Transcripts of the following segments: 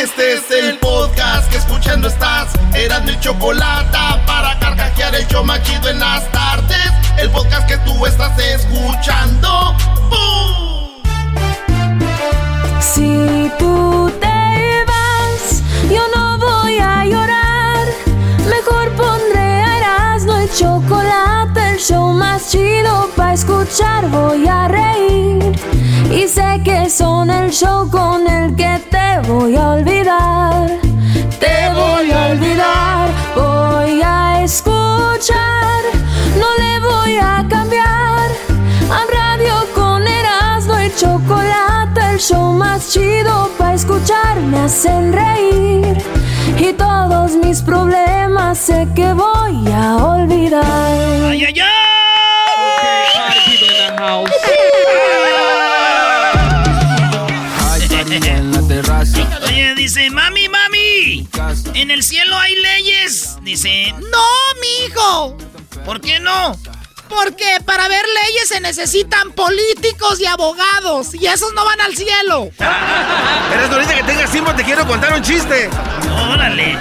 Este es el podcast que escuchando estás. Eran mi chocolate para carcajear el yo machido en las tardes. El podcast que tú estás escuchando. ¡Bum! Si tú te vas, yo no voy a llorar. Mejor a Chocolate, el show más chido para escuchar. Voy a reír y sé que son el show con el que te voy a olvidar. Te voy a olvidar, voy a escuchar, no le voy a cambiar. A radio con Erasmo y chocolate, el show más chido para escuchar, me hacen reír. Y todos mis problemas sé que voy a olvidar. ¡Ay, ay, Oye, dice, mami, mami, ¿en el cielo hay leyes? Dice, no, mijo. ¿Por qué no? Porque para ver leyes se necesitan políticos y abogados. Y esos no van al cielo. Eres ahorita que tengas tiempo, te quiero contar un chiste. Órale.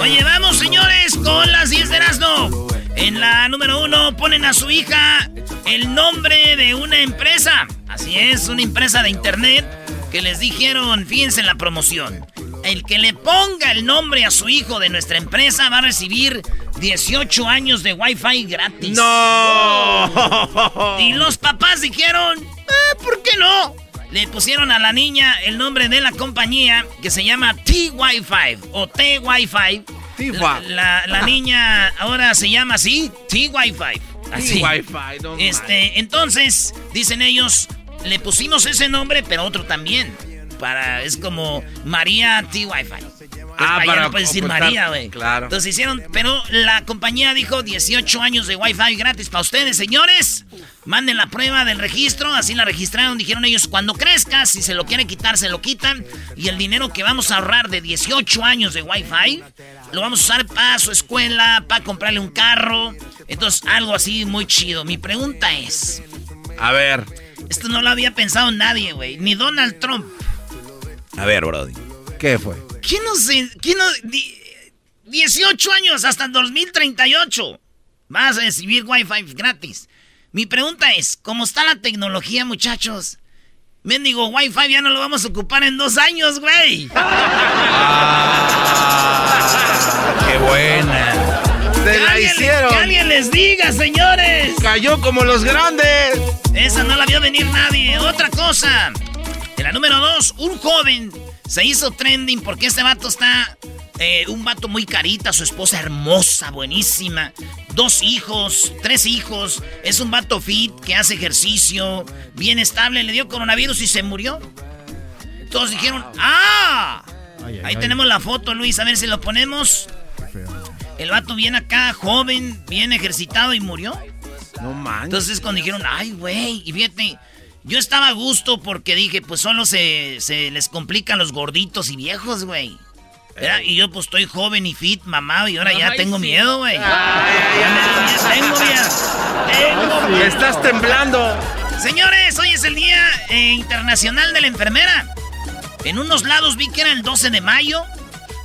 Oye, vamos, señores, con las 10 de Erasmo. En la número uno ponen a su hija el nombre de una empresa. Así es, una empresa de internet que les dijeron, fíjense en la promoción. El que le ponga el nombre a su hijo de nuestra empresa va a recibir 18 años de Wi-Fi gratis. ¡No! Y los papás dijeron, "Ah, ¿por qué no? Le pusieron a la niña el nombre de la compañía que se llama T-Wi-Fi o T-Wi-Fi. La, la- la niña ahora se llama así, T-Wi-Fi. Así. T-Wi-Fi, Este, entonces, dicen ellos, le pusimos ese nombre, pero otro también. Para, es como María T-Wi-Fi. Ah, para no puedes decir ocultar. María, güey. Claro. Entonces hicieron, pero la compañía dijo 18 años de Wi-Fi gratis para ustedes, señores. Manden la prueba del registro, así la registraron, dijeron ellos, cuando crezca, si se lo quiere quitar, se lo quitan. Y el dinero que vamos a ahorrar de 18 años de Wi-Fi, lo vamos a usar para su escuela, para comprarle un carro. Entonces, algo así muy chido. Mi pregunta es, A ver. Esto no lo había pensado nadie, güey, ni Donald Trump. A ver, Brody. ¿Qué fue? ¿Quién no se... ¿Quién no... di- 18 años hasta el 2038. Vas a recibir Wi-Fi gratis. Mi pregunta es, ¿cómo está la tecnología, muchachos? Mendigo Wi-Fi ya no lo vamos a ocupar en dos años, güey. ¡Qué buena! ¡Te la hicieron! Que alguien les diga, señores. ¡Cayó como los grandes! Esa no la vio venir nadie. Otra cosa. En la número dos, un joven se hizo trending porque este vato está... eh, un vato muy carita, su esposa hermosa, buenísima. Dos hijos, tres hijos. Es un vato fit que hace ejercicio, bien estable. Le dio coronavirus y se murió. Todos dijeron, ¡ah! Ahí tenemos la foto, Luis, a ver si lo ponemos. El vato viene acá, joven, bien ejercitado y murió. No manches. Entonces cuando dijeron, ay, güey, y fíjate, yo estaba a gusto porque dije, pues solo se, se les complican los gorditos y viejos, güey. ¿Verdad? Y yo pues estoy joven y fit, mamado, y ahora ya Ay, tengo sí. miedo, güey. Tengo miedo. Tengo miedo. Estás temblando. Señores, hoy es el Día eh, Internacional de la Enfermera. En unos lados vi que era el 12 de mayo,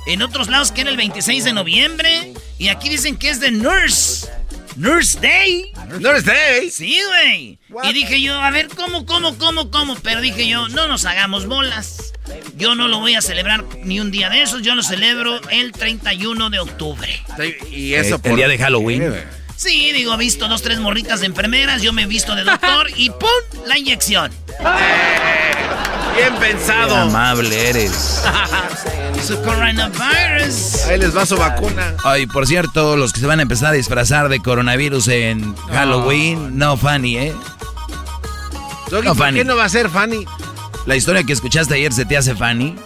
en otros lados que era el 26 de noviembre, y aquí dicen que es de Nurse. Nurse Day. No Day. Sí, güey. Y dije yo, a ver, ¿cómo, cómo, cómo, cómo? Pero dije yo, no nos hagamos bolas. Yo no lo voy a celebrar ni un día de esos, yo lo celebro el 31 de octubre. Y eso por... El día de Halloween. Sí, digo, he visto dos, tres morritas de enfermeras, yo me he visto de doctor y ¡pum! La inyección. bien pensado. Qué amable eres. su coronavirus. Ahí les va su vacuna. Ay, por cierto, los que se van a empezar a disfrazar de coronavirus en Halloween, no, funny, ¿eh? no, ¿por qué no va a ser funny? La historia que escuchaste ayer se te hace funny.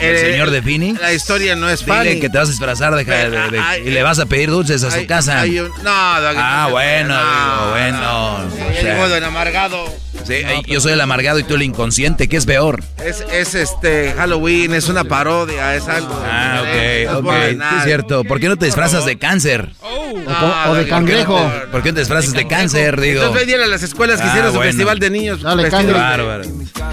¿El eh, señor de Fini? La historia no es Dile que te vas a disfrazar de, y le vas a pedir dulces a su casa. no, Ah, bueno, bueno. Yo el amargado. Sí, yo soy el amargado y tú el inconsciente, ¿qué es peor? Es, es este Halloween, es una parodia, es algo. Ah, ok, ok. es cierto. ¿Por qué no te disfrazas de cáncer? o, de cangrejo. ¿Por qué no te disfrazas de, cáncer, digo? Entonces a las escuelas que hicieron su festival de niños. Dale, Bárbaro.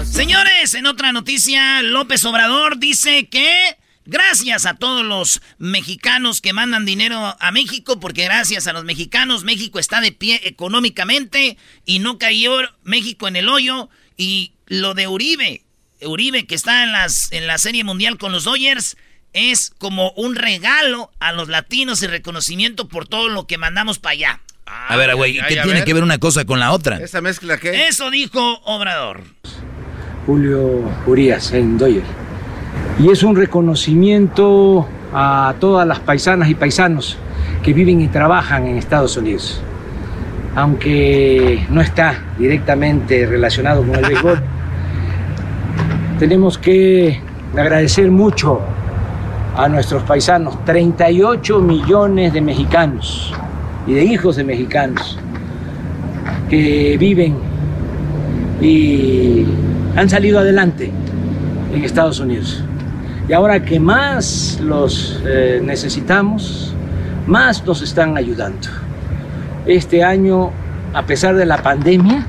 Señores, en otra noticia, López Obrador dice que Gracias a todos los mexicanos que mandan dinero a México, porque gracias a los mexicanos México está de pie económicamente y no cayó México en el hoyo. Y lo de Uribe, Uribe que está en, las, en la Serie Mundial con los Dodgers, es como un regalo a los latinos y reconocimiento por todo lo que mandamos para allá. a ver, güey, ¿qué tiene que ver una cosa con la otra? ¿Esa mezcla qué? Eso dijo Obrador. Julio Urias en Dodgers y es un reconocimiento a todas las paisanas y paisanos que viven y trabajan en Estados Unidos. Aunque no está directamente relacionado con el béisbol, tenemos que agradecer mucho a nuestros paisanos, 38 millones de mexicanos y de hijos de mexicanos que viven y han salido adelante en Estados Unidos. Y ahora que más los eh, necesitamos, más nos están ayudando. Este año, a pesar de la pandemia,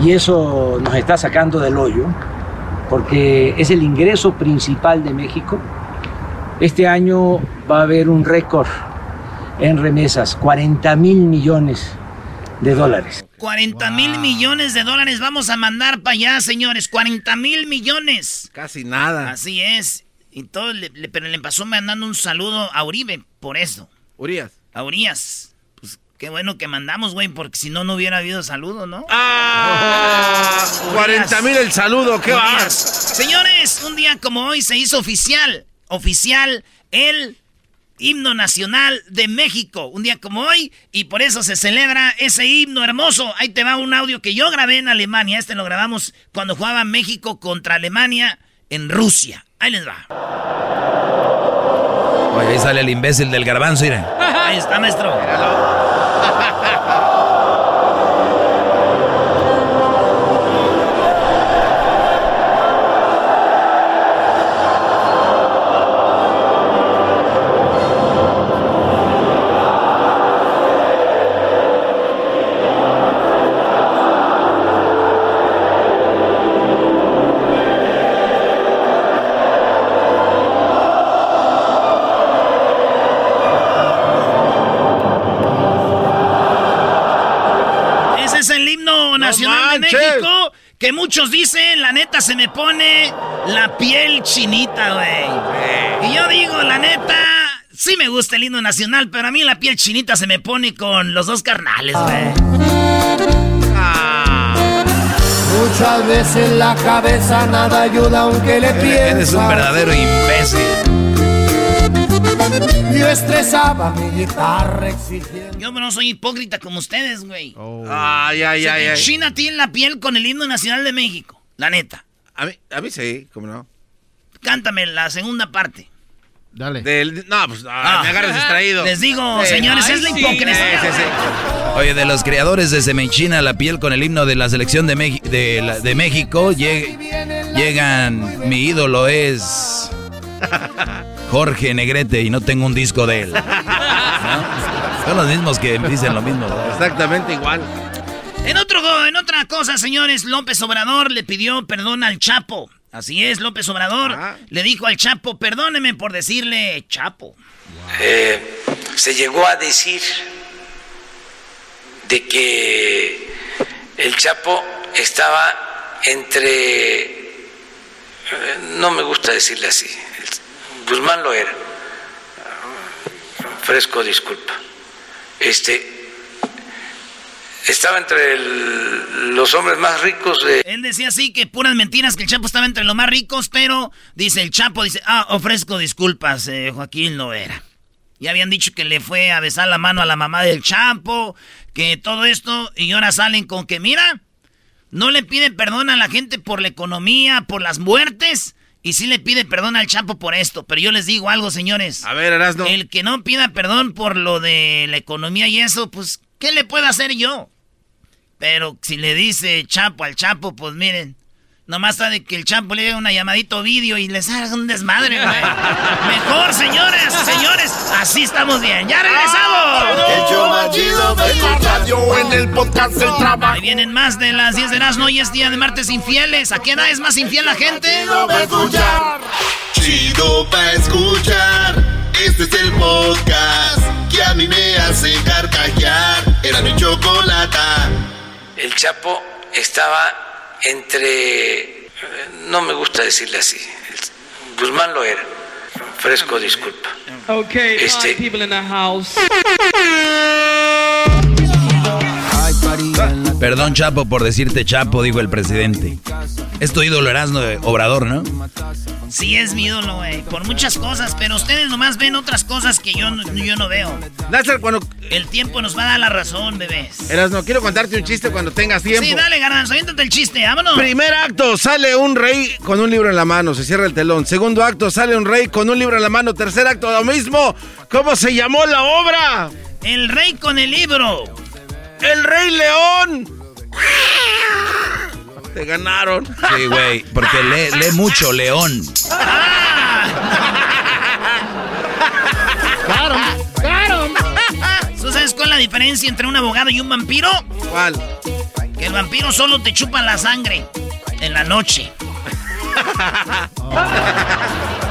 y eso nos está sacando del hoyo, porque es el ingreso principal de México, este año va a haber un récord en remesas, 40 mil millones de dólares. 40 mil millones de dólares vamos a mandar para allá, señores. 40 mil millones. Casi nada. Así es. Y todo, pero le pasó mandando un saludo a Uribe por eso. Urias. A Urias. Pues qué bueno que mandamos, güey, porque si no, no hubiera habido saludo, ¿no? ¡Ah! 40 mil el saludo, ¿qué vas? Señores, un día como hoy se hizo oficial, oficial, el himno nacional de México, un día como hoy, y por eso se celebra ese himno hermoso. Ahí te va un audio que yo grabé en Alemania, este lo grabamos cuando jugaba México contra Alemania en Rusia. Ahí les va. Oye, ahí sale el imbécil del garbanzo, mira. Ahí está, maestro. Que muchos dicen, la neta se me pone la piel chinita, güey. Y yo digo, la neta, sí me gusta el himno nacional, pero a mí la piel chinita se me pone con los dos carnales, güey. Ah. Muchas veces la cabeza nada ayuda aunque le piensa. Eres un verdadero imbécil. Yo estresaba mi guitarra exigiendo. Yo no soy hipócrita como ustedes, güey. Oh. Ay, ay, ay, China tiene la piel con el himno nacional de México. La neta. A mí, a mí sí, ¿cómo no? Cántame la segunda parte. Dale. no, pues ah, me agarras distraído. Les digo, señores, es la hipocresía. Sí, Oye, de los creadores de Semenchina, la piel con el himno de la selección de, de, de México, llegan, mi ídolo es Jorge Negrete y no tengo un disco de él. Son los mismos que dicen lo mismo. Exactamente igual. En, otro, en otra cosa, señores, López Obrador le pidió perdón al Chapo. Así es, López Obrador ah. le dijo al Chapo, perdóneme por decirle Chapo. Eh, se llegó a decir de que el Chapo estaba entre, eh, no me gusta decirle así, Guzmán lo era, fresco disculpa, este, estaba entre los hombres más ricos de... Él decía así que puras mentiras, que el Chapo estaba entre los más ricos, pero dice el Chapo, dice, ah, ofrezco disculpas, eh, Joaquín no era. Y habían dicho que le fue a besar la mano a la mamá del Chapo, que todo esto, y ahora salen con que, mira, no le pide perdón a la gente por la economía, por las muertes, y sí le pide perdón al Chapo por esto. Pero yo les digo algo, señores. A ver, Erasno. El que no pida perdón por lo de la economía y eso, pues, ¿qué le puedo hacer yo? Pero si le dice Chapo al Chapo, pues miren, nomás está de que el Chapo le haga una llamadito vídeo y les haga un desmadre, güey. Mejor, señores, señores, así estamos bien. ¡Ya regresamos! El en el podcast del trabajo. Ahí vienen más de las 10 de las y es día de martes infieles. ¿A qué edad es más infiel la gente? Chido pa' escuchar. Chido pa' escuchar. Este es el podcast que a mí me hace carcajear. Era mi chocolata el Chapo estaba entre, no me gusta decirle así, Guzmán lo era, fresco disculpa. Okay, este, people in the house. Perdón, Chapo, por decirte Chapo, dijo el presidente. Es tu ídolo Erasmo Obrador, ¿no? Sí, es mi ídolo, güey. Por muchas cosas, pero ustedes nomás ven otras cosas que yo, yo no veo. Lázaro, cuando... El tiempo nos va a dar la razón, bebés. Erasmo, quiero contarte un chiste cuando tengas tiempo. Sí, dale, Garbanzo, aviéntate el chiste, vámonos. Primer acto, sale un rey con un libro en la mano, se cierra el telón. Segundo acto, sale un rey con un libro en la mano. Tercer acto, lo mismo. ¿Cómo se llamó la obra? El rey con el libro. ¡El Rey León! Te ganaron. Sí, güey, porque lee, lee mucho, León. ¡Claro! ¡Claro! ¿Tú sabes cuál es la diferencia entre un abogado y un vampiro? ¿Cuál? Que el vampiro solo te chupa la sangre en la noche.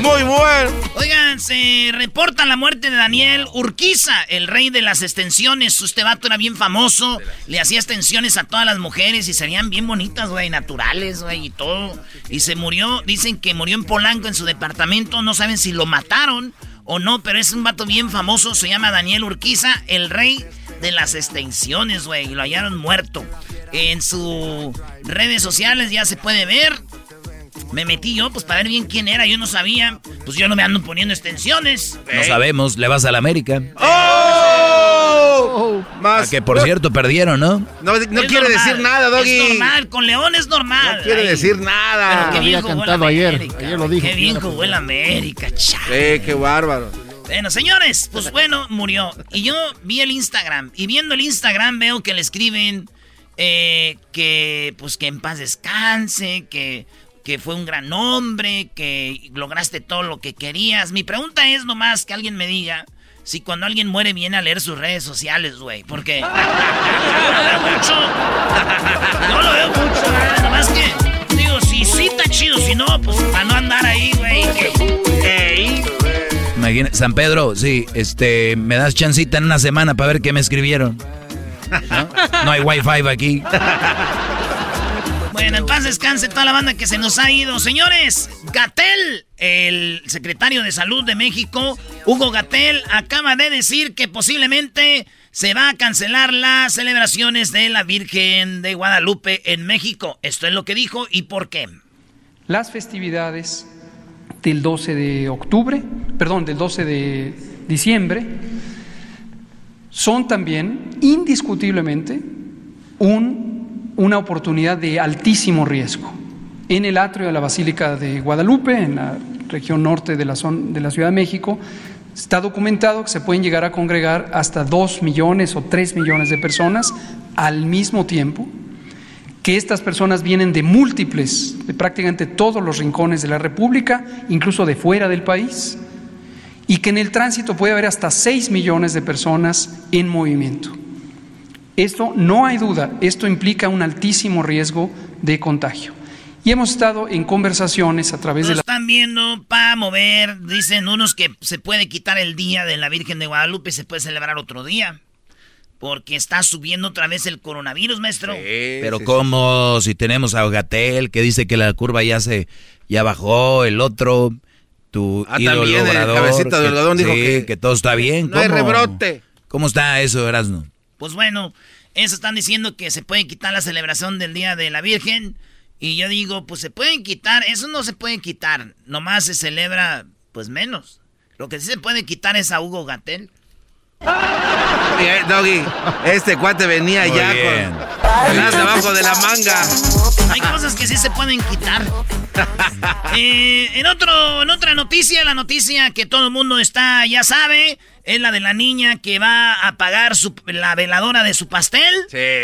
Muy bueno. Oigan, se reporta la muerte de Daniel Urquiza, el rey de las extensiones. Este vato era bien famoso, le hacía extensiones a todas las mujeres y serían bien bonitas, güey, naturales, güey, y todo. Y se murió, dicen que murió en Polanco en su departamento, no saben si lo mataron o no, pero es un vato bien famoso, se llama Daniel Urquiza, el rey de las extensiones, güey, y lo hallaron muerto. En sus redes sociales ya se puede ver me metí yo, pues para ver bien quién era, yo no sabía. Pues yo no me ando poniendo extensiones. No sabemos, le vas a la América. ¡Oh! Más. que por cierto perdieron, ¿no? No, quiere decir nada, Doggy. Es normal, con León es normal. No quiere decir nada. Pero qué bien cantado ayer. Ayer lo dijo. Qué bien jugó el América, chaval. Eh, qué bárbaro. Bueno, señores, pues bueno, murió. Y yo vi el Instagram. Y viendo el Instagram veo que le escriben eh, que, pues que en paz descanse, que que fue un gran hombre, que lograste todo lo que querías. Mi pregunta es nomás que alguien me diga si cuando alguien muere viene a leer sus redes sociales, güey. Porque yo lo veo mucho. Yo lo veo mucho, Nomás que, digo, si sí está chido, si no, pues para no andar ahí, güey. Imagina, San Pedro, sí, este, me das chancita en una semana para ver qué me escribieron. ¿No? no hay wifi aquí. Bueno, en paz descanse toda la banda que se nos ha ido. Señores, Gatel, el secretario de Salud de México, Hugo Gatel, acaba de decir que posiblemente se va a cancelar las celebraciones de la Virgen de Guadalupe en México. Esto es lo que dijo y por qué. Las festividades del 12 de octubre, perdón, del 12 de diciembre, son también indiscutiblemente un una oportunidad de altísimo riesgo. En el atrio de la Basílica de Guadalupe, en la región norte de la, de la Ciudad de México, está documentado que se pueden llegar a congregar hasta dos millones o tres millones de personas al mismo tiempo, que estas personas vienen de múltiples, de prácticamente todos los rincones de la República, incluso de fuera del país, y que en el tránsito puede haber hasta seis millones de personas en movimiento. Esto no hay duda, esto implica un altísimo riesgo de contagio. Y hemos estado en conversaciones a través de la... Están viendo para mover, dicen unos que se puede quitar el día de la Virgen de Guadalupe y se puede celebrar otro día. Porque está subiendo otra vez el coronavirus, maestro. Pero como si tenemos a Gatel que dice que la curva ya se ya bajó, el otro tu ah, también el cabecita del algodón dijo que, que, todo está bien. No hay rebrote. ¿Cómo está eso, Erasmo? Pues bueno, eso están diciendo que se puede quitar la celebración del Día de la Virgen. Y yo digo, pues se pueden quitar, eso no se puede quitar, nomás se celebra pues menos. Lo que sí se puede quitar es a Hugo Gatel. Doggy, este cuate venía ya con el debajo de la manga. Hay cosas que sí se pueden quitar. Eh, en, otro, en otra noticia, la noticia que todo el mundo está, ya sabe, es la de la niña que va a apagar la veladora de su pastel.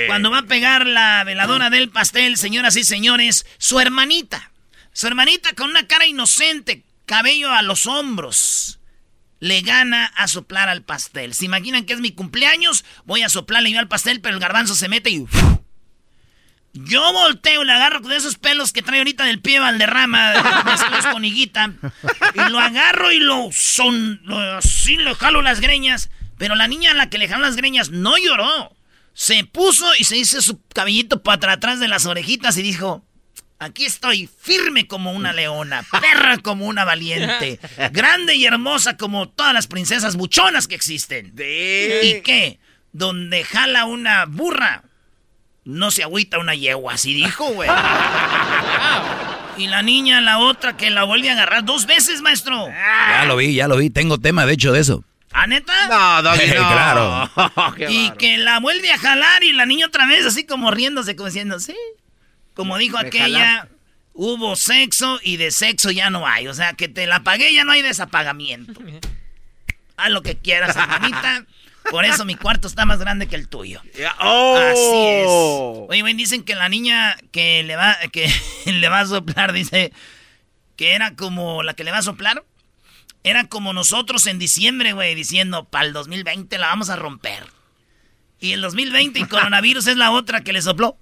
Cuando va a pegar la veladora del pastel, señoras y señores, su hermanita. Su hermanita con una cara inocente, cabello a los hombros le gana a soplar al pastel. ¿Se imaginan que es mi cumpleaños? Voy a soplarle yo al pastel, pero el garbanzo se mete y... Yo volteo y le agarro de esos pelos que trae ahorita del pie Valderrama, mezclados con higuita, y lo agarro y lo son... así le jalo las greñas, pero la niña a la que le jaló las greñas no lloró. Se puso y se hizo su cabellito para atrás de las orejitas y dijo... Aquí estoy, firme como una leona, perra como una valiente, grande y hermosa como todas las princesas buchonas que existen. ¿Y qué? Donde jala una burra, no se agüita una yegua, así dijo, güey. y la niña, la otra, que la vuelve a agarrar dos veces, maestro. Ya lo vi, ya lo vi, tengo tema, de hecho, de eso. ¿A neta? No, no, claro. y que la vuelve a jalar y la niña otra vez así como riéndose, como diciendo, sí, como dijo aquella, hubo sexo y de sexo ya no hay. O sea, que te la pagué ya no hay desapagamiento. Haz lo que quieras, hermanita. Por eso mi cuarto está más grande que el tuyo. Oh. Así es. Oye, dicen que la niña que le va, que le va a soplar, dice que era como la que le va a soplar. Era como nosotros en diciembre, güey, diciendo, para el 2020 la vamos a romper. Y el 2020 y coronavirus es la otra que le sopló.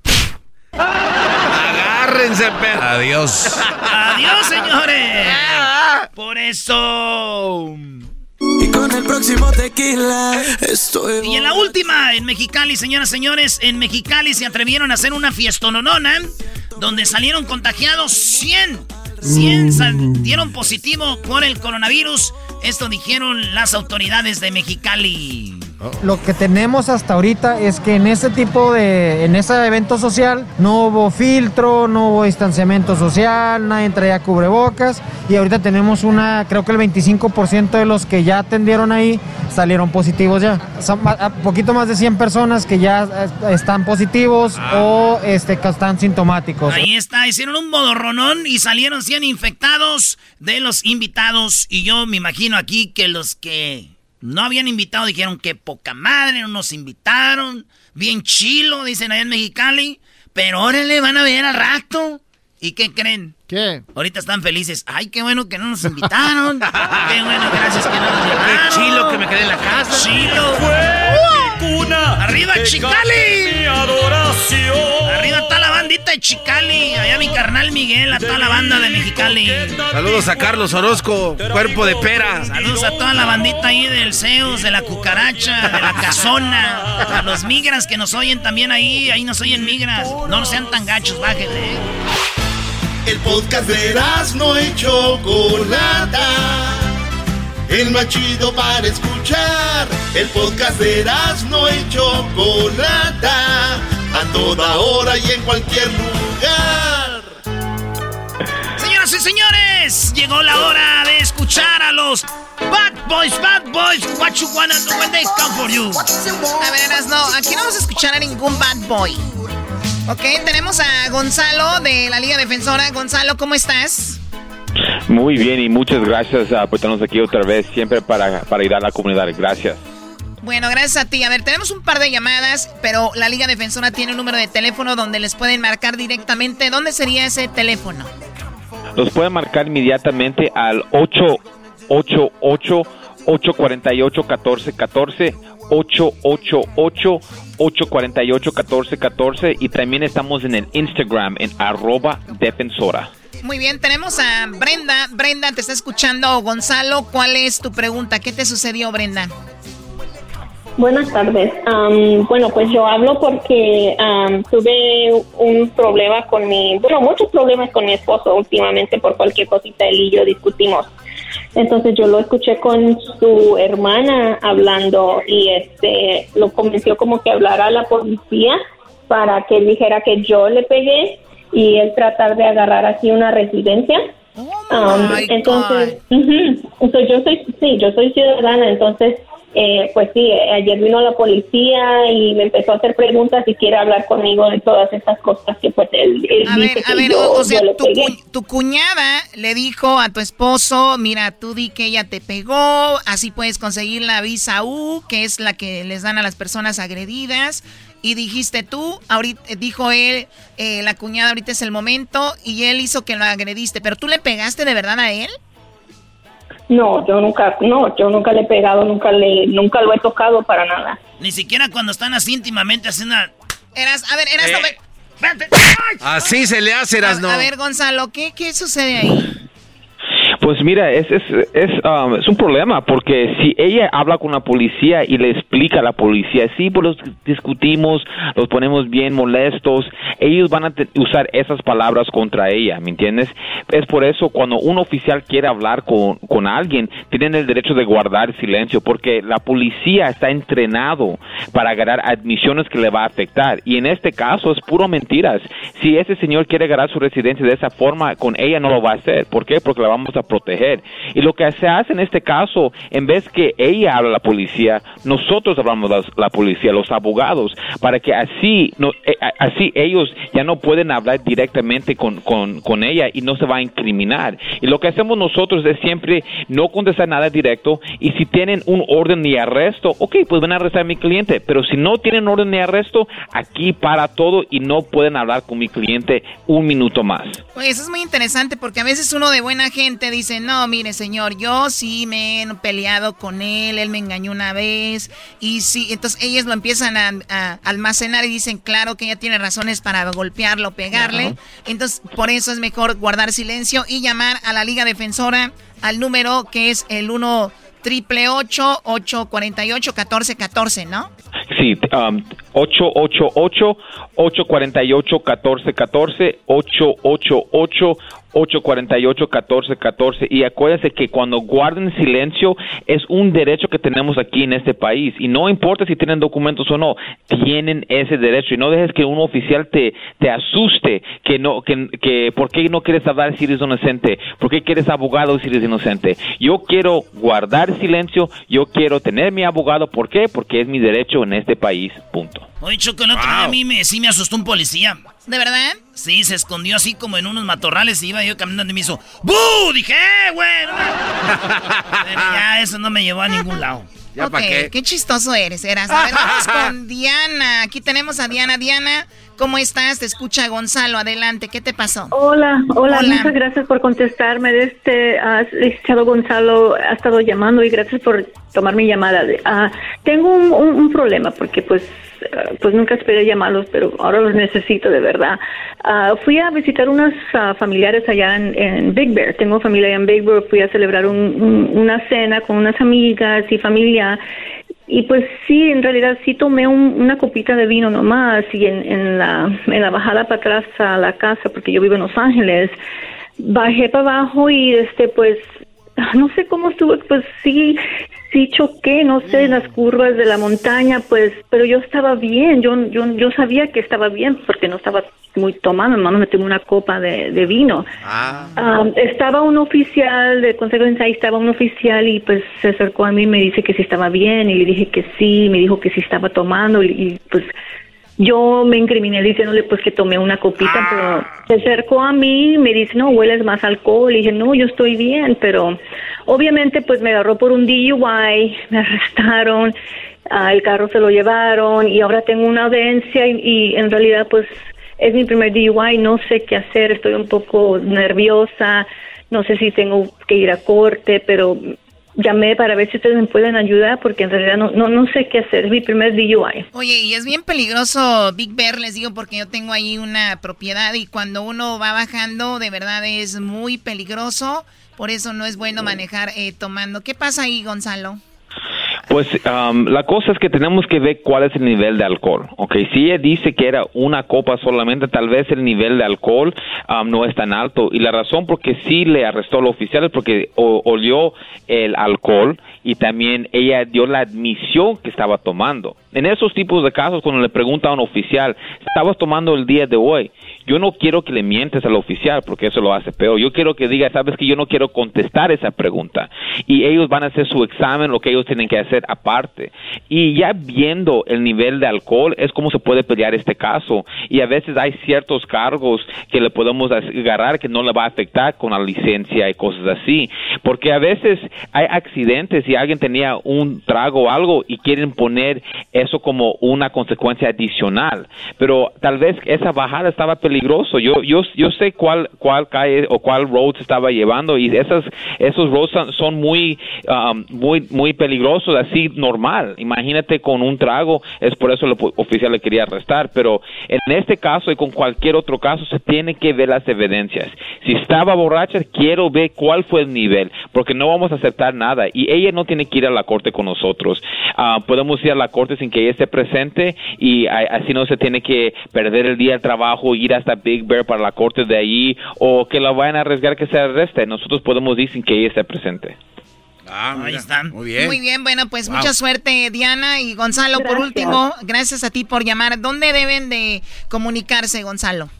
Agárrense, perro. Adiós. Adiós, señores. Por eso. Y con el próximo tequila estoy. Y en la última, en Mexicali, señoras y señores, en Mexicali se atrevieron a hacer una fiestononona donde salieron contagiados 100. 100 dieron positivo por el coronavirus. Esto dijeron las autoridades de Mexicali. Lo que tenemos hasta ahorita es que en ese tipo de, en ese evento social no hubo filtro, no hubo distanciamiento social, nadie traía cubrebocas y ahorita tenemos una, creo que el 25% de los que ya atendieron ahí salieron positivos ya. Son poquito más de 100 personas que ya están positivos ah. o este, que están sintomáticos. Ahí está, hicieron un modorronón y salieron 100 infectados de los invitados y yo me imagino aquí que los que no habían invitado, dijeron que poca madre, no nos invitaron. Bien chilo, dicen allá en Mexicali. Pero ahora le van a ver al rato. ¿Y qué creen? ¿Qué? Ahorita están felices. Ay, qué bueno que no nos invitaron. qué bueno, gracias que no nos invitaron. Qué chilo que me quedé en la casa. Chilo. ¡Arriba Chicali! Mi adoración. Arriba está la bandita de Chicali. Allá mi carnal Miguel, a toda la banda de Mexicali. Saludos a Carlos Orozco, cuerpo de pera. Saludos a toda la bandita ahí del Zeus, de la cucaracha, de la casona. A los migras que nos oyen también ahí. Ahí nos oyen migras. No sean tan gachos, bájenle. El podcast de no hecho Chocolata el más chido para escuchar. El podcast de no y Chocolata, a toda hora y en cualquier lugar. Señoras y señores, llegó la hora de escuchar a los Bad Boys, Bad Boys, what you wanna do when they come for you. A ver, no, aquí no vamos a escuchar a ningún Bad Boy. Ok, tenemos a Gonzalo de la Liga Defensora. Gonzalo, ¿cómo estás? Muy bien y muchas gracias por estarnos aquí otra vez, siempre para, para ayudar a la comunidad. Gracias. Bueno, gracias a ti. A ver, tenemos un par de llamadas, pero la Liga Defensora tiene un número de teléfono donde les pueden marcar directamente. ¿Dónde sería ese teléfono? Los pueden marcar inmediatamente al 888 848 1414 888 848 1414 y también estamos en el Instagram en arroba defensora. Muy bien, tenemos a Brenda. Brenda, te está escuchando Gonzalo. ¿Cuál es tu pregunta? ¿Qué te sucedió, Brenda? Buenas tardes. Am, bueno, pues yo hablo porque am, tuve un problema con mi, bueno, muchos problemas con mi esposo últimamente por cualquier cosita él y yo discutimos. Entonces yo lo escuché con su hermana hablando y este lo convenció como que hablara a la policía para que él dijera que yo le pegué y él tratar de agarrar así una residencia. Um, entonces, yo soy, sí, yo soy ciudadana, entonces, eh, pues sí, ayer vino la policía y me empezó a hacer preguntas y quiere hablar conmigo de todas estas cosas que pues él, él A dice ver, a que ver, yo, o, sea, yo tu, cu- tu cuñada le dijo a tu esposo, mira, tú di que ella te pegó, así puedes conseguir la visa U, que es la que les dan a las personas agredidas. Y dijiste tú, ahorita, dijo él, eh, la cuñada ahorita es el momento, y él hizo que lo agrediste, pero tú le pegaste de verdad a él. No, yo nunca, no, yo nunca le he pegado, nunca le, nunca lo he tocado para nada. Ni siquiera cuando están así íntimamente haciendo... Eras, a ver, eras, Eh. no me-. Así se le hace, A, Erasno. a ver, Gonzalo, ¿qué, ¿qué sucede ahí? Pues mira, es, es, es, um, un problema porque si ella habla con la policía y le explica a la policía, sí, pues los discutimos, los ponemos bien molestos, ellos van a usar esas palabras contra ella, ¿me entiendes? Es por eso cuando un oficial quiere hablar con, con alguien, tienen el derecho de guardar silencio porque la policía está entrenado para agarrar admisiones que le va a afectar y en este caso es puro mentiras. Si ese señor quiere agarrar su residencia de esa forma, con ella no lo va a hacer. ¿Por qué? Porque la vamos a proteger. Y lo que se hace en este caso, en vez que ella hable a la policía, nosotros hablamos a la policía, los abogados, para que así, no, eh, así ellos ya no pueden hablar directamente con, con, ella y no se va a incriminar. Y lo que hacemos nosotros es siempre no contestar nada directo y si tienen un orden de arresto, ok, pues van a arrestar a mi cliente, pero si no tienen orden de arresto, aquí para todo y no pueden hablar con mi cliente un minuto más. Eso es muy interesante porque a veces uno de buena gente dice, no, mire señor, yo sí me he peleado con él, él me engañó una vez y sí, entonces ellos lo empiezan a, a almacenar y dicen, claro que ella tiene razones para golpearlo, pegarle, entonces por eso es mejor guardar silencio y llamar a la Liga Defensora al número que es el 1 triple 848 1414 ¿no? Sí, um, 888-848-1414, 888-848-1414. Y acuérdense que cuando guarden silencio es un derecho que tenemos aquí en este país. Y no importa si tienen documentos o no, tienen ese derecho. Y no dejes que un oficial te, te asuste que no, que, que por qué no quieres hablar si eres inocente, por qué quieres abogado si eres inocente. Yo quiero guardar silencio, yo quiero tener mi abogado. ¿Por qué? Porque es mi derecho en este país. Punto. Oye, Choco, el otro día a mí me, sí me asustó un policía. ¿De verdad? Sí, se escondió así como en unos matorrales y iba yo caminando y me hizo ¡Bu! Dije, ¡eh, güey! no me-". Pero ya eso no me llevó a ningún lado. ¿Ya ok, pa' qué? qué chistoso eres, Eras. A ver, vamos con Diana. Aquí tenemos a Diana. Diana, ¿cómo estás? Te escucha Gonzalo. Adelante, ¿qué te pasó? Hola, hola, Hola. muchas gracias por contestarme. Este, ah, licenciado Gonzalo ha estado llamando y gracias por tomar mi llamada. Ah, tengo un, un- un problema porque pues, ah, pues nunca esperé llamarlos, pero ahora los necesito de verdad. Ah, fui a visitar unos familiares allá en, en Big Bear. Tengo familia allá en Big Bear. Fui a celebrar un- un- una cena con unas amigas y familia. Y pues sí, en realidad sí tomé un- una copita de vino nomás y en, en, la, en la bajada para atrás a la casa, porque yo vivo en Los Ángeles, bajé para abajo y este pues no sé cómo estuvo, pues sí, sí choqué, no sé, en las curvas de la montaña, pues, pero yo estaba bien, yo, yo, yo sabía que estaba bien porque no estaba muy tomando, hermano, me tomé una copa de, de vino. Ah, estaba un oficial de Consejo de ahí estaba un oficial y pues se acercó a mí y me dice que si estaba bien y le dije que sí, me dijo que si estaba tomando y, y, pues yo me incriminé diciéndole pues que tomé una copita, pero se acercó a mí y me dice, no, hueles más alcohol. Y dije, no, yo estoy bien, pero obviamente pues me agarró por un DUI, me arrestaron, ah, el carro se lo llevaron y ahora tengo una audiencia y, y en realidad pues es mi primer DUI, no sé qué hacer, estoy un poco nerviosa, no sé si tengo que ir a corte, pero llamé para ver si ustedes me pueden ayudar porque en realidad no, no, no sé qué hacer, es mi primer DUI. Oye, y es bien peligroso Big Bear, les digo, porque yo tengo ahí una propiedad y cuando uno va bajando, de verdad es muy peligroso. Por eso no es bueno manejar eh, tomando. ¿Qué pasa ahí, Gonzalo? Pues um, la cosa es que tenemos que ver cuál es el nivel de alcohol. Ok, si ella dice que era una copa solamente, tal vez el nivel de alcohol um, no es tan alto. Y la razón por qué sí le arrestó al oficial es porque olió el alcohol y también ella dio la admisión que estaba tomando. En esos tipos de casos, cuando le pregunta a un oficial, ¿estabas tomando el día de hoy? Yo no quiero que le mientes al oficial porque eso lo hace peor. Yo quiero que diga, sabes que yo no quiero contestar esa pregunta. Y ellos van a hacer su examen, lo que ellos tienen que hacer aparte. Y ya viendo el nivel de alcohol es como se puede pelear este caso. Y a veces hay ciertos cargos que le podemos agarrar que no le va a afectar con la licencia y cosas así. Porque a veces hay accidentes y alguien tenía un trago o algo y quieren poner eso como una consecuencia adicional. Pero tal vez esa bajada estaba peligroso. Yo, yo, yo sé cuál, cuál calle o cuál road se estaba llevando y esas, esos roads son, muy, um, muy, muy peligrosos, así normal. Imagínate con un trago, es por eso el oficial le quería arrestar. Pero en este caso y con cualquier otro caso se tiene que ver las evidencias. Si estaba borracha, quiero ver cuál fue el nivel, porque no vamos a aceptar nada. Y ella no tiene que ir a la corte con nosotros. Ah, podemos ir a la corte sin que ella esté presente y así no se tiene que perder el día de trabajo, ir hasta Big Bear para la corte de allí o que la vayan a arriesgar que se arreste. Nosotros podemos ir sin que ella esté presente. Ah, Ahí están. Muy bien. Muy bien, bueno, pues mucha suerte Diana y Gonzalo. Por último, gracias a ti por llamar. ¿Dónde deben de comunicarse, Gonzalo?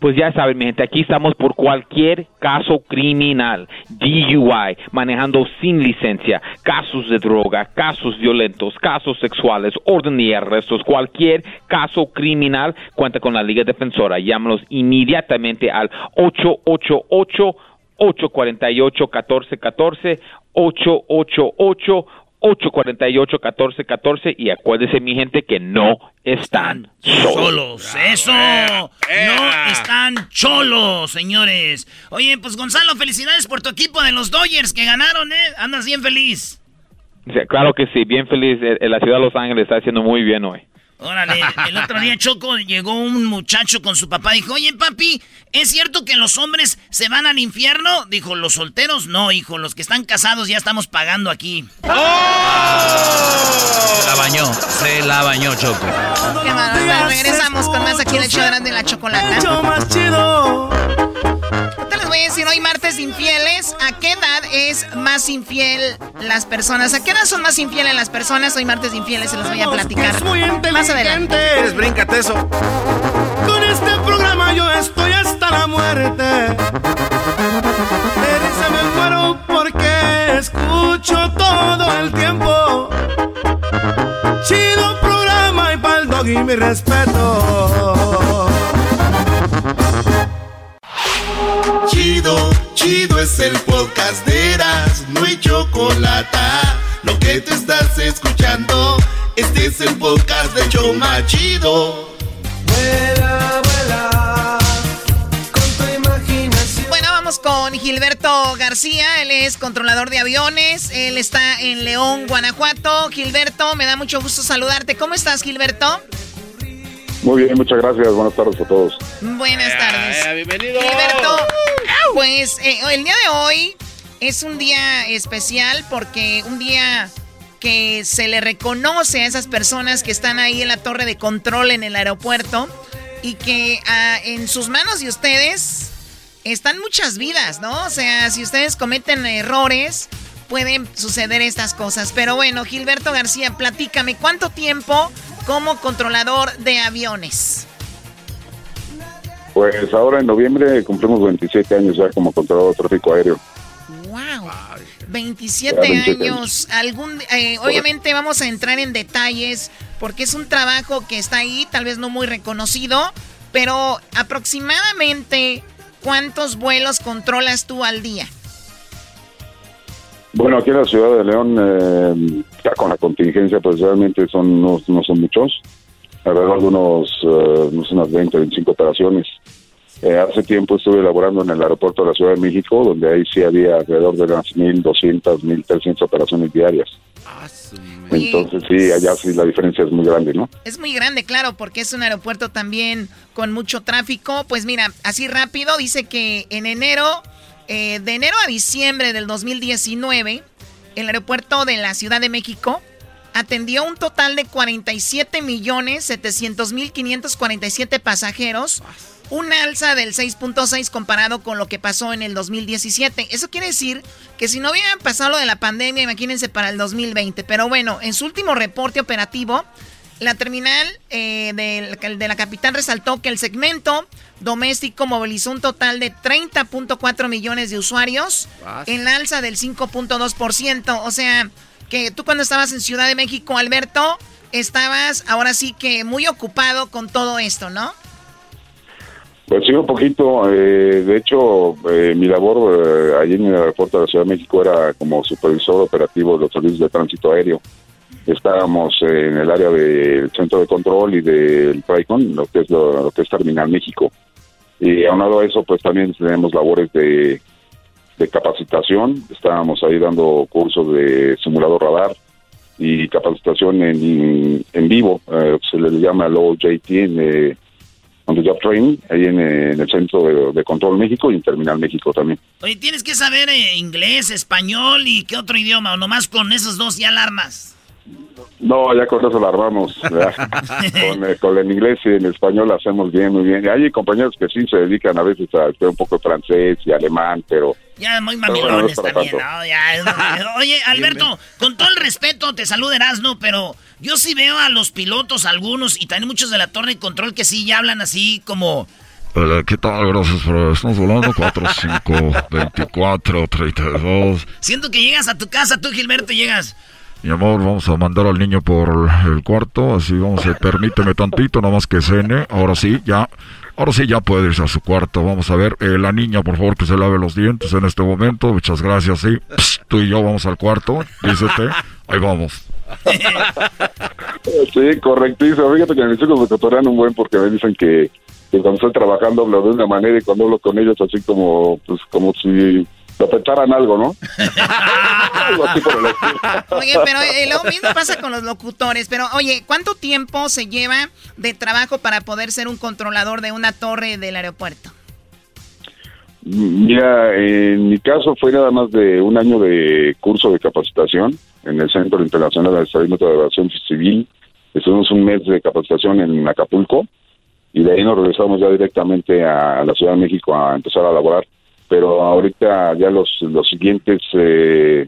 Pues ya saben, mi gente, aquí estamos por cualquier caso criminal, DUI, manejando sin licencia, casos de droga, casos violentos, casos sexuales, orden y arrestos, cualquier caso criminal, cuenta con la Liga Defensora. Llámanos inmediatamente al 888 848 1414 888 848-1414 y acuérdese mi gente que no están solos. Eso, no están cholos, señores. Oye, pues Gonzalo, felicidades por tu equipo de los Dodgers que ganaron, ¿eh? Andas bien feliz. claro que sí, bien feliz. La ciudad de Los Ángeles está haciendo muy bien hoy. Órale, el otro día Choco llegó un muchacho con su papá y dijo, oye papi, ¿es cierto que los hombres se van al infierno? Dijo, los solteros no, hijo, los que están casados ya estamos pagando aquí. ¡Oh! Se la bañó, se la bañó Choco. Qué malo, regresamos con más aquí en el show de la chocolata. más chido voy a decir hoy martes infieles. ¿A qué edad es más infiel las personas? ¿A qué edad son más infieles las personas? Hoy martes infieles se los voy a platicar. más adelante. Eres bríncate eso. Con este programa yo estoy hasta la muerte. se me muero porque escucho todo el tiempo. Chido programa y pa'l dog y mi respeto. Chido, chido es el podcast de Eras, no hay chocolate. Lo que te estás escuchando, este es el podcast de Choma Chido. con tu imaginación. Bueno, vamos con Gilberto García, él es controlador de aviones, él está en León, Guanajuato. Gilberto, me da mucho gusto saludarte. ¿Cómo estás, Gilberto? Muy bien, muchas gracias. Buenas tardes a todos. Buenas tardes. bienvenido. Gilberto, pues eh, el día de hoy es un día especial porque un día que se le reconoce a esas personas que están ahí en la torre de control en el aeropuerto y que ah, en sus manos de ustedes están muchas vidas, ¿no? O sea, si ustedes cometen errores, pueden suceder estas cosas. Pero bueno, Gilberto García, platícame, ¿cuánto tiempo como controlador de aviones? Pues ahora en noviembre cumplimos 27 años ya como controlador de tráfico aéreo. ¡Wow! 27, años. Algún, eh, obviamente vamos a entrar en detalles porque es un trabajo que está ahí, tal vez no muy reconocido, pero aproximadamente ¿cuántos vuelos controlas tú al día? Bueno, aquí en la ciudad de León, eh, ya con la contingencia, pues realmente son no, son muchos, alrededor de unos, eh, unas 20, 25 operaciones. Eh, hace tiempo estuve elaborando en el aeropuerto de la Ciudad de México, donde ahí sí había alrededor de unas 1.200, 1.300 operaciones diarias. Entonces sí, allá sí la diferencia es muy grande, ¿no? Es muy grande, claro, porque es un aeropuerto también con mucho tráfico. Pues mira, así rápido, dice que en enero eh, de enero a diciembre del 2019 el aeropuerto de la Ciudad de México atendió un total de 47 millones 700 mil 547 pasajeros, un alza del 6.6 comparado con lo que pasó en el 2017. Eso quiere decir que si no hubieran pasado lo de la pandemia, imagínense para el 2020. Pero bueno, en su último reporte operativo, la terminal eh, de, de la capital resaltó que el segmento doméstico movilizó un total de 30.4 millones de usuarios, en alza del 5.2%. O sea, que tú cuando estabas en Ciudad de México, Alberto, estabas ahora sí que muy ocupado con todo esto, ¿no? Pues sí, un poquito. Eh, de hecho, eh, mi labor eh, allí en el aeropuerto de la Ciudad de México era como supervisor operativo de los servicios de tránsito aéreo. Estábamos en el área del centro de control y del TRICON, lo que es lo, que es Terminal México. Y aunado a eso, pues también tenemos labores de, de capacitación. Estábamos ahí dando cursos de simulador radar y capacitación en, en vivo. se le llama LOJT en on the job training ahí en, el Centro de, Control México y en Terminal México también. Oye, tienes que saber eh, inglés, español y qué otro idioma, o nomás con esos dos ya alarmas. No, ya con eso la armamos. con, eh, con, el inglés y el español lo hacemos bien, muy bien. hay compañeros que sí se dedican a veces a estudiar un poco de francés y alemán, pero... Ya muy mamilones también, oye, Alberto, con todo el respeto, te saludo Erasno, pero yo sí veo a los pilotos, algunos, y también muchos de la torre de control que sí ya hablan así como... ¿Qué tal? Gracias por... Estamos volando 4, 5, 24, 32. Siento que llegas a tu casa, tú Gilberto, llegas... Mi amor, vamos a mandar al niño por el cuarto, así vamos a... Permíteme tantito, nada más que cene. Ahora sí, ya... Ahora sí ya puede irse a su cuarto. Vamos a ver, eh, la niña, por favor, que se lave los dientes en este momento. Muchas gracias, sí. tú y yo vamos al cuarto, dícete. Ahí vamos. sí, correctísimo. Fíjate que mis hijos me cotorean un buen porque me dicen que, cuando estoy trabajando hablo de una manera y cuando hablo con ellos así como, pues, como si lo algo, ¿no? oye, pero eh, lo mismo pasa con los locutores. Pero, oye, ¿cuánto tiempo se lleva de trabajo para poder ser un controlador de una torre del aeropuerto? Mira, en mi caso fue nada más de un año de curso de capacitación en el Centro Internacional de Estadística de Aviación Civil. Estuvimos un mes de capacitación en Acapulco y de ahí nos regresamos ya directamente a la Ciudad de México a empezar a laborar. Pero ahorita ya los, los siguientes eh,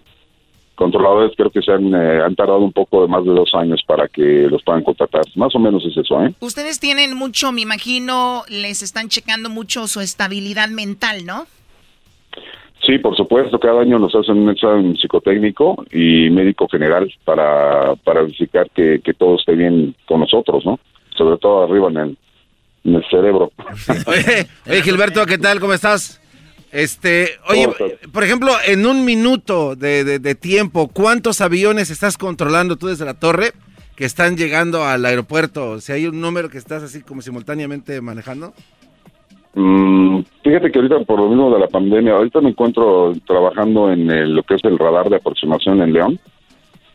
controladores creo que se han, eh, han tardado un poco de más de dos años para que los puedan contratar. Más o menos es eso, ¿eh? Ustedes tienen mucho, me imagino, les están checando mucho su estabilidad mental, ¿no? Sí, por supuesto, cada año nos hacen un examen psicotécnico y médico general para, para verificar que, que todo esté bien con nosotros, ¿no? Sobre todo arriba en el, en el cerebro. Oye, oye, Gilberto, ¿qué tal? ¿Cómo estás? Este, oye, por ejemplo, en un minuto de, tiempo, ¿cuántos aviones estás controlando tú desde la torre que están llegando al aeropuerto? Si hay un número que estás así como simultáneamente manejando. Mm, fíjate que ahorita por lo mismo de la pandemia, ahorita me encuentro trabajando en lo que es el radar de aproximación en León.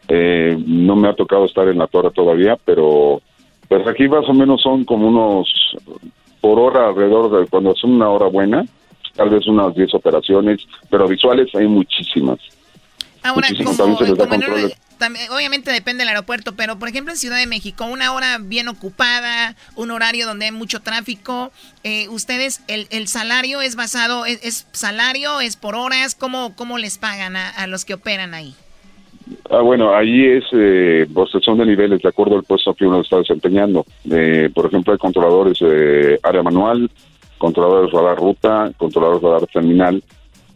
Eh, no me ha tocado estar en la torre todavía, pero pues aquí más o menos son como unos por hora alrededor de cuando son una hora buena, tal vez unas 10 operaciones, pero visuales hay muchísimas. Ahora, también obviamente depende del aeropuerto, pero por ejemplo en Ciudad de México, una hora bien ocupada, un horario donde hay mucho tráfico, eh, ustedes, el, el, salario es basado, es, salario, es por horas, ¿cómo, cómo les pagan a, los que operan ahí? Ah, bueno, ahí es, eh, son de niveles de acuerdo al puesto que uno está desempeñando. Eh, por ejemplo, hay controladores de área manual, controladores radar ruta, controladores radar terminal,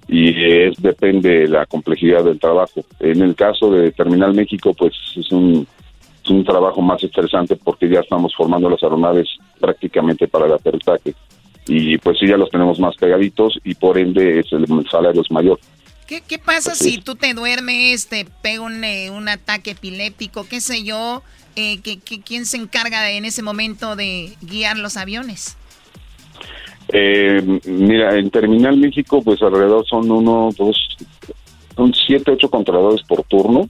y es depende de la complejidad del trabajo. En el caso de Terminal México, pues es un, es un trabajo más estresante porque ya estamos formando las aeronaves prácticamente para el aterrizaje. Y pues sí, ya los tenemos más pegaditos y por ende es el, salario es mayor. ¿Qué, qué pasa si tú te duermes, te pega un, eh, un ataque epiléptico, qué sé yo? Eh, que, ¿Quién se encarga en ese momento de guiar los aviones? Eh, mira, en Terminal México, pues alrededor son uno, dos, son siete, ocho controladores por turno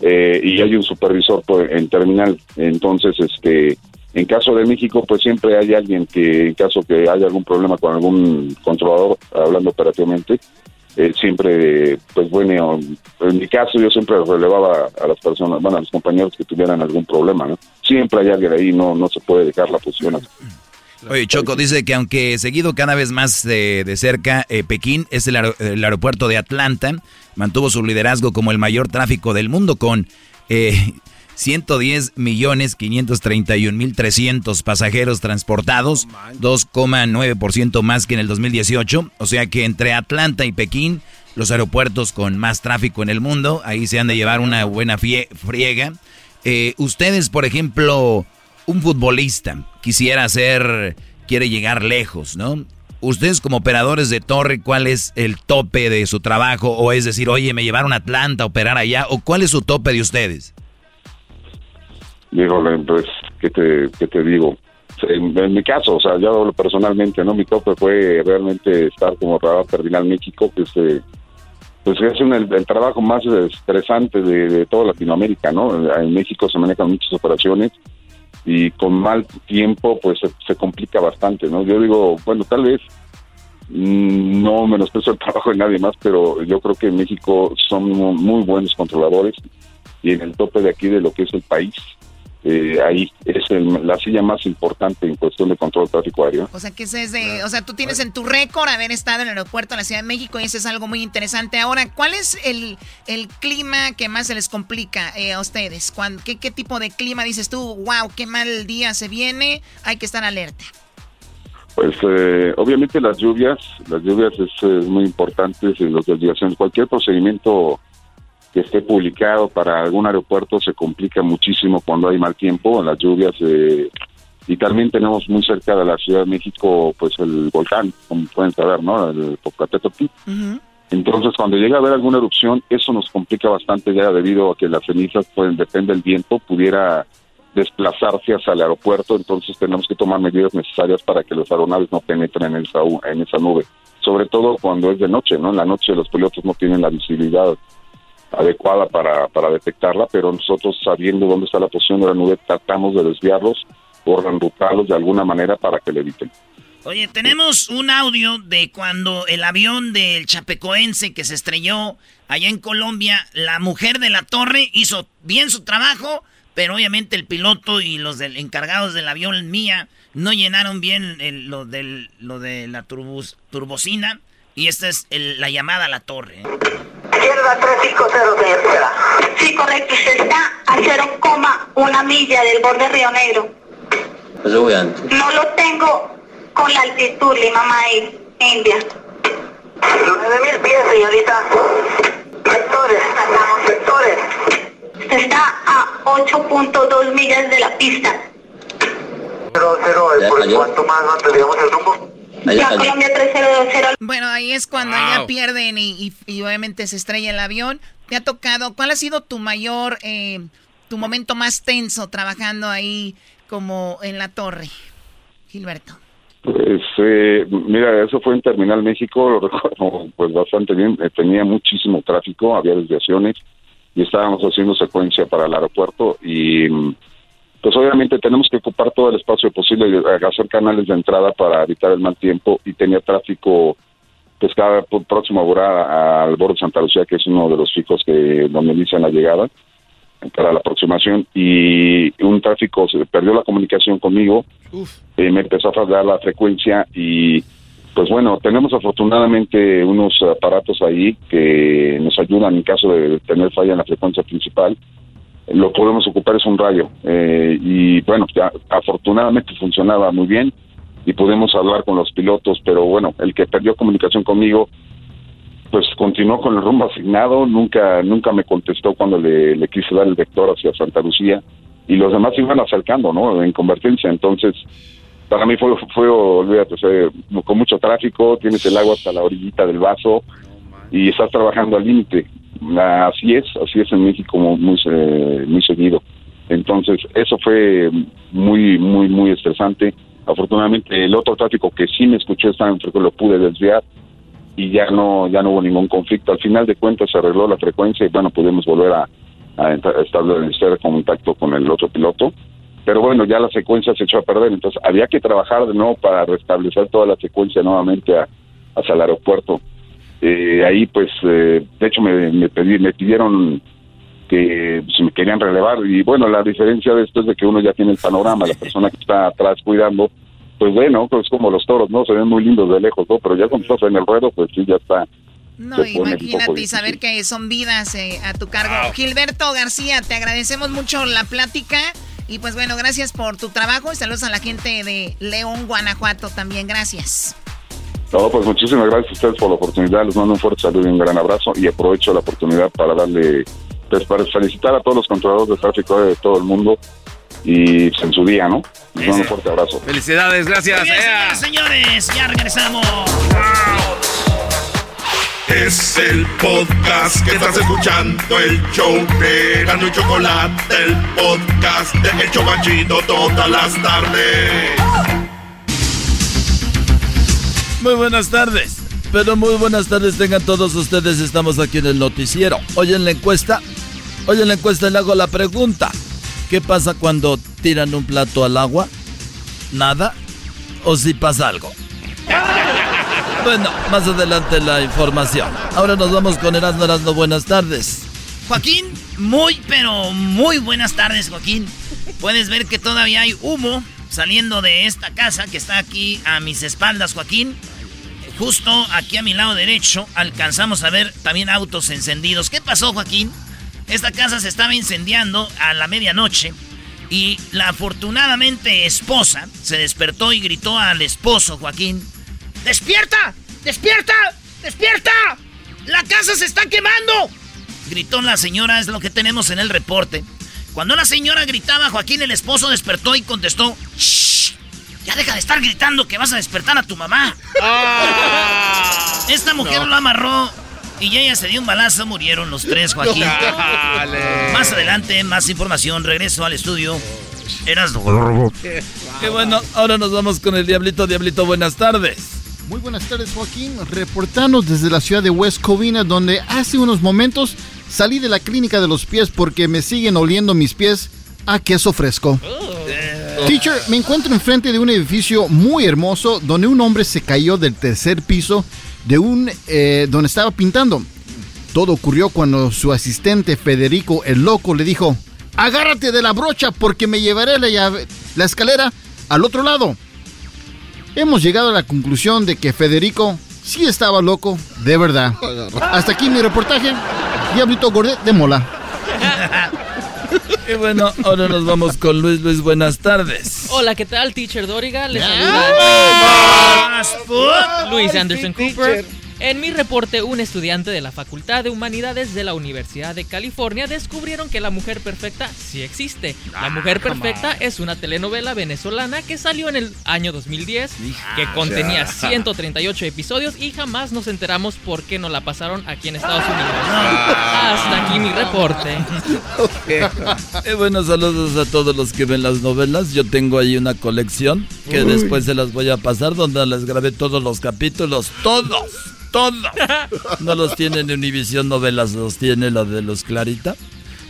eh, y hay un supervisor en Terminal. Entonces, este, en caso de México, pues siempre hay alguien que, en caso que haya algún problema con algún controlador, hablando operativamente, eh, siempre, pues bueno, en mi caso yo siempre relevaba a las personas, bueno, a los compañeros que tuvieran algún problema, ¿no? Siempre hay alguien ahí, no, no se puede dejar la posición así. Oye, Choco dice que aunque seguido cada vez más de, cerca, eh, Pekín es el, aeropuerto de Atlanta, mantuvo su liderazgo como el mayor tráfico del mundo con eh, 110 millones 531 mil 300 pasajeros transportados, 2,9% más que en el 2018. O sea que entre Atlanta y Pekín, los aeropuertos con más tráfico en el mundo, ahí se han de llevar una buena friega. Eh, ustedes, por ejemplo, un futbolista quisiera ser, quiere llegar lejos, ¿no? Ustedes como operadores de torre, ¿cuál es el tope de su trabajo? O es decir, oye, me llevaron a Atlanta a operar allá, o cuál es su tope de ustedes? Digo, pues, ¿qué te, digo? En, mi caso, o sea, yo personalmente, ¿no? Mi tope fue realmente estar como operador terminal México, que este, pues es el, trabajo más estresante de, toda Latinoamérica, ¿no? En México se manejan muchas operaciones y con mal tiempo pues se, complica bastante, ¿no? Yo digo, bueno, tal vez mm, no menosprecio el trabajo de nadie más, pero yo creo que en México son muy buenos controladores y en el tope de aquí de lo que es el país, eh, ahí es la silla más importante en cuestión de control de tráfico aéreo. O sea, que ese es de, o sea, tú tienes en tu récord haber estado en el aeropuerto de la Ciudad de México y eso es algo muy interesante. Ahora, ¿cuál es el, el clima que más se les complica eh, a ustedes? qué, qué, tipo de clima dices tú? Wow, qué mal día se viene, hay que estar alerta. Pues eh, obviamente las lluvias, las lluvias es, muy importante en los desviaciones. Cualquier procedimiento que esté publicado para algún aeropuerto se complica muchísimo cuando hay mal tiempo, las lluvias. Eh, y también tenemos muy cerca de la Ciudad de México, pues el volcán, como pueden saber, ¿no? El Popocatépetl. Entonces, cuando llega a haber alguna erupción, eso nos complica bastante ya debido a que las cenizas, pueden, depende del viento, pudiera desplazarse hacia el aeropuerto, entonces tenemos que tomar medidas necesarias para que los aeronaves no penetren en esa, en esa nube. Sobre todo cuando es de noche, ¿no? En la noche los pilotos no tienen la visibilidad adecuada para, para detectarla, pero nosotros sabiendo dónde está la posición de la nube tratamos de desviarlos o reenrutarlos de alguna manera para que le eviten. Oye, tenemos un audio de cuando el avión del Chapecoense que se estrelló allá en Colombia, la mujer de la torre hizo bien su trabajo, pero obviamente el piloto y los del, encargados del avión mía no llenaron bien lo, lo de la turbocina y esta es la llamada a la torre. ¿eh? Izquierda 350, señor Piedra. Sí, correcto. Usted está a 0,1 milla del borde Río Negro. Eso voy antes. No lo tengo con la altitud Lima Maíz, India. 9.000 pies, señorita. Vectores. Vectores. Usted está a 8.2 millas de la pista. 0, 0, ¿por cuánto más antes digamos el rumbo? Bueno, ahí es cuando ya pierden y, obviamente se estrella el avión. ¿Te ha tocado? ¿Cuál ha sido tu mayor, eh, tu momento más tenso trabajando ahí como en la torre, Gilberto? Pues, eh, mira, eso fue en Terminal México, lo recuerdo pues bastante bien. Eh, tenía muchísimo tráfico, había desviaciones y estábamos haciendo secuencia para el aeropuerto y pues obviamente tenemos que ocupar todo el espacio posible, y hacer canales de entrada para evitar el mal tiempo y tener tráfico pues cada próximo a al borde de Santa Lucía, que es uno de los fijos que donde inician la llegada para la aproximación y un tráfico se perdió la comunicación conmigo, eh, me empezó a fallar la frecuencia y pues bueno, tenemos afortunadamente unos aparatos ahí que nos ayudan en caso de tener falla en la frecuencia principal lo podemos ocupar es un rayo. Eh, y bueno, afortunadamente funcionaba muy bien y podemos hablar con los pilotos, pero bueno, el que perdió comunicación conmigo, pues continuó con el rumbo asignado, nunca, nunca me contestó cuando le, quise dar el vector hacia Santa Lucía y los demás iban acercando, ¿no? En convergencia, entonces para mí fue, fue olvídate, con mucho tráfico, tienes el agua hasta la orillita del vaso y estás trabajando al límite Así es, así es en México muy, muy seguido. Entonces, eso fue muy, muy, muy estresante. Afortunadamente, el otro tráfico que sí me escuché esta lo pude desviar y ya no, ya no hubo ningún conflicto. Al final de cuentas se arregló la frecuencia y bueno, pudimos volver a, a establecer contacto con el otro piloto. Pero bueno, ya la secuencia se echó a perder, entonces había que trabajar de nuevo para restablecer toda la secuencia nuevamente hacia el aeropuerto Eh, ahí pues, eh, de hecho me, me, pedí, me pidieron que si me querían relevar y bueno, la diferencia de esto es de que uno ya tiene el panorama, la persona que está atrás cuidando, pues bueno, pues como los toros, ¿no? Se ven muy lindos de lejos, ¿no? Pero ya cuando estás en el ruedo, pues sí, ya está. No, imagínate y saber que son vidas eh, a tu cargo. Gilberto García, te agradecemos mucho la plática y pues bueno, gracias por tu trabajo y saludos a la gente de León, Guanajuato también, gracias. No, pues muchísimas gracias a ustedes por la oportunidad, les mando un fuerte saludo y un gran abrazo y aprovecho la oportunidad para darle, pues para felicitar a todos los controladores de tráfico de todo el mundo y pues, en su día, ¿no? Les mando un fuerte abrazo. Felicidades, gracias. señores, ya regresamos. Es el podcast que estás escuchando, el show de y Chocolate, el podcast de El Chocachito todas las tardes. Muy buenas tardes, pero muy buenas tardes tengan todos ustedes, estamos aquí en el noticiero. Hoy en la encuesta, hoy en la encuesta le hago la pregunta, ¿qué pasa cuando tiran un plato al agua? ¿Nada? ¿O si pasa algo? Bueno, más adelante la información. Ahora nos vamos con Erasmo Erasmo. Buenas tardes. Joaquín, muy, pero muy buenas tardes, Joaquín. Puedes ver que todavía hay humo saliendo de esta casa que está aquí a mis espaldas, Joaquín. Justo aquí a mi lado derecho alcanzamos a ver también autos encendidos. ¿Qué pasó, Joaquín? Esta casa se estaba incendiando a la medianoche y la afortunadamente esposa se despertó y gritó al esposo, Joaquín, ¡Despierta! ¡Despierta! ¡Despierta! ¡La casa se está quemando! Gritó la señora, es lo que tenemos en el reporte. Cuando la señora gritaba, Joaquín, el esposo, despertó y contestó: ¡Shh! Ya deja de estar gritando que vas a despertar a tu mamá. Ah. Esta mujer lo amarró y ella se dio un balazo. Murieron los tres, Joaquín. Más adelante, más información. Regreso al estudio. Eras. Qué bueno, ahora nos vamos con el Diablito. Diablito, buenas tardes. Muy buenas tardes, Joaquín. Reportando desde la ciudad de West Covina, donde hace unos momentos salí de la clínica de los pies porque me siguen oliendo mis pies a queso fresco. Oh. Teacher, me encuentro enfrente de un edificio muy hermoso donde un hombre se cayó del tercer piso de un eh, donde estaba pintando. Todo ocurrió cuando su asistente Federico el loco le dijo: Agárrate de la brocha porque me llevaré la, la escalera al otro lado hemos llegado a la conclusión de que Federico sí estaba loco, de verdad. Hasta aquí mi reportaje. Diablito Gordet de Mola. Y bueno, ahora nos vamos con Luis. Luis, buenas tardes. Hola, ¿qué tal, teacher Doriga? Les saluda Luis Anderson Cooper. En mi reporte, un estudiante de la Facultad de Humanidades de la Universidad de California descubrieron que La Mujer Perfecta sí existe. La ah, Mujer Perfecta es una telenovela venezolana que salió en el año 2010, que contenía 138 episodios y jamás nos enteramos por qué no la pasaron aquí en Estados Unidos. Hasta aquí mi reporte. Eh, bueno, saludos a todos los que ven las novelas. Yo tengo ahí una colección que después se las voy a pasar donde les grabé todos los capítulos, todos todos. No los tiene en Univision Novelas, los tiene la de los Clarita.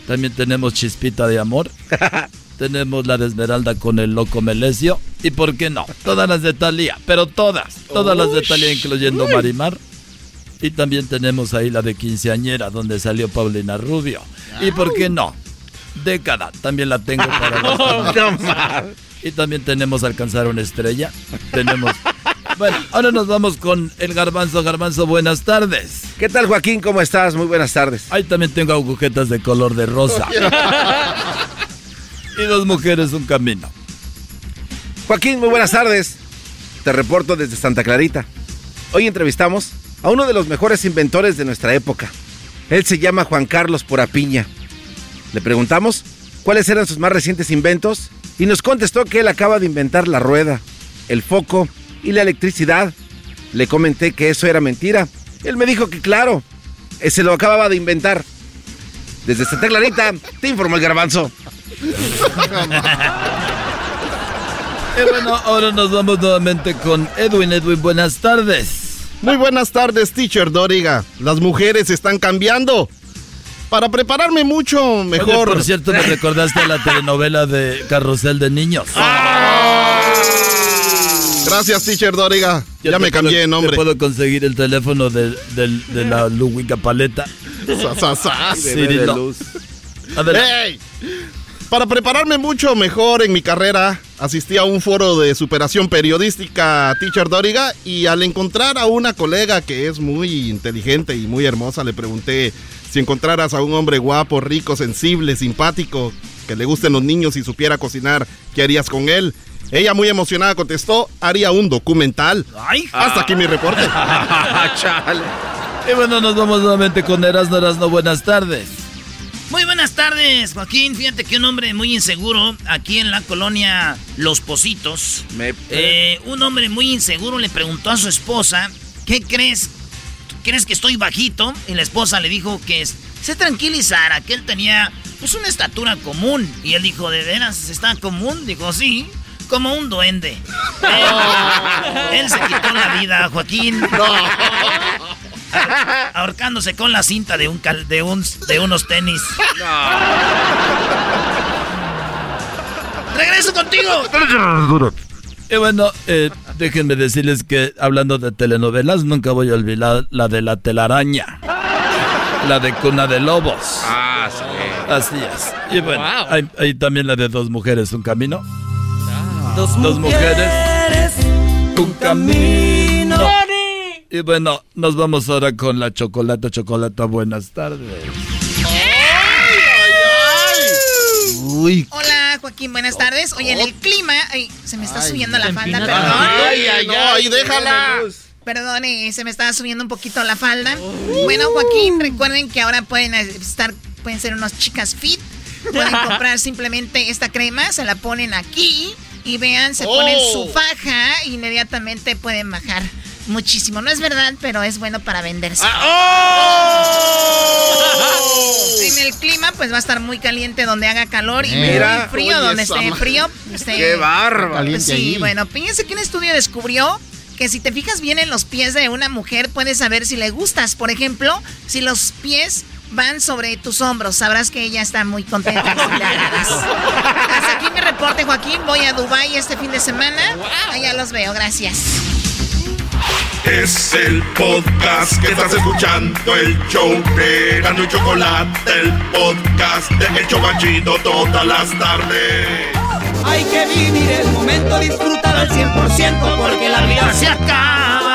También tenemos Chispita de Amor. tenemos la de Esmeralda con el Loco Melesio. Y por qué no, todas las de Talía, pero todas, todas las de Talía, incluyendo Marimar. Y también tenemos ahí la de Quinceañera, donde salió Paulina Rubio. Y por qué no, Década, también la tengo para Y también tenemos Alcanzar una estrella. Tenemos bueno, ahora nos vamos con el garbanzo. Garbanzo, buenas tardes. ¿Qué tal, Joaquín? ¿Cómo estás? Muy buenas tardes. Ahí también tengo agujetas de color de rosa. y dos mujeres, un camino. Joaquín, muy buenas tardes. Te reporto desde Santa Clarita. Hoy entrevistamos a uno de los mejores inventores de nuestra época. Él se llama Juan Carlos Porapiña. Le preguntamos cuáles eran sus más recientes inventos y nos contestó que él acaba de inventar la rueda, el foco y la electricidad. Le comenté que eso era mentira. Él me dijo que claro, se lo acababa de inventar. Desde Santa Clarita, te informó el garbanzo. y bueno, ahora nos vamos nuevamente con Edwin. Edwin, buenas tardes. Muy buenas tardes, teacher Doriga. Las mujeres están cambiando. Para prepararme mucho mejor. por cierto, me recordaste la telenovela de Carrusel de Niños. Ah. Gracias, teacher Doriga. Ya, me cambié de nombre. puedo conseguir el teléfono de, de la Luwica Paleta? Para prepararme mucho mejor en mi carrera, asistí a un foro de superación periodística Teacher Doriga y al encontrar a una colega que es muy inteligente y muy hermosa, le pregunté si encontraras a un hombre guapo, rico, sensible, simpático, que le gusten los niños y supiera cocinar, ¿qué harías con él? Ella muy emocionada contestó, haría un documental. Hasta aquí mi reporte. Y bueno, nos vamos nuevamente con Erasno Erasno. Buenas tardes. Muy buenas tardes, Joaquín. Fíjate que un hombre muy inseguro aquí en la colonia Los Positos. Eh, un hombre muy inseguro le preguntó a su esposa, ¿qué crees? ¿Crees que estoy bajito? Y la esposa le dijo que se tranquilizara, que él tenía pues una estatura común. Y él dijo, ¿de veras está común? Dijo, sí, como un duende. Él, se quitó la vida, Joaquín. ahorcándose con la cinta de un, de, un de unos tenis. ¡Regreso contigo! Y bueno, eh, déjenme decirles que hablando de telenovelas, nunca voy a olvidar la de la telaraña. La de Cuna de Lobos. Ah, sí. Así es. Y bueno, hay, también la de Dos Mujeres, Un Camino. Dos, mujeres, Un Camino. Y bueno, nos vamos ahora con la chocolata, chocolata. Buenas tardes. Uy. Hola, Joaquín, buenas tardes. Oye, en el clima, ay, se me está subiendo la falda, perdón. Ay, ay, no, ahí déjala. Perdone, se me estaba subiendo un poquito la falda. Bueno, Joaquín, recuerden que ahora pueden estar, pueden ser unas chicas fit. Pueden comprar simplemente esta crema, se la ponen aquí y vean, se ponen su oh. faja, inmediatamente pueden bajar muchísimo. No es verdad, pero es bueno para venderse. Ah, oh. En el clima, pues va a estar muy caliente donde haga calor y muy frío donde esté frío. ¡Qué barba! sí, bueno, fíjense que un estudio descubrió que si te fijas bien en los pies de una mujer, puedes saber si le gustas. Por ejemplo, si los pies van sobre tus hombros, sabrás que ella está muy contenta. Hasta aquí mi reporte, Joaquín. Voy a Dubai este fin de semana. Allá los veo, gracias. Es el podcast que estás escuchando, el show de Gano y Chocolate, el podcast de Hecho Chocachito todas las tardes. Hay que vivir el momento, disfrutar al 100% porque la vida se acaba.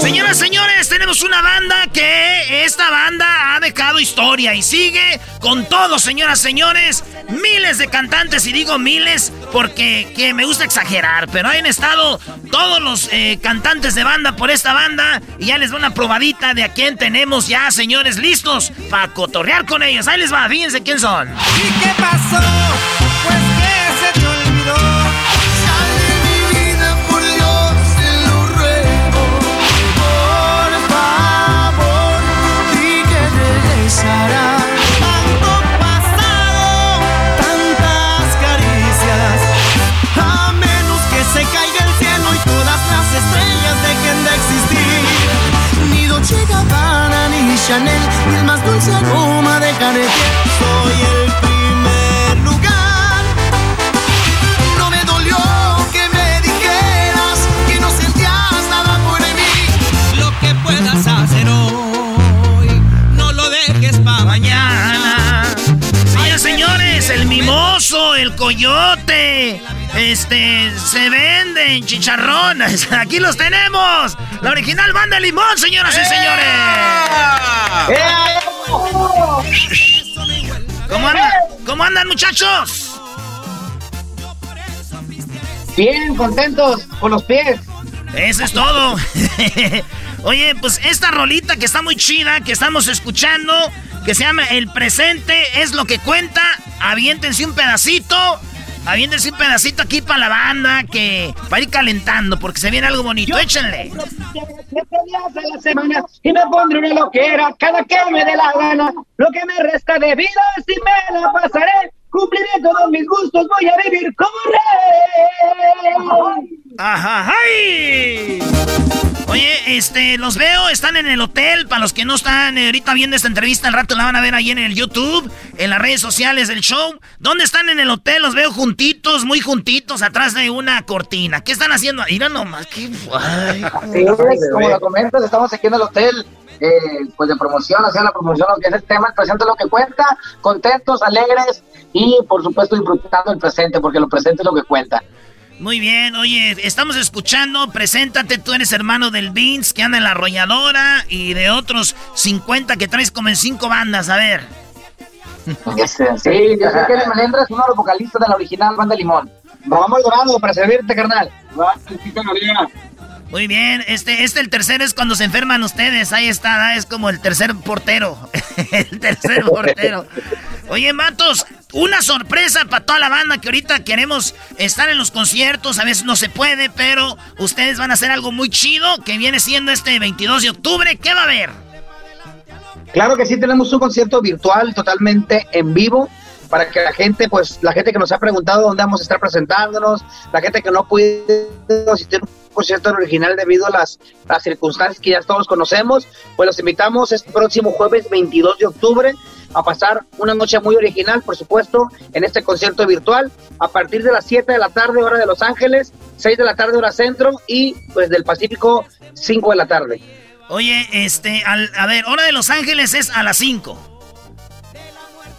Señoras, señores, tenemos una banda que esta banda ha dejado historia y sigue con todo, señoras, señores. Miles de cantantes, y digo miles porque que me gusta exagerar, pero han estado todos los eh, cantantes de banda por esta banda y ya les va una probadita de a quién tenemos ya, señores, listos para cotorrear con ellos. Ahí les va, fíjense quién son. ¿Y qué pasó? Chanel y el más dulce aroma de Soy el primer lugar. No me dolió que me dijeras que no sentías nada por mí. Lo que puedas hacer hoy, no lo dejes para mañana. Señores, señores, el mimoso, el coyote. Este, se venden chicharrones. Aquí los tenemos. La original banda limón, señoras y señores. ¿Cómo andan? ¿Cómo andan, muchachos? Bien, contentos con los pies. Eso es todo. Oye, pues esta rolita que está muy chida, que estamos escuchando, que se llama El presente es lo que cuenta. Aviéntense un pedacito Habiéndose un pedacito aquí para la banda que va a ir calentando porque se viene algo bonito. Échenle. la semana y me pondré una loquera cada que me dé la gana. Lo que me resta de vida si me la pasaré Cumpliré todos mis gustos, voy a vivir como rey. Ajá, ¡ay! Oye, este, los veo, están en el hotel. Para los que no están eh, ahorita viendo esta entrevista, al rato la van a ver ahí en el YouTube, en las redes sociales del show. ¿Dónde están en el hotel? Los veo juntitos, muy juntitos, atrás de una cortina. ¿Qué están haciendo? Mira nomás, qué. Ay, Sí, es, como lo comentas, estamos aquí en el hotel, eh, pues de promoción, haciendo la promoción, lo que es el tema, el presente es lo que cuenta, contentos, alegres y por supuesto disfrutando el presente, porque lo presente es lo que cuenta. Muy bien, oye, estamos escuchando, preséntate, tú eres hermano del Vince que anda en la arrolladora y de otros 50 que traes como en cinco bandas, a ver. Sí, yo soy Kevin Melendres, uno de los vocalistas de la original Banda Limón. Vamos Dorado para servirte, carnal. Muy bien, este, este el tercero es cuando se enferman ustedes, ahí está, es como el tercer portero, el tercer portero. Oye, Matos, una sorpresa para toda la banda que ahorita queremos estar en los conciertos, a veces no se puede, pero ustedes van a hacer algo muy chido que viene siendo este 22 de octubre, ¿qué va a haber? Claro que sí, tenemos un concierto virtual totalmente en vivo para que la gente, pues la gente que nos ha preguntado dónde vamos a estar presentándonos, la gente que no puede asistir a un concierto original debido a las, las circunstancias que ya todos conocemos, pues los invitamos este próximo jueves 22 de octubre a pasar una noche muy original, por supuesto, en este concierto virtual, a partir de las 7 de la tarde, hora de Los Ángeles, 6 de la tarde, hora centro, y pues del Pacífico, 5 de la tarde. Oye, este, al- a ver, hora de Los Ángeles es a las 5.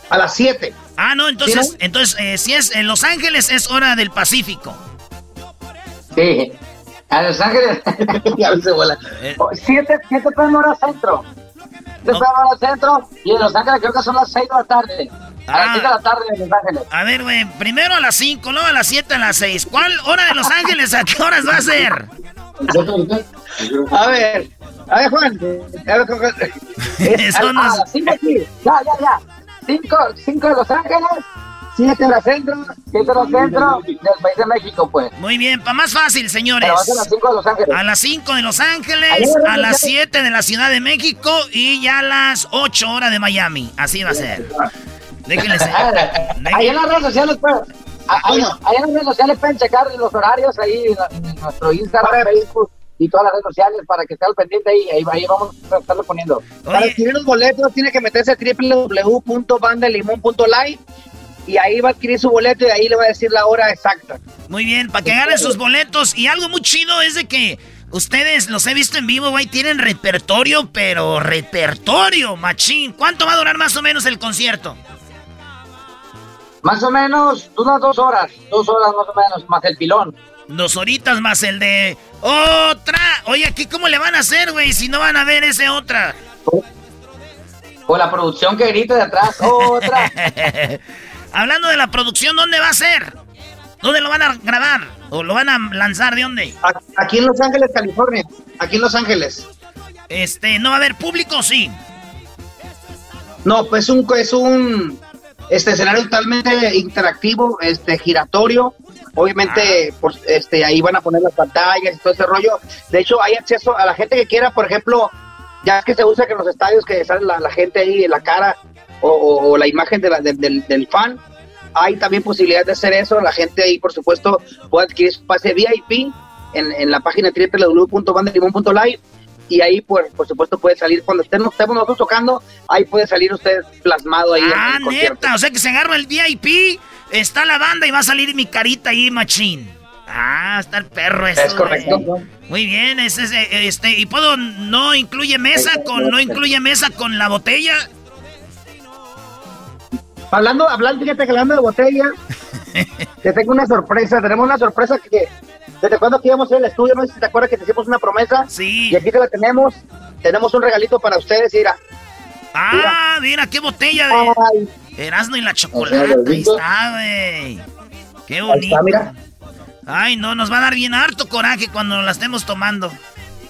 A las 7. Ah, no, entonces, ¿Sí, entonces eh, si es en Los Ángeles es hora del Pacífico. Sí, a Los Ángeles, ya se vuela. 7 7 pm hora centro. 7 pm hora centro, y en Los Ángeles creo que son las 6 de la tarde. A las 6 de la tarde en Los Ángeles. A ver, güey, primero a las 5, luego a las 7, a las 6. ¿Cuál hora de Los Ángeles? ¿A qué horas va a ser? A ver, a ver, Juan. A ver, Juan. Es- a, a las- las 5 aquí. Ya, ya, ya. 5 de Los Ángeles, 7 de la centro, 7 de la centro del país de México, pues. Muy bien, para más fácil, señores. Pero a las 5 de Los Ángeles. A las 5 de Los Ahí Ángeles, va, a ya- las 7 de la Ciudad de México y ya a las 8 horas de Miami. Así va a ser. Déjenles. Ahí en las redes sociales, pues. a- Ahí, ahí en las redes sociales pueden checar los horarios ahí en nuestro Instagram, Facebook y todas las redes sociales para que esté al pendiente ahí. Ahí, ahí vamos a estarlo poniendo. Para adquirir los boletos tiene que meterse a www.bandalimon.live y ahí va a adquirir su boleto y ahí le va a decir la hora exacta. Muy bien, para que agarren sus boletos. Y algo muy chido es de que ustedes, los he visto en vivo, güey, tienen repertorio, pero repertorio, machín. ¿Cuánto va a durar más o menos el concierto? Más o menos unas dos horas, dos horas más o menos, más el pilón. Dos horitas más el de otra. Oye, aquí cómo le van a hacer, güey, si no van a ver ese otra. O la producción que grita de atrás, otra. Hablando de la producción, ¿dónde va a ser? ¿Dónde lo van a grabar? ¿O lo van a lanzar? ¿De dónde? Aquí en Los Ángeles, California. Aquí en Los Ángeles. Este, ¿no va a haber público? Sí. No, pues es un, es un este escenario totalmente interactivo, este giratorio. Obviamente, pues, este, ahí van a poner las pantallas y todo ese rollo. De hecho, hay acceso a la gente que quiera, por ejemplo, ya que se usa que en los estadios que sale la, la gente ahí en la cara o, o- o la imagen de la- del- del, del fan. Hay también posibilidad de hacer eso. La gente ahí, por supuesto, puede adquirir su pase VIP en, en la página www.bandalimon.live y ahí, por, por supuesto, puede salir cuando estemos, estemos nosotros tocando, ahí puede salir usted plasmado ahí. en Ah, el concierto. neta. O sea que se agarra el VIP, está la banda y va a salir mi carita ahí, machín. Ah, está el perro eso. Es correcto. güey. Muy bien, ese es, eh, este, y puedo, no incluye mesa con, no incluye mesa con la botella. Hablando, hablando, fíjate que hablando de botella, te tengo una sorpresa. Tenemos una sorpresa que desde cuando que íbamos al estudio, no sé si te acuerdas que te hicimos una promesa. Sí. Y aquí te la tenemos. Tenemos un regalito para ustedes, mira. Ah, mira, qué botella de Erasmo y la chocolate. Ahí está, güey. Qué bonito. mira. Ay, no, nos va a dar bien harto coraje cuando la estemos tomando.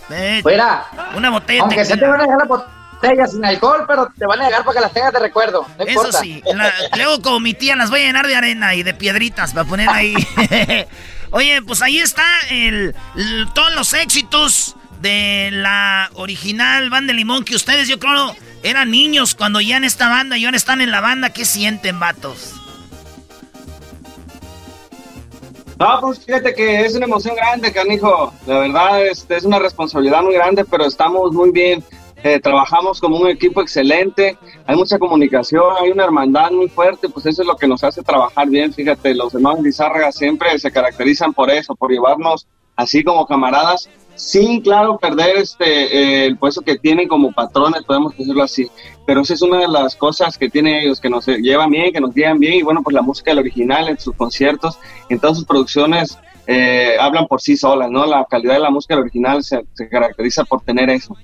Eh, Mira, una botella Aunque se te van a dejar la botella sin alcohol, pero te van a dejar para que las tengas de recuerdo. No Eso importa. sí, la- luego como mi tía las voy a llenar de arena y de piedritas para poner ahí. Oye, pues ahí está el, el- todos los éxitos de la original Banda de Limón que ustedes yo creo eran niños cuando ya en esta banda y ahora están en la banda. ¿Qué sienten, vatos? No, pues fíjate que es una emoción grande, canijo. La verdad, este, es una responsabilidad muy grande, pero estamos muy bien. Eh, trabajamos como un equipo excelente, hay mucha comunicación, hay una hermandad muy fuerte, pues eso es lo que nos hace trabajar bien, fíjate, los hermanos Lizárraga siempre se caracterizan por eso, por llevarnos así como camaradas sin, claro, perder este eh, el puesto que tienen como patrones, podemos decirlo así. Pero esa es una de las cosas que tienen ellos, que nos llevan bien, que nos guían bien, y bueno, pues la música del original en sus conciertos, en todas sus producciones, eh, hablan por sí solas, ¿no? La calidad de la música del original se, se caracteriza por tener eso.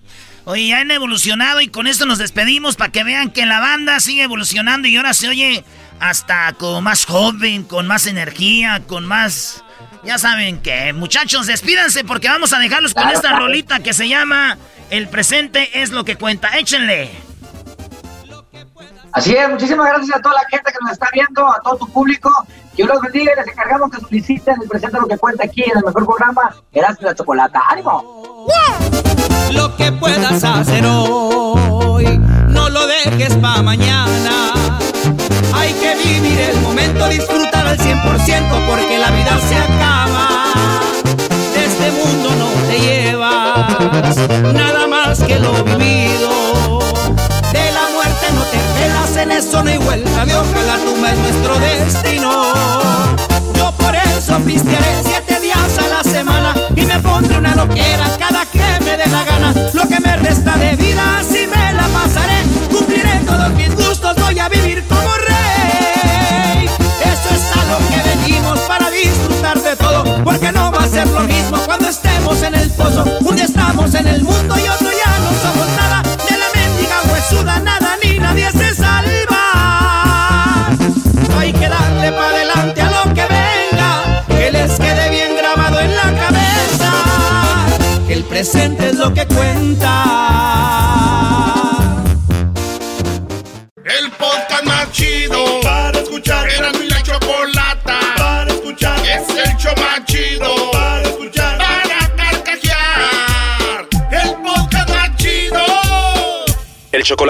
Oye, ya han evolucionado y con esto nos despedimos para que vean que la banda sigue evolucionando y ahora se oye hasta con más joven, con más energía, con más... Ya saben que, muchachos, despídanse porque vamos a dejarlos con esta rolita que se llama El presente es lo que cuenta. Échenle. Así es, muchísimas gracias a toda la gente que nos está viendo, a todo tu público. Que los bendiga y les encargamos que soliciten el presente lo que cuenta aquí en el mejor programa, Erasmo la Chocolata. ¡Ánimo! Lo que puedas hacer hoy, no lo dejes para mañana. Hay que vivir el momento, disfrutar al 100% porque la vida se acaba. De este mundo no te llevas nada más que lo vivido. De la muerte no te pelas, en eso no hay vuelta de hoja, la tumba es nuestro destino. Yo por eso pistearé siete días a la semana y me pondré una loquera cada presente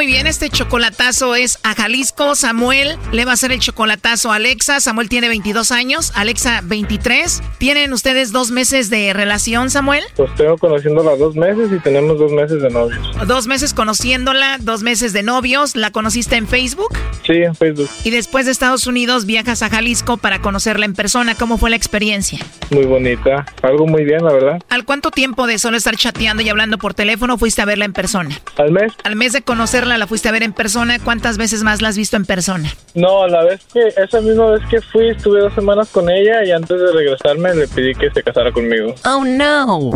Muy bien, este chocolatazo es a Jalisco. Samuel le va a hacer el chocolatazo a Alexa. Samuel tiene 22 años, Alexa 23. ¿Tienen ustedes dos meses de relación, Samuel? Pues tengo conociéndola dos meses y tenemos dos meses de novios. Dos meses conociéndola, dos meses de novios. ¿La conociste en Facebook? Sí, en Facebook. Y después de Estados Unidos viajas a Jalisco para conocerla en persona. ¿Cómo fue la experiencia? Muy bonita. Algo muy bien, la verdad. ¿Al cuánto tiempo de solo estar chateando y hablando por teléfono fuiste a verla en persona? Al mes. Al mes de conocerla la fuiste a ver en persona. ¿Cuántas veces más la has visto en persona? No, la vez que, esa misma vez que fui, estuve dos semanas con ella y antes de regresarme le pedí que se casara conmigo. Oh no.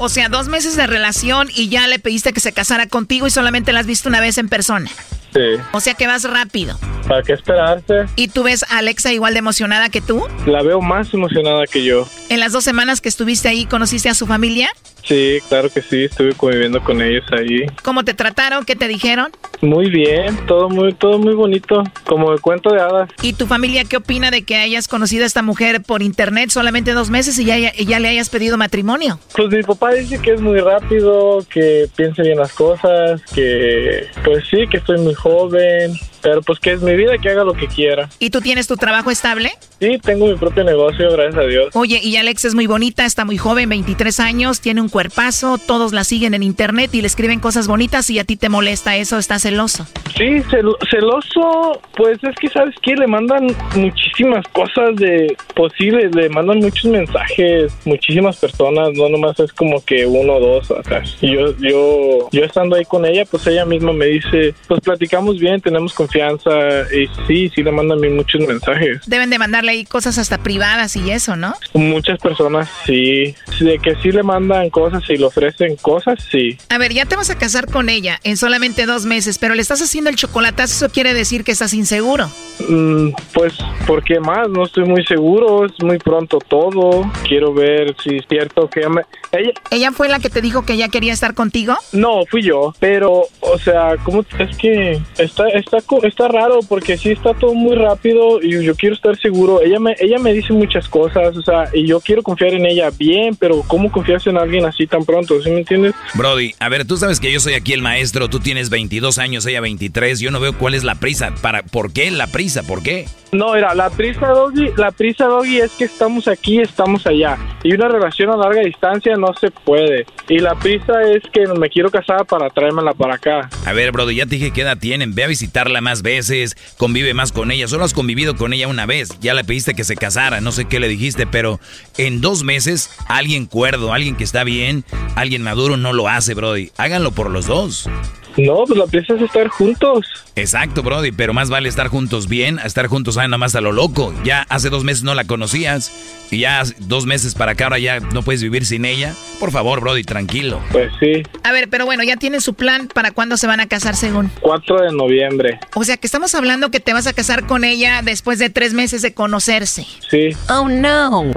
O sea, dos meses de relación y ya le pediste que se casara contigo y solamente la has visto una vez en persona. Sí. O sea que vas rápido. ¿Para qué esperarse? ¿Y tú ves a Alexa igual de emocionada que tú? La veo más emocionada que yo. ¿En las dos semanas que estuviste ahí conociste a su familia? Sí, claro que sí, estuve conviviendo con ellos ahí. ¿Cómo te trataron? ¿Qué te dijeron? Muy bien, todo muy, todo muy bonito, como el cuento de hadas. ¿Y tu familia qué opina de que hayas conocido a esta mujer por internet solamente dos meses y ya, y ya le hayas pedido matrimonio? Pues mi papá dice que es muy rápido, que piense bien las cosas, que pues sí, que estoy muy joven, pero pues que es mi vida, que haga lo que quiera. ¿Y tú tienes tu trabajo estable? Sí, tengo mi propio negocio, gracias a Dios. Oye, y Alex es muy bonita, está muy joven, 23 años, tiene un cuerpazo, todos la siguen en internet y le escriben cosas bonitas y a ti te molesta eso, estás celoso. Sí, cel- celoso, pues es que sabes que le mandan muchísimas cosas de posibles, le mandan muchos mensajes, muchísimas personas, no nomás es como que uno o dos acá. Y yo, yo, yo estando ahí con ella, pues ella misma me dice, pues platicamos bien, tenemos confianza y sí, sí le mandan a mí muchos mensajes. Deben de mandarle ahí cosas hasta privadas y eso, ¿no? Muchas personas sí, de que sí le mandan cosas y le ofrecen cosas, sí. A ver, ya te vas a casar con ella en solamente dos meses, pero le estás haciendo el chocolatazo, eso quiere decir que estás inseguro. Mm, pues, ¿por qué más, no estoy muy seguro, es muy pronto todo. Quiero ver si es cierto que ella me... Ella, ¿Ella fue la que te dijo que ella quería estar contigo? no, fui yo, pero, o sea, ¿cómo? Es que está, está, co- está raro porque sí está todo muy rápido y yo quiero estar seguro. Ella me, ella me dice muchas cosas, o sea, y yo quiero confiar en ella bien, pero ¿cómo confiarse en alguien así tan pronto? ¿Sí me entiendes? Brody, a ver, tú sabes que yo soy aquí el maestro, tú tienes 22 años, ella 23, yo no veo cuál es la prisa. Para, ¿Por qué la prisa? ¿Por qué? No, mira, la prisa, Doggy, la prisa, Doggy, es que estamos aquí, estamos allá. Y una relación a larga distancia no se puede. Y la prisa es que me quiero casar para traérmela para acá. A ver, Brody, ya te dije qué edad tienen, ve a visitarla más veces, convive más con ella, solo has convivido con ella una vez, ya le pediste que se casara, no sé qué le dijiste, pero en dos meses alguien cuerdo, alguien que está bien, alguien maduro no lo hace, Brody. Háganlo por los dos. No, pues la prisa es estar juntos. Exacto, Brody, pero más vale estar juntos bien a estar juntos ah, nada más a lo loco. Ya hace dos meses no la conocías y ya dos meses para acá ahora ya no puedes vivir sin ella. Por favor, Brody, tranquilo. Pues sí. A ver, pero bueno, ya tienen su plan para cuándo se van a casar según. 4 de noviembre. O sea que estamos hablando que te vas a casar con ella después de tres meses de conocerse. Sí. Oh no.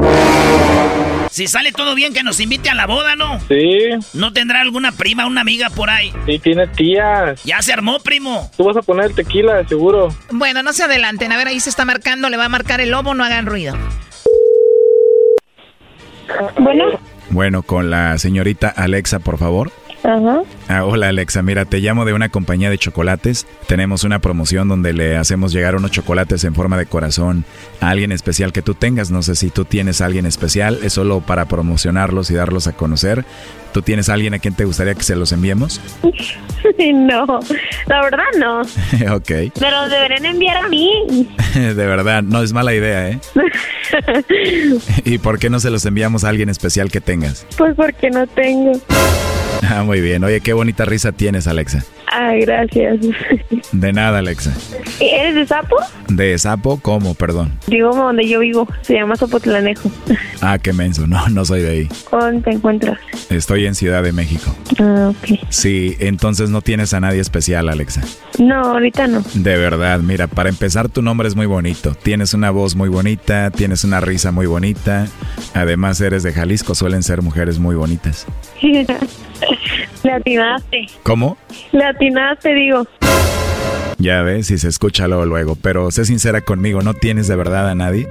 Si sale todo bien, que nos invite a la boda, ¿no? Sí. ¿No tendrá alguna prima, una amiga por ahí? Sí, tiene Ya se armó, primo. Tú vas a poner el tequila, de seguro. Bueno, no se adelanten. A ver, ahí se está marcando, le va a marcar el lobo, no hagan ruido. Bueno. Bueno, con la señorita Alexa, por favor. Ajá. Ah, hola Alexa, mira, te llamo de una compañía de chocolates. Tenemos una promoción donde le hacemos llegar unos chocolates en forma de corazón a alguien especial que tú tengas. No sé si tú tienes a alguien especial, es solo para promocionarlos y darlos a conocer. ¿Tú tienes a alguien a quien te gustaría que se los enviemos? no, la verdad no. ok, Me los deberían enviar a mí. de verdad, no es mala idea, ¿eh? ¿Y por qué no se los enviamos a alguien especial que tengas? pues porque no tengo. Ah, muy bien. Oye, qué bonita risa tienes, Alexa. Ay, gracias. De nada, Alexa. ¿Eres de sapo? ¿De sapo? ¿Cómo? Perdón. Digo donde yo vivo. Se llama Zapotlanejo. Ah, qué menso. No, no soy de ahí. ¿Dónde te encuentras? Estoy en Ciudad de México. Ah, ok. Sí, entonces no tienes a nadie especial, Alexa. No, ahorita no. De verdad, mira, para empezar tu nombre es muy bonito. Tienes una voz muy bonita, tienes una risa muy bonita. Además eres de Jalisco, suelen ser mujeres muy bonitas. Le atinaste. ¿Cómo? Le atinaste, digo. Ya ves, si se escucha luego luego, pero sé sincera conmigo, ¿no tienes de verdad a nadie?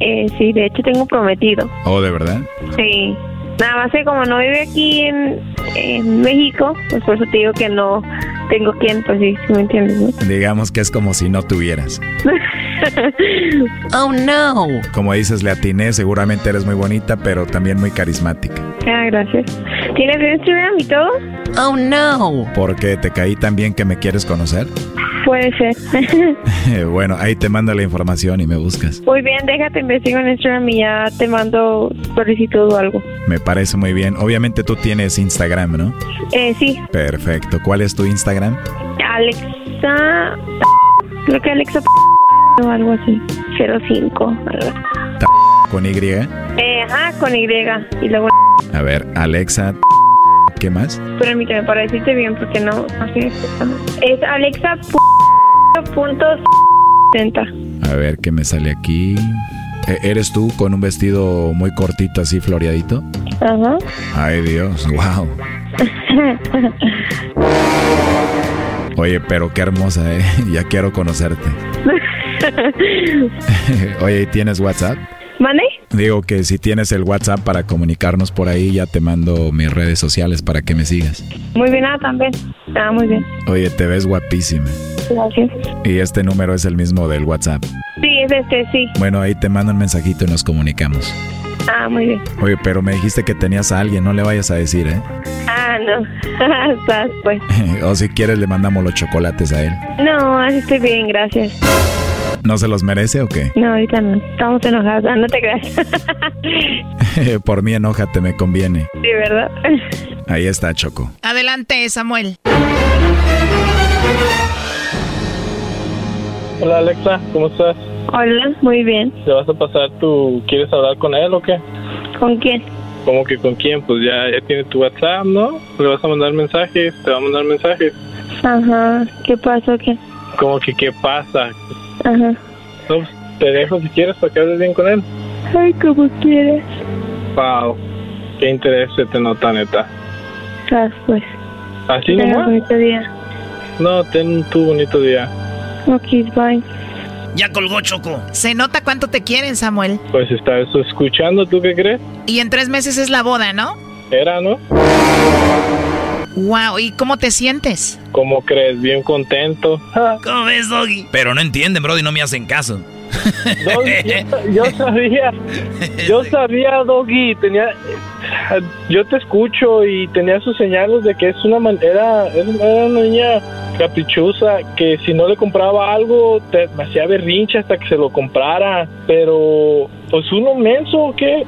Eh, sí, de hecho tengo prometido. ¿Oh, de verdad? Sí. Nada más que como no vive aquí en, en México, pues por eso te digo que no tengo quien, pues sí, ¿sí me entiendes, ¿no? Digamos que es como si no tuvieras. oh, no. Como dices, le atiné, seguramente eres muy bonita, pero también muy carismática. Ah, gracias. ¿Tienes Instagram y todo? Oh, no. ¿Por qué te caí tan bien que me quieres conocer? Puede ser. bueno, ahí te mando la información y me buscas. Muy bien, déjate investigo en Instagram y ya te mando solicitud o algo. Me parece muy bien. Obviamente tú tienes Instagram, ¿no? Eh, sí, Perfecto. ¿Cuál es tu Instagram? Alexa. Creo que Alexa o algo así. 05. algo. Ta- Con Y. Eh, ajá, con Y. Y luego. A ver, Alexa. ¿Qué más? Permíteme para decirte bien porque no. no sé. Es Alexa. Punto. 70. A ver, ¿qué me sale aquí? Eh, ¿Eres tú con un vestido muy cortito así floreadito? Ajá. Ay Dios, wow. Oye, pero qué hermosa, ¿eh? Ya quiero conocerte. Oye, ¿y ¿tienes WhatsApp? ¿Mane? Digo que si tienes el WhatsApp para comunicarnos por ahí, ya te mando mis redes sociales para que me sigas. Muy bien, ah, también. Ah, muy bien. Oye, te ves guapísima. Gracias. Y este número es el mismo del WhatsApp. Sí, es este, sí. Bueno, ahí te mando un mensajito y nos comunicamos. Ah, muy bien. Oye, pero me dijiste que tenías a alguien, no le vayas a decir, ¿eh? Ah, no. Estás, pues. o si quieres le mandamos los chocolates a él. No, así estoy bien, gracias. ¿No se los merece o qué? No, ahorita no. Estamos enojados. Ah, no te creas. Por mí enójate, me conviene. sí, ¿verdad? Ahí está, Choco. Adelante, Samuel. Hola Alexa, ¿cómo estás? Hola, muy bien. ¿Le vas a pasar tu... ¿Quieres hablar con él o qué? ¿Con quién? ¿Cómo que con quién? Pues ya, ya tiene tu WhatsApp, ¿no? Le vas a mandar mensajes, te va a mandar mensajes. Ajá. ¿Qué pasó? ¿Qué? ¿Cómo que qué pasa? Ajá. pues, te dejo si quieres para que hables bien con él. Ay, como quieras. Wow, qué interés se te nota, neta. Ah, pues. ¿Así nomás? bonito día. No, ten tu bonito día. Ok, bye. Ya colgó Choco. Se nota cuánto te quieren, Samuel. Pues estás escuchando, ¿tú qué crees? Y en tres meses es la boda, ¿no? Era, ¿no? Wow, ¿y cómo te sientes? ¿Cómo crees? Bien contento. ¿Cómo ves, Doggy? Pero no entienden, Brody, no me hacen caso. Doggy, yo, yo sabía, yo sabía, Doggy, tenía, yo te escucho y tenía sus señales de que es una man- era, era una niña caprichosa que si no le compraba algo te, me hacía berrinche hasta que se lo comprara, pero pues uno menso, ¿o ¿qué?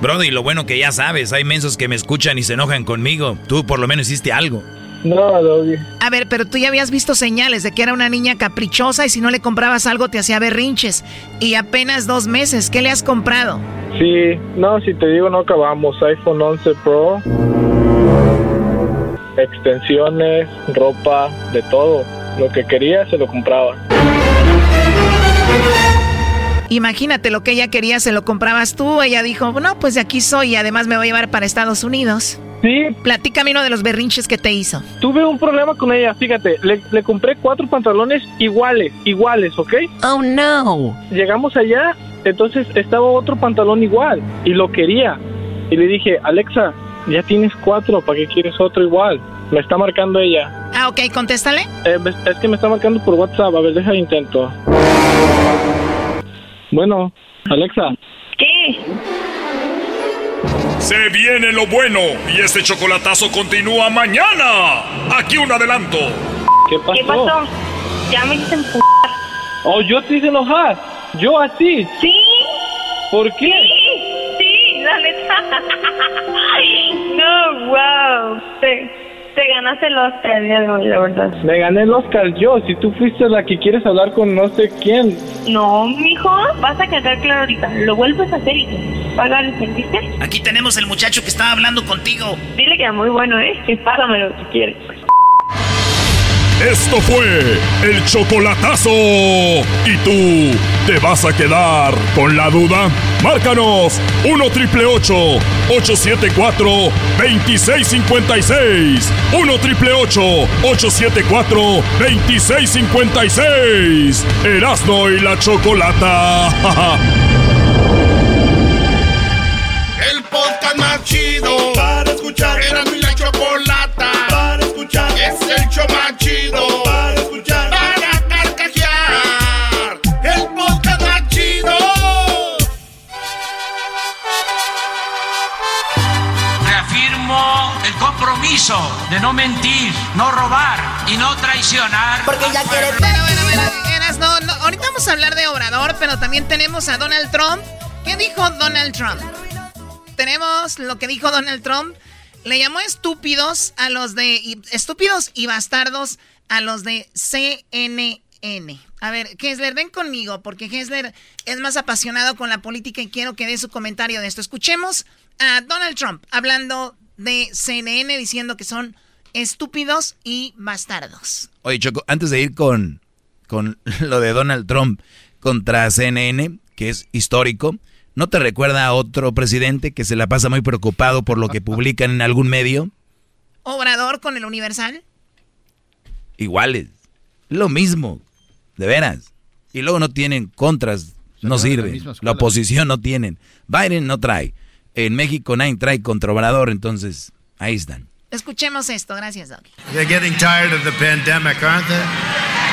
Brody, lo bueno que ya sabes, hay mensos que me escuchan y se enojan conmigo. Tú por lo menos hiciste algo. No, Doggy. A ver, pero tú ya habías visto señales de que era una niña caprichosa y si no le comprabas algo te hacía berrinches. Y apenas dos meses, ¿qué le has comprado? Sí, no, si te digo no acabamos, iPhone 11 Pro, extensiones, ropa, de todo. Lo que quería se lo compraba. Imagínate lo que ella quería, se lo comprabas tú. Ella dijo, no, pues de aquí soy y además me voy a llevar para Estados Unidos. Sí. Platícame uno de los berrinches que te hizo. Tuve un problema con ella, fíjate, le, le compré cuatro pantalones iguales, iguales, ¿ok? Oh, no. Llegamos allá, entonces estaba otro pantalón igual y lo quería. Y le dije, Alexa, ya tienes cuatro, ¿para qué quieres otro igual? Me está marcando ella. Ah, ok, contéstale. Eh, es que me está marcando por WhatsApp, a ver, deja intento. Bueno, Alexa. ¿Qué? Se viene lo bueno y este chocolatazo continúa mañana. Aquí un adelanto. ¿Qué pasó? ¿Qué pasó? Ya me hice empujar. Oh, yo te hice enojar. Yo así. Sí. ¿Por qué? Sí, la neta. no, wow. Te, te ganaste el Oscar la verdad. Me gané el Oscar yo. Si tú fuiste la que quieres hablar con no sé quién. No, mijo, vas a quedar claro ahorita. Lo vuelves a hacer y te pagar, ¿entendiste? Aquí tenemos el muchacho que estaba hablando contigo. Dile que era muy bueno, ¿eh? Que págamelo si quieres. Esto fue el chocolatazo. ¿Y tú te vas a quedar con la duda? Márcanos 1 triple 874 2656. 1 triple 874 2656. Erasno y la chocolata. El podcast más chido para escuchar. Era mi la compromiso de no mentir, no robar y no traicionar. Porque ya quiere. Bueno, bueno, bueno, Eras, no, no, ahorita vamos a hablar de Obrador, pero también tenemos a Donald Trump. ¿Qué dijo Donald Trump? Tenemos lo que dijo Donald Trump. Le llamó estúpidos a los de. y- estúpidos y bastardos a los de CNN. A ver, Hesler, ven conmigo, porque Hesler es más apasionado con la política y quiero que dé su comentario de esto. Escuchemos a Donald Trump hablando de CNN diciendo que son estúpidos y bastardos. Oye, Choco, antes de ir con, con lo de Donald Trump contra CNN, que es histórico, ¿no te recuerda a otro presidente que se la pasa muy preocupado por lo que publican en algún medio? Obrador con el Universal. Iguales. Lo mismo. De veras. Y luego no tienen contras. No la sirve. La, escuela. oposición no tienen. Biden no trae. En México nadie trae contra Obrador, entonces ahí están. Escuchemos esto, gracias, Doc. They're getting tired of the pandemic, aren't they?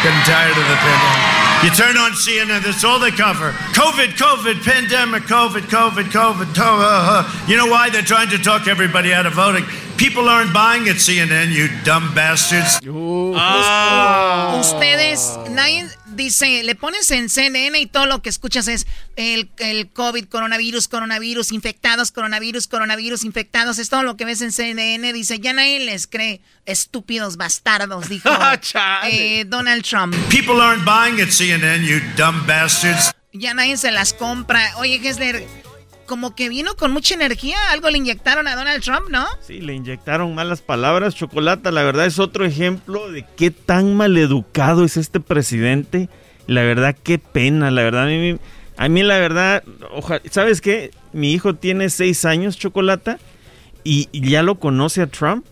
Getting tired of the pandemic. You turn on CNN, that's all they cover. COVID, COVID, pandemic, COVID, COVID, COVID. uh, uh. You know why? They're trying to talk everybody out of voting. People aren't buying at CNN, you dumb bastards. Ah. Ustedes, nadie dice, le pones en CNN y todo lo que escuchas es el, el COVID, coronavirus, coronavirus, infectados, coronavirus, coronavirus, infectados. Es todo lo que ves en CNN. Dice, ya nadie les cree, estúpidos bastardos, dijo eh, Donald Trump. People aren't buying at CNN, you dumb bastards. Ya nadie se las compra. Oye, Gessler, como que vino con mucha energía. Algo le inyectaron a Donald Trump, ¿no? Sí, le inyectaron malas palabras. Chocolata, la verdad es otro ejemplo de qué tan maleducado es este presidente La verdad, qué pena, la verdad. A mí, a mí la verdad, ¿sabes qué? Mi hijo tiene seis años, Chocolata, y, ya lo conoce a Trump.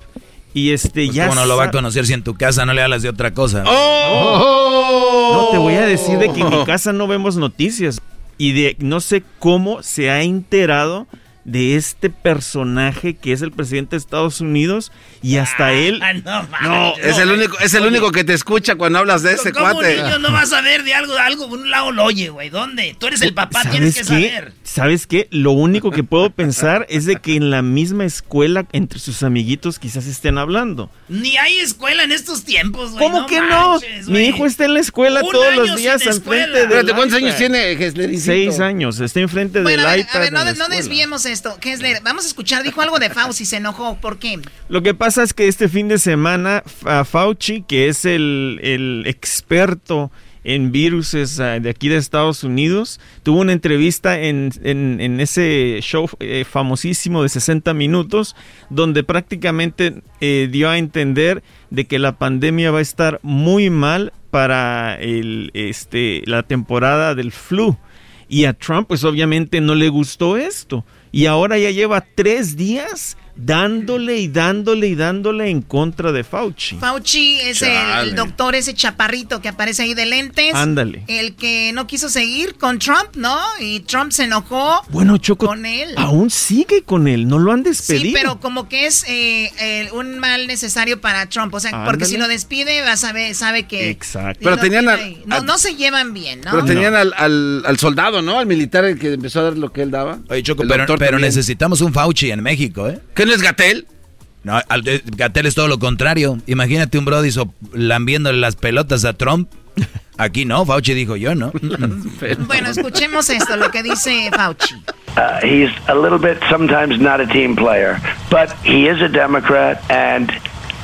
Y este pues ya. ¿Cómo no lo va a conocer si en tu casa no le hablas de otra cosa? ¡Oh! No, te voy a decir de que en mi casa no vemos noticias. Y de no sé cómo se ha enterado de este personaje que es el presidente de Estados Unidos y hasta Ah, él no, es el único es el único que te escucha cuando hablas de ese ¿Cómo cuate. un niño no va a saber de algo, de algo? Por un lado lo oye, güey. ¿Dónde? Tú eres el papá, tienes que qué? saber. ¿Sabes qué? Lo único que puedo pensar es de que en la misma escuela entre sus amiguitos quizás estén hablando. Ni hay escuela en estos tiempos, güey. ¿Cómo no que no? Mi hijo está en la escuela Un todos los días enfrente Espérate, ¿cuántos iPad. años tiene? Seis años, está enfrente Bueno, del a ver, iPad. a ver, en no, la no desviemos esto. Vamos a escuchar, dijo algo de Fauci, se enojó. ¿Por qué? Lo que pasa es que este fin de semana Fauci, que es el, el experto en viruses ah, de aquí de Estados Unidos, tuvo una entrevista en, en- en ese show eh, famosísimo de 60 minutos, donde prácticamente eh, dio a entender de que la pandemia va a estar muy mal para el, este, la temporada del flu. Y a Trump, pues obviamente no le gustó esto. Y ahora ya lleva tres días dándole y dándole y dándole en contra de Fauci. Fauci es el, doctor, ese chaparrito que aparece ahí de lentes. Ándale. El que no quiso seguir con Trump, ¿no? Y Trump se enojó Bueno, Choco, con él. aún sigue con él, no lo han despedido. Sí, pero como que es eh, un mal necesario para Trump. O sea, porque si lo despide, va a saber, sabe que. Exacto. Pero tenían al- no, al- no se llevan bien, ¿no? Pero tenían al, al, al soldado, ¿no? Al militar el que empezó a dar lo que él daba. Oye, Choco, El pero, necesitamos un Fauci en México, ¿eh? ¿Qué no es Gatel? No, eh, Gatel es todo lo contrario. Imagínate un Brody so- lambiéndole las pelotas a Trump. Aquí no, Fauci dijo yo, ¿no? Bueno, escuchemos esto, lo que dice Fauci. Uh, he's a little bit sometimes not a team player, but he is a Democrat, and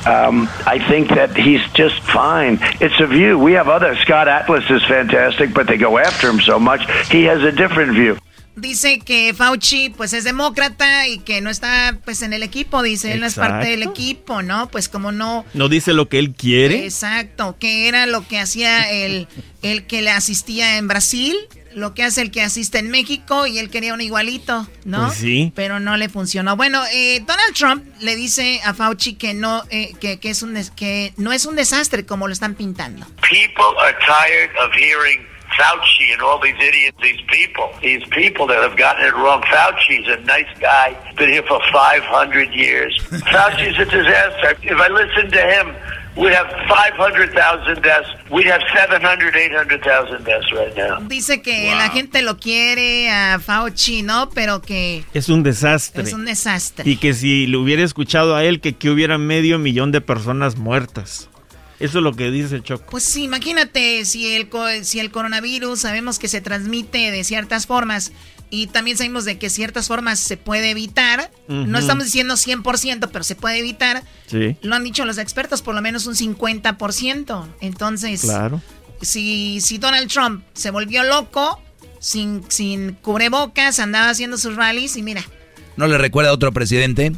um, I think that he's just fine. It's a view. We have other. Scott Atlas is fantastic, but they go after him so much. He has a different view. Dice que Fauci pues es demócrata y que no está pues en el equipo, dice, él no es parte del equipo, ¿no? Pues como no No dice lo que él quiere. Exacto, que era lo que hacía el, el que le asistía en Brasil, lo que hace el que asiste en México y él quería un igualito, ¿no? Pues sí. Pero no le funcionó. Bueno, eh, Donald Trump le dice a Fauci que no, eh, que, que es un que no es un desastre como lo están pintando. People are tired of hearing Fauci and all these idiots, these people, these people that have gotten it wrong. Fauci's a nice guy, been here for 500 years. Fauci's a disaster. If I listened to him, we'd have 500,000 deaths. We'd have 700, 800,000 deaths right now. Dice que la gente lo quiere a Fauci, ¿no? Pero que Es un desastre. es un desastre. Y que si le hubiera escuchado a él, que, que hubiera medio millón de personas muertas. Eso es lo que dice Choco. Pues sí, imagínate si el, si el coronavirus sabemos que se transmite de ciertas formas y también sabemos de que ciertas formas se puede evitar. No estamos diciendo 100%, pero se puede evitar. Sí. Lo han dicho los expertos, por lo menos un 50%. Entonces, Claro. si, si Donald Trump se volvió loco, sin, sin cubrebocas, andaba haciendo sus rallies y mira, ¿No le recuerda a otro presidente?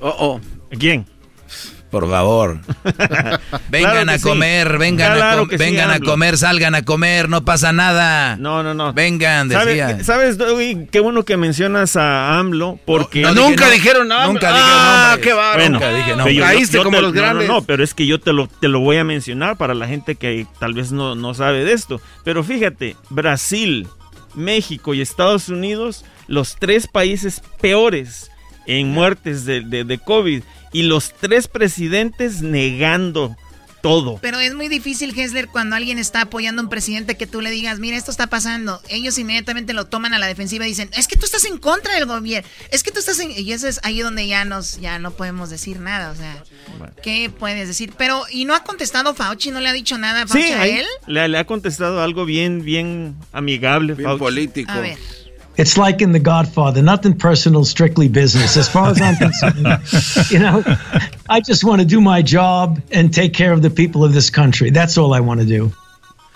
Oh, oh. ¿Quién? Por favor. vengan Claro a sí. comer, vengan, Claro a, com- que sí, vengan a comer, salgan a comer, no pasa nada. No, no, no. Vengan, ¿Sabe- decía. ¿Sabes, Doggy? Qué bueno que mencionas a AMLO, porque... No, no Nunca dije no- dijeron nunca nombre. dije Ah, qué. Nunca dije nombres. yo- Caíste yo como te- los no, no, grandes. No, pero es que yo te lo, te lo voy a mencionar para la gente que tal vez no, no sabe de esto. Pero fíjate, Brasil, México y Estados Unidos, los tres países peores en muertes de, de, de COVID y los tres presidentes negando todo. Pero es muy difícil, Hessler, cuando alguien está apoyando a un presidente que tú le digas, mira, esto está pasando. Ellos inmediatamente lo toman a la defensiva y dicen, es que tú estás en contra del gobierno. Es que tú estás en... Y eso es ahí donde ya, nos, ya no podemos decir nada. O sea, ¿qué puedes decir? Pero, ¿y no ha contestado Fauci? ¿No le ha dicho nada a Fauci Sí, a él? le, le ha contestado algo bien, bien amigable. Bien Fauci. político. A ver. It's like in The Godfather, nothing personal, strictly business. As far as I'm concerned, you know, I just want to do my job and take care of the people of this country. That's all I want to do.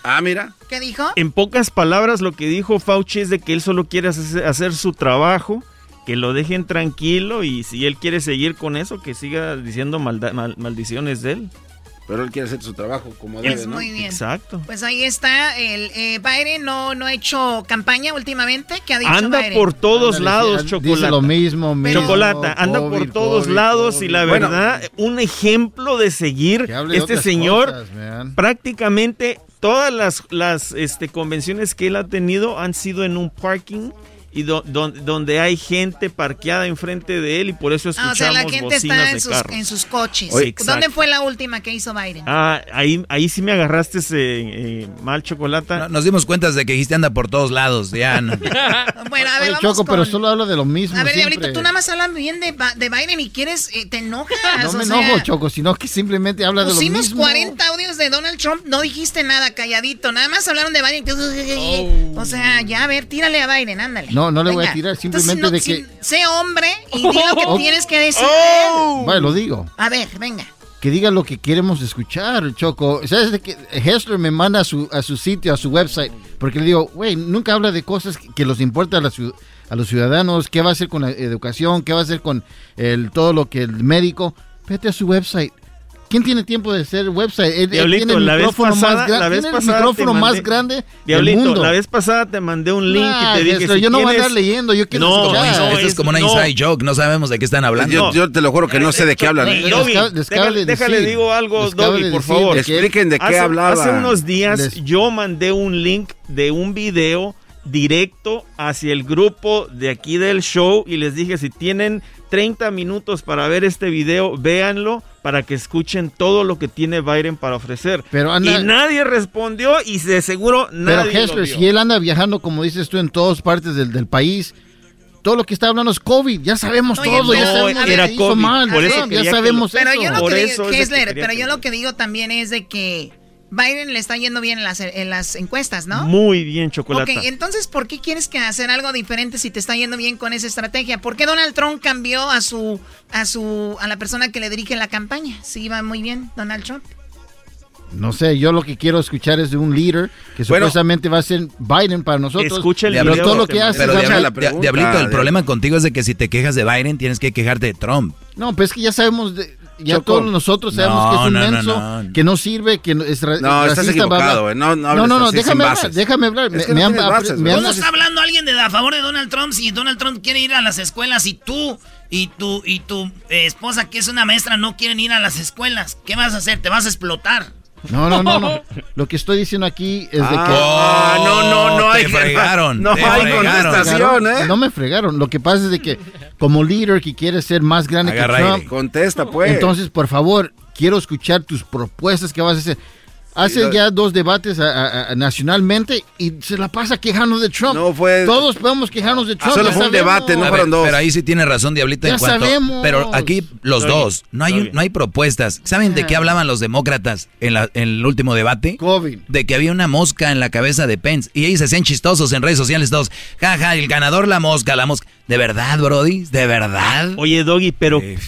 Ah, mira. ¿Qué dijo? En pocas palabras, lo que dijo Fauci es de que él solo quiere hacer, su trabajo, que lo dejen tranquilo y si él quiere seguir con eso, que siga diciendo malda- mal- maldiciones de él. Pero él quiere hacer su trabajo como Es debe, ¿no? muy bien. Exacto. Pues ahí está. El, eh, Biden no, no ha hecho campaña últimamente. ¿Qué ha dicho Anda Biden? por todos Ándale, lados, dice Chocolata. lo mismo, mismo, Chocolata, anda por todos COVID, lados y la Bueno. verdad, un ejemplo de seguir este señor. cosas, man. prácticamente todas las, las este, convenciones que él ha tenido han sido en un parking y do- don- donde hay gente parqueada enfrente de él y por eso Ah, escuchamos o sea, la gente bocinas está en de sus, carro. en sus coches. Oye. ¿Dónde fue la última que hizo Biden? Ah, ahí, ahí sí me agarraste ese eh, mal chocolate. No, nos dimos cuenta de que dijiste anda por todos lados. Ya no. Bueno, a ver, Oye, vamos Choco, con... pero solo habla de lo mismo. A ver. Diablito, tú nada más hablas bien de, Ba- de Biden y quieres, eh, te enojas. No me o sea, enojo, Choco, sino que simplemente habla de lo Pusimos mismo. 40 audios de Donald Trump, no dijiste nada, calladito. Nada más hablaron de Biden. O sea, ya, a ver, tírale a Biden, ándale. No, no le voy a Venga. tirar, Entonces, simplemente no, de que- sé hombre y di lo que Oh. tienes que decir. Vale, lo digo. A ver, venga. Que diga lo que queremos escuchar, Choco. ¿Sabes de que Hessler me manda a su, a su sitio, a su website? Porque le digo, güey, nunca habla de cosas que, los importa a, la a los ciudadanos. ¿Qué va a hacer con la educación? ¿Qué va a hacer con el, todo lo que el médico? Vete a su website. ¿Quién tiene tiempo de hacer website? Él, él Diablito, tiene el la vez micrófono pasada, más, gra- la vez tiene el pasada te micrófono más mandé- grande del Diablito, mundo. la vez pasada te mandé un link Ah, y te dije Hessler, si yo no voy a tienes- andar leyendo, yo quiero No, escuchar. no, Esto es como una no. inside joke, no sabemos de qué están hablando. Yo, yo te lo juro que no sé de qué hablan. Y Doggy, Les- les acabo déjale, déjale decir, digo algo, de por favor. Expliquen de qué hace, hablaban. Hace unos días Les- yo mandé un link de un video directo hacia el grupo de aquí del show y les dije si tienen 30 minutos para ver este video, véanlo para que escuchen todo lo que tiene Biden para ofrecer. Pero anda- y nadie respondió y de seguro Pero nadie lo Hessler, vio. si él anda viajando, como dices tú, en todas partes del, del país, todo lo que está hablando es COVID. Ya sabemos Oye, todo, ya pero- sabemos a que ver, hizo COVID, mal. por eso ya que sabemos Pero eso. yo lo Por que digo, pero yo lo que digo también es de que Biden le está yendo bien en las, en las encuestas, ¿no? Muy bien, chocolate. Ok, entonces, ¿por qué quieres que hacer algo diferente si te está yendo bien con esa estrategia? ¿Por qué Donald Trump cambió a su, a su, a la persona que le dirige la campaña? Sí, iba muy bien, Donald Trump. No sé, yo lo que quiero escuchar es de un líder que Bueno. supuestamente va a ser Biden para nosotros. Escucha el pero todo lo que hace Pero es Diablo- hablar- la Dia- pregunta, Diablito, el Diablito. problema contigo es de que si te quejas de Biden, tienes que quejarte de Trump. No, pues es que ya sabemos, de- ya Choco. todos nosotros sabemos No, que es un no, no, menso, no. que no sirve, que no- es ra- No, estás racista, bla, bla. equivocado, güey. No, no no, hables no, no, así, déjame hablar, déjame hablar. Es Me- que me no han- bases, me güey. han- ¿Cómo está hablando alguien de a favor de Donald Trump si Donald Trump quiere ir a las escuelas y tú y tu y tu eh, esposa que es una maestra no quieren ir a las escuelas? ¿Qué vas a hacer? ¿Te vas a explotar? No, no, no, no. Lo que estoy diciendo aquí es de que... Ah, no, no, no te hay fregaron, No te hay fregaron. contestación, ¿eh? No me fregaron. Lo que pasa es de que como líder que quiere ser más grande Agarra que Trump, aire. Contesta, pues. entonces, por favor, quiero escuchar tus propuestas que vas a hacer. Hace lo- ya dos debates a- a- a- nacionalmente y se la pasa quejando de Trump. No fue- Todos podemos quejarnos de Trump. Solo fue un debate, no fueron dos. Pero ahí sí tiene razón, Diablita, Ya en cuanto. sabemos. Pero aquí los dos, no hay, no hay propuestas. ¿Saben de qué hablaban los demócratas en, la- en el último debate? COVID. De que había una mosca en la cabeza de Pence. Y ellos se hacían chistosos en redes sociales todos. Jaja, el ganador la mosca, la mosca. ¿De verdad, Brody? ¿De verdad? Oye, Doggy, pero Eh.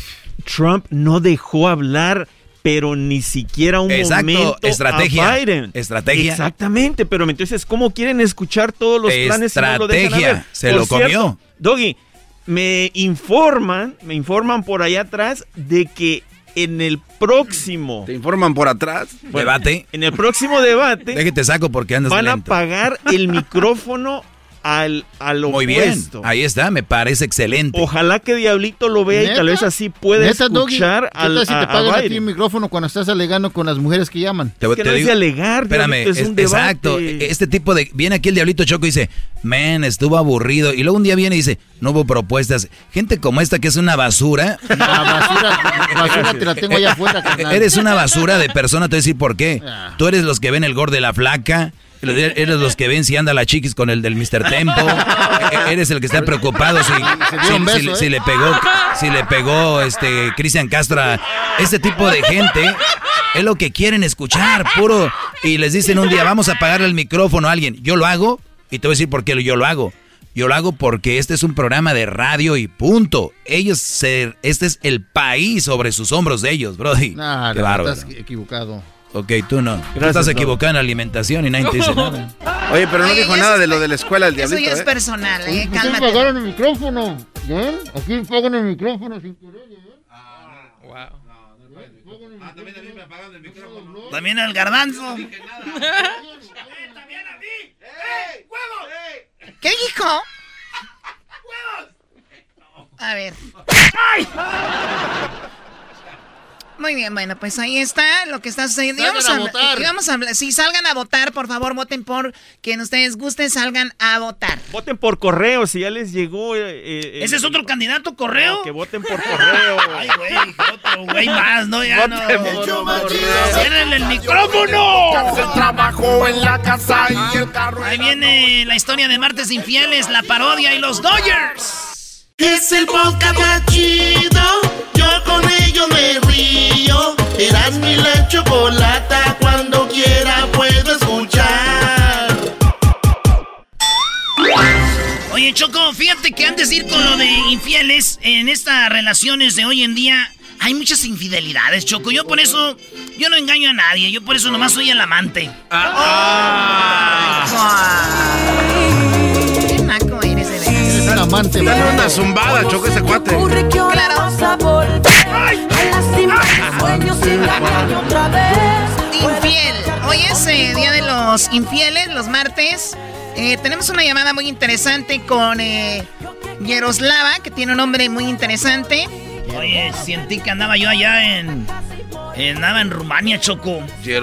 Trump no dejó hablar, pero ni siquiera un Exacto, momento estrategia, a Biden. estrategia. Exactamente, pero entonces, ¿cómo quieren escuchar todos los planes si no lo dejan se Por lo cierto, comió. Doggy, me informan, me informan por allá atrás de que en el próximo Te informan por atrás. Debate. en el próximo debate Déjate saco porque andas van a apagar el micrófono al, al Muy bien. opuesto. Ahí está, me parece excelente. Ojalá que Diablito lo vea y tal vez así pueda escuchar ¿qué al, tal si a- te a pagan a, ti el micrófono cuando estás alegando con las mujeres que llaman? Te, Es que te no digo- alegar, Espérame, es es- un debate. exacto. Este tipo de. Viene aquí el Diablito Choco y dice, men, estuvo aburrido. Y luego un día viene y dice, no hubo propuestas. Gente como esta que es una basura. La basura, basura te la tengo allá afuera, carnal. Eres una basura de persona, te voy a decir por qué. Ah. Tú eres los que ven el gordo de la flaca. Eres los que ven si anda la chiquis con el del Mr. Tempo. Eres el que está preocupado si, si- un beso, si- ¿eh? si le pegó, si le pegó este Cristian Castro. a- Este tipo de gente es lo que quieren escuchar, puro. Y les dicen un día, vamos a apagarle el micrófono a alguien. Yo lo hago y te voy a decir por qué yo lo hago. Yo lo hago porque este es un programa de radio y punto. Ellos, se, este es el país sobre sus hombros de ellos, Brody. Nah, Qué no, bárbaro. estás estás Ok, tú no. tú Gracias, estás Doc. equivocado en alimentación y nadie te dice nada. Oye, pero no Oye, dijo nada eso de es- lo de la escuela del Eso diablito, ya es ¿eh? personal, eh, Ustedes cálmate. pagaron el micrófono. ¿Ven? Aquí pagan el micrófono sin querer. ¿eh? también a mí me apagaron el micrófono. También al garbanzo. ¿Qué dijo? A ver. ¡Ay! Muy bien, bueno, pues ahí está lo que está sucediendo. Salgan a votar. vamos a hablar. Sí, salgan a votar, por favor, voten por quien ustedes gusten, salgan a votar. Voten por correo, si ya les llegó. eh, eh, ¿Ese es otro candidato, correo? Que voten por correo. Ay, güey, otro güey más, ¿no? Ya no. Voten por correo. ¡Cierrenle el micrófono! Trabajo en la casa y el carro. Ahí viene la historia de Martes Infieles, la parodia y los Dodgers. Es el podcast chido. Con ello me río. Eras mi la chocolata. Cuando quiera puedo escuchar. Oye, Choco, fíjate que antes de ir con lo de infieles, en estas relaciones de hoy en día hay muchas infidelidades, Choco. Yo por eso, yo no engaño a nadie. Yo por eso nomás soy el amante. Qué naco eres de veras. Es un amante. Dale una zumbada, choque ese cuate. Infiel. Hoy es eh, Día de los Infieles, los martes. Eh, tenemos una llamada muy interesante con eh, Yaroslava, que tiene un nombre muy interesante. Oye, sentí que andaba yo allá en. Andaba en Rumania, Choco.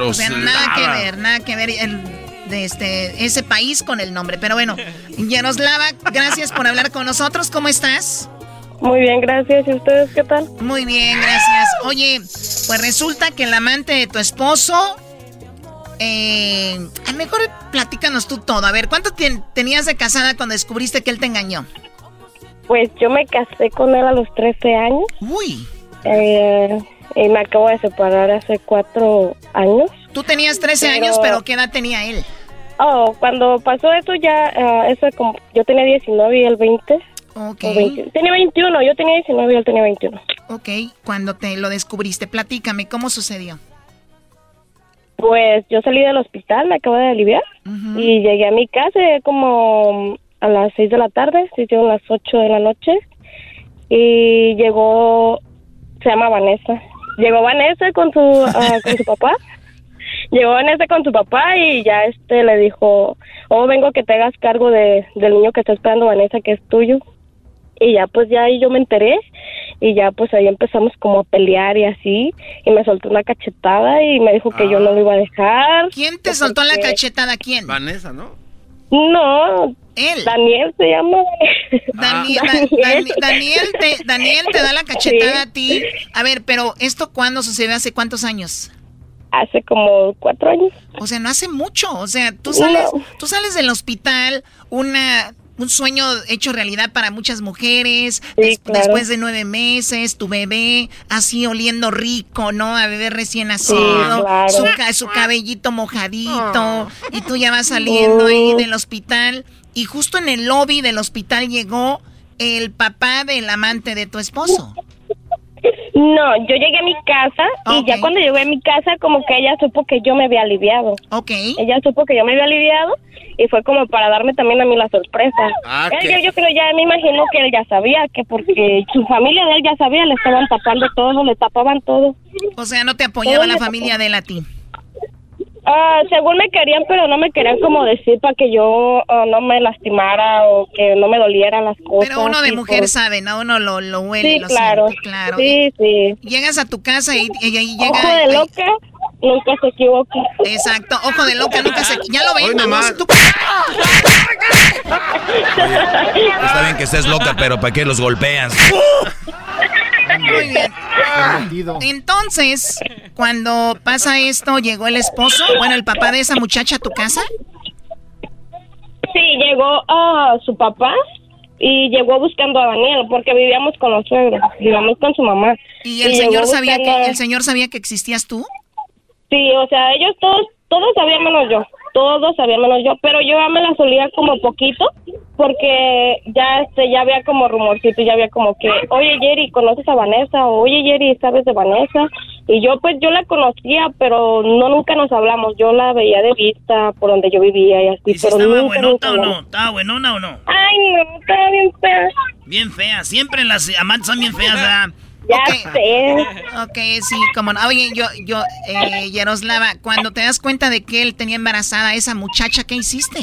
O sea, nada que ver, nada que ver el, de este, ese país con el nombre. Pero bueno, Yaroslava, gracias por hablar con nosotros. ¿Cómo estás? Muy bien, gracias. ¿Y ustedes qué tal? Muy bien, gracias. Oye, pues resulta que el amante de tu esposo. Eh, a mejor platícanos tú todo. A ver, ¿cuánto tenías de casada cuando descubriste que él te engañó? Pues yo me casé con él a los 13 años. Uy. Eh, y me acabo de separar hace cuatro años. Tú tenías 13 años, pero ¿qué edad tenía él? Oh, cuando pasó eso ya, ah, eso como, yo tenía 19 y él 20. Ok. O 20. Tenía 21, yo tenía 19 y él tenía 21. Ok, cuando te lo descubriste, platícame, ¿cómo sucedió? Pues yo salí del hospital, me acabo de aliviar y llegué a mi casa como a las 6 de la tarde, se hicieron las 8 de la noche y llegó, se llama Vanessa, llegó Vanessa con su, ah, con su papá, llegó Vanessa con su papá y ya este le dijo, oh vengo que te hagas cargo de, del niño que está esperando Vanessa que es tuyo y ya pues ya ahí yo me enteré y ya pues ahí empezamos como a pelear y así y me soltó una cachetada y me dijo que yo no lo iba a dejar. ¿Quién te soltó la cachetada? ¿Quién? Vanessa, ¿no? No. Él. Daniel se llama. Dani- Ah. Da- Dani- Daniel, te, Daniel te da la cachetada a ti. A ver, pero ¿esto cuándo sucedió? ¿Hace cuántos años? Hace como cuatro años. O sea, no hace mucho. O sea, tú sales, tú sales del hospital, una, un sueño hecho realidad para muchas mujeres. des- claro. Después de nueve meses, tu bebé así oliendo rico, ¿no? A bebé recién nacido, claro. su, ca- su cabellito mojadito. Y tú ya vas saliendo ahí del hospital. Y justo en el lobby del hospital llegó el papá del amante de tu esposo. No, yo llegué a mi casa y ya cuando llegué a mi casa como que ella supo que yo me había aliviado. Ok. Ella supo que yo me había aliviado y fue como para darme también a mí la sorpresa. Ah, Él, qué- yo, yo creo ya me imagino que él ya sabía que porque su familia de él ya sabía, le estaban tapando todo, le tapaban todo. O sea, no te apoyaba la familia de él a ti. Ah, según me querían, pero no me querían como decir para que yo ah, no me lastimara o que no me dolieran las cosas. Pero uno de y mujer por- sabe, ¿no? Uno lo, lo huele, Sí, lo claro. siente, claro. Sí, sí. Llegas a tu casa y, y ahí llega... Ojo de ahí- loca, nunca se equivoca. Exacto, ojo de loca, nunca se... Ya lo nomás. vamos. Tú- Está bien que estés loca, pero ¿para qué los golpeas? Muy bien. Entonces, cuando pasa esto, llegó el esposo, bueno, el papá de esa muchacha a tu casa. Sí, llegó a su papá y llegó buscando a Daniel porque vivíamos con los suegros, vivíamos con su mamá. ¿Y el señor sabía buscando- que el señor sabía que existías tú? Sí, o sea, ellos todos, todos sabían menos yo, todos sabían menos yo, pero yo ya me la solía como poquito, porque ya este, ya había como rumorcito, ya había como que, oye Jerry, ¿conoces a Vanessa? O, oye Jerry, ¿sabes de Vanessa? Y yo pues yo la conocía, pero no nunca nos hablamos, yo la veía de vista por donde yo vivía y así, ¿Y si pero estaba nunca, buenota nunca o no? ¿Estaba buenona o no? Ay, no, estaba bien fea. Bien fea. Siempre las amantes son bien feas, ¿verdad? Ya sé. Ok, sí, como no. Oye, yo, yo, eh, Yaroslava, cuando te das cuenta de que él tenía embarazada a esa muchacha, ¿qué hiciste?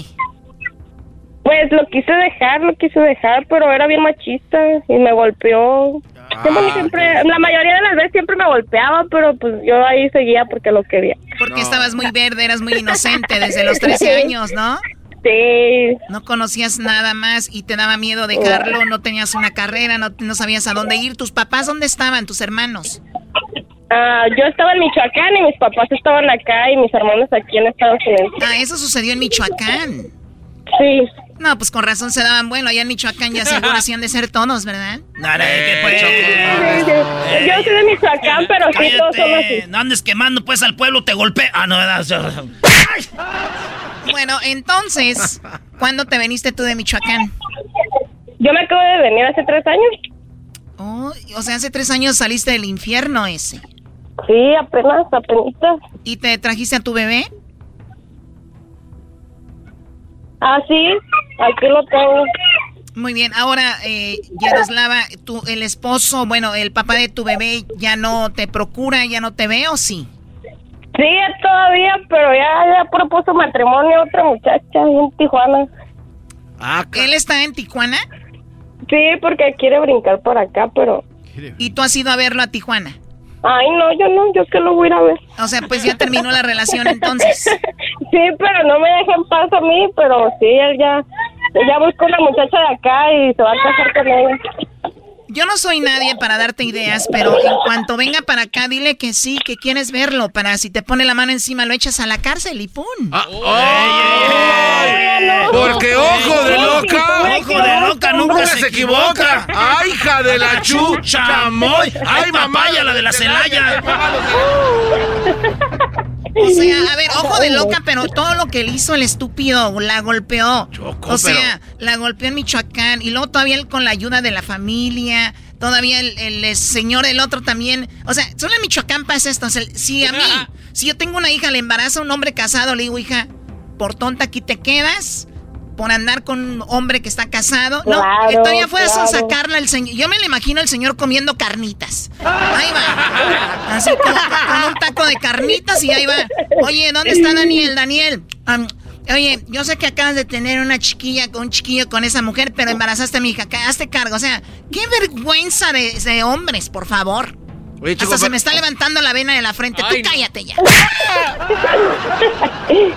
Pues lo quise dejar, lo quise dejar, pero era bien machista y me golpeó. Siempre, Ah, siempre- la mayoría de las veces siempre me golpeaba, pero pues yo ahí seguía porque lo quería. Porque estabas muy verde, eras muy inocente desde los 13 años, ¿no? No conocías nada más y te daba miedo dejarlo, no tenías una carrera, no, no sabías a dónde ir. ¿Tus papás dónde estaban, tus hermanos? Ah, yo estaba en Michoacán y mis papás estaban acá y mis hermanos aquí en Estados Unidos. Ah, eso sucedió en Michoacán. Sí. No, pues con razón se daban bueno. Allá en Michoacán ya seguro hacían de ser todos, ¿verdad? Yo soy de Michoacán, pero sí, todos son así. No andes quemando pues al pueblo, te golpea. Ah, no, ¿verdad? Bueno, entonces, ¿cuándo te veniste tú de Michoacán? Yo me acabo de venir hace tres años. Oh, o sea, hace tres años saliste del infierno ese. Sí, apenas, apenas. ¿Y te trajiste a tu bebé? Ah, sí, aquí lo tengo. Muy bien, ahora, eh, Yaroslava, tu, el esposo, bueno, el papá de tu bebé ya no te procura, ya no te ve o sí? Sí, todavía, pero ya, ya propuso matrimonio a otra muchacha en Tijuana. ¿Él está en Tijuana? Sí, porque quiere brincar por acá, pero... ¿Y tú has ido a verlo a Tijuana? Ay, no, yo no, yo que lo voy a ir a ver. O sea, pues ya terminó la relación entonces. Sí, pero no me deja en paz a mí, pero sí, él ya, ya buscó una muchacha de acá y se va a casar con ella. Yo no soy nadie para darte ideas, pero en cuanto venga para acá, dile que sí, que quieres verlo, para si te pone la mano encima lo echas a la cárcel y ¡pum! Porque ojo de loca, Ojo de loca nunca se equivoca. ¡Ay, hija de la chucha! ¡Chamoy! ¡Ay, papaya, la de la Celaya! O sea, a ver, ojo de loca, pero todo lo que le hizo el estúpido, la golpeó. o sea, la golpeó en Michoacán y luego todavía él con la ayuda de la familia, todavía el, el, el señor del otro también. O sea, solo en Michoacán pasa esto. O sea, si a mí, si yo tengo una hija, le embaraza a un hombre casado, le digo, hija, por tonta aquí te quedas. Por andar con un hombre que está casado. no, Claro, que todavía a claro. sacarla el señor. Yo me lo imagino el señor comiendo carnitas. Ahí va. Así con, con un taco de carnitas y ahí va. Oye, ¿dónde está Daniel? Daniel. oye, yo sé que acabas de tener una chiquilla con un chiquillo con esa mujer, pero embarazaste a mi hija. Hazte cargo. O sea, qué vergüenza de, de hombres, por favor. Oye, Hasta Choco, se pero- me está levantando la vena de la frente. Tú cállate ya.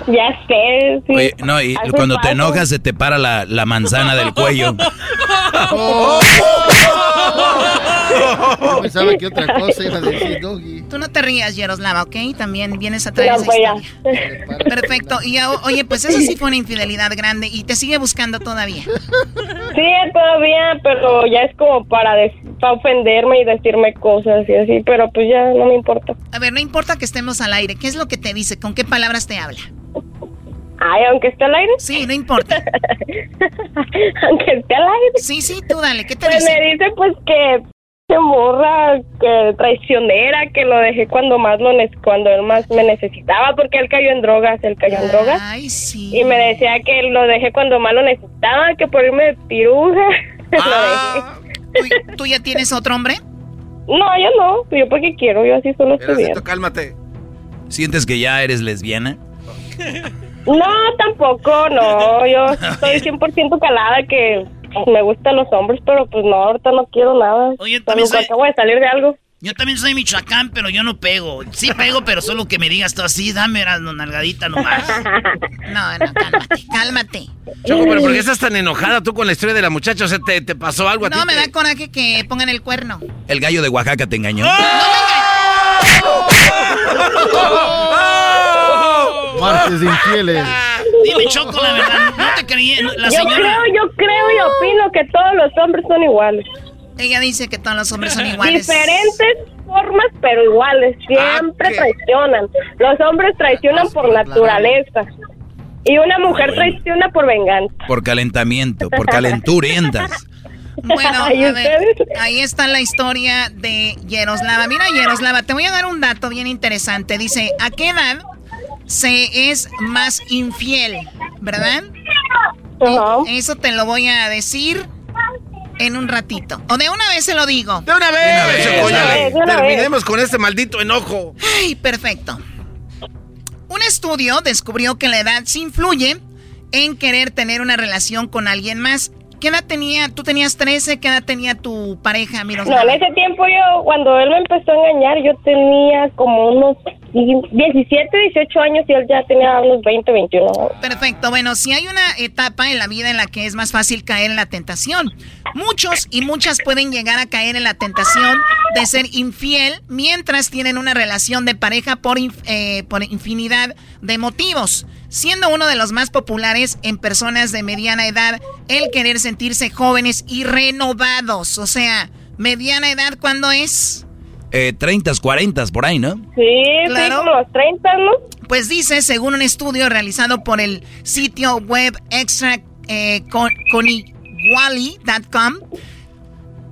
Ya sé, sí. Oye, no, y Hace cuando te falta. enojas se te para la, la manzana del cuello. Yo pensaba que otra cosa iba a decir Doggy. Tú no te rías, Yaroslava, ¿ok? También vienes a traer esa pues, historia. Perfecto. Y ya, oye, pues eso sí fue una infidelidad grande y te sigue buscando todavía. Sí, todavía, pero ya es como para, des- para ofenderme y decirme cosas y así, pero pues ya no me importa. A ver, no importa que estemos al aire. ¿Qué es lo que te dice? ¿Con qué palabras te habla? Ay, aunque esté al aire. Sí, no importa. aunque esté al aire. Sí, sí, tú dale. ¿Qué te Pues dice? me dice pues que se morra, que traicionera, que lo dejé cuando más lo cuando él más me necesitaba, porque él cayó en drogas, él cayó en drogas. Ay, sí. Y me decía que lo dejé cuando más lo necesitaba, que por irme de piruja. Ah. ¿Tú, tú ya tienes otro hombre? No, yo no, yo porque quiero, yo así solo estoy bien. Cálmate. ¿Sientes que ya eres lesbiana? No, tampoco, no, yo estoy 100% calada que me gustan los hombres, pero pues no, ahorita no quiero nada. Oye, también soy- acabo de salir de algo. Yo también soy Michoacán, pero yo no pego. Sí pego, pero solo que me digas tú así, dame la nalgadita nomás. No, no, cálmate, cálmate. Choco, pero ¿por qué estás tan enojada tú con la historia de la muchacha? O sea, ¿te, te pasó algo a ti? No, me te- da coraje que pongan el cuerno. El gallo de Oaxaca te engañó. Martes de infieles. Dime, Choco, la verdad, no te creí. La yo señora... creo, yo creo y opino que todos los hombres son iguales. Ella dice que todos los hombres son iguales. Diferentes formas, pero iguales. Siempre ¿qué? traicionan. Los hombres traicionan por naturaleza. Y una mujer traiciona por venganza. Por calentamiento, por calenturientas. Bueno, a ¿Y ver, ahí está la historia de Yaroslava. Mira, Yaroslava, te voy a dar un dato bien interesante. Dice, ¿a qué edad se es más infiel? ¿Verdad? Eso te lo voy a decir en un ratito. O de una vez se lo digo. De una vez, Terminemos con este maldito enojo. Ay, perfecto. Un estudio descubrió que la edad sí influye en querer tener una relación con alguien más. ¿Qué edad tenía? ¿Tú tenías 13? ¿Qué edad tenía tu pareja, Miroslava? No, en ese tiempo yo, cuando él me empezó a engañar, yo tenía como unos 17, 18 años y él ya tenía unos 20, 21. Perfecto. Bueno, si hay una etapa en la vida en la que es más fácil caer en la tentación. Muchos y muchas pueden llegar a caer en la tentación de ser infiel mientras tienen una relación de pareja por, eh, por infinidad de motivos siendo uno de los más populares en personas de mediana edad el querer sentirse jóvenes y renovados. O sea, mediana edad, ¿cuándo es? Eh, 30, 40, por ahí, ¿no? Sí, claro. como los 30, ¿no? Pues dice, según un estudio realizado por el sitio web extra eh,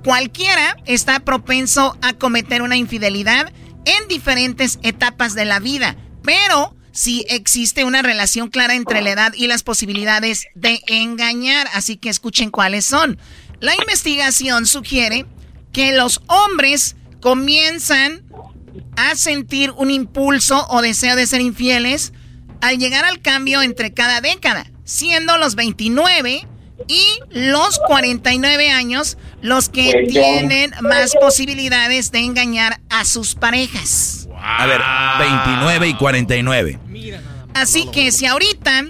cualquiera está propenso a cometer una infidelidad en diferentes etapas de la vida, pero si existe una relación clara entre la edad y las posibilidades de engañar. Así que escuchen cuáles son. La investigación sugiere que los hombres comienzan a sentir un impulso o deseo de ser infieles al llegar al cambio entre cada década, siendo los 29 y los 49 años los que tienen más posibilidades de engañar a sus parejas. A ver, 29 y 49. Así que si ahorita,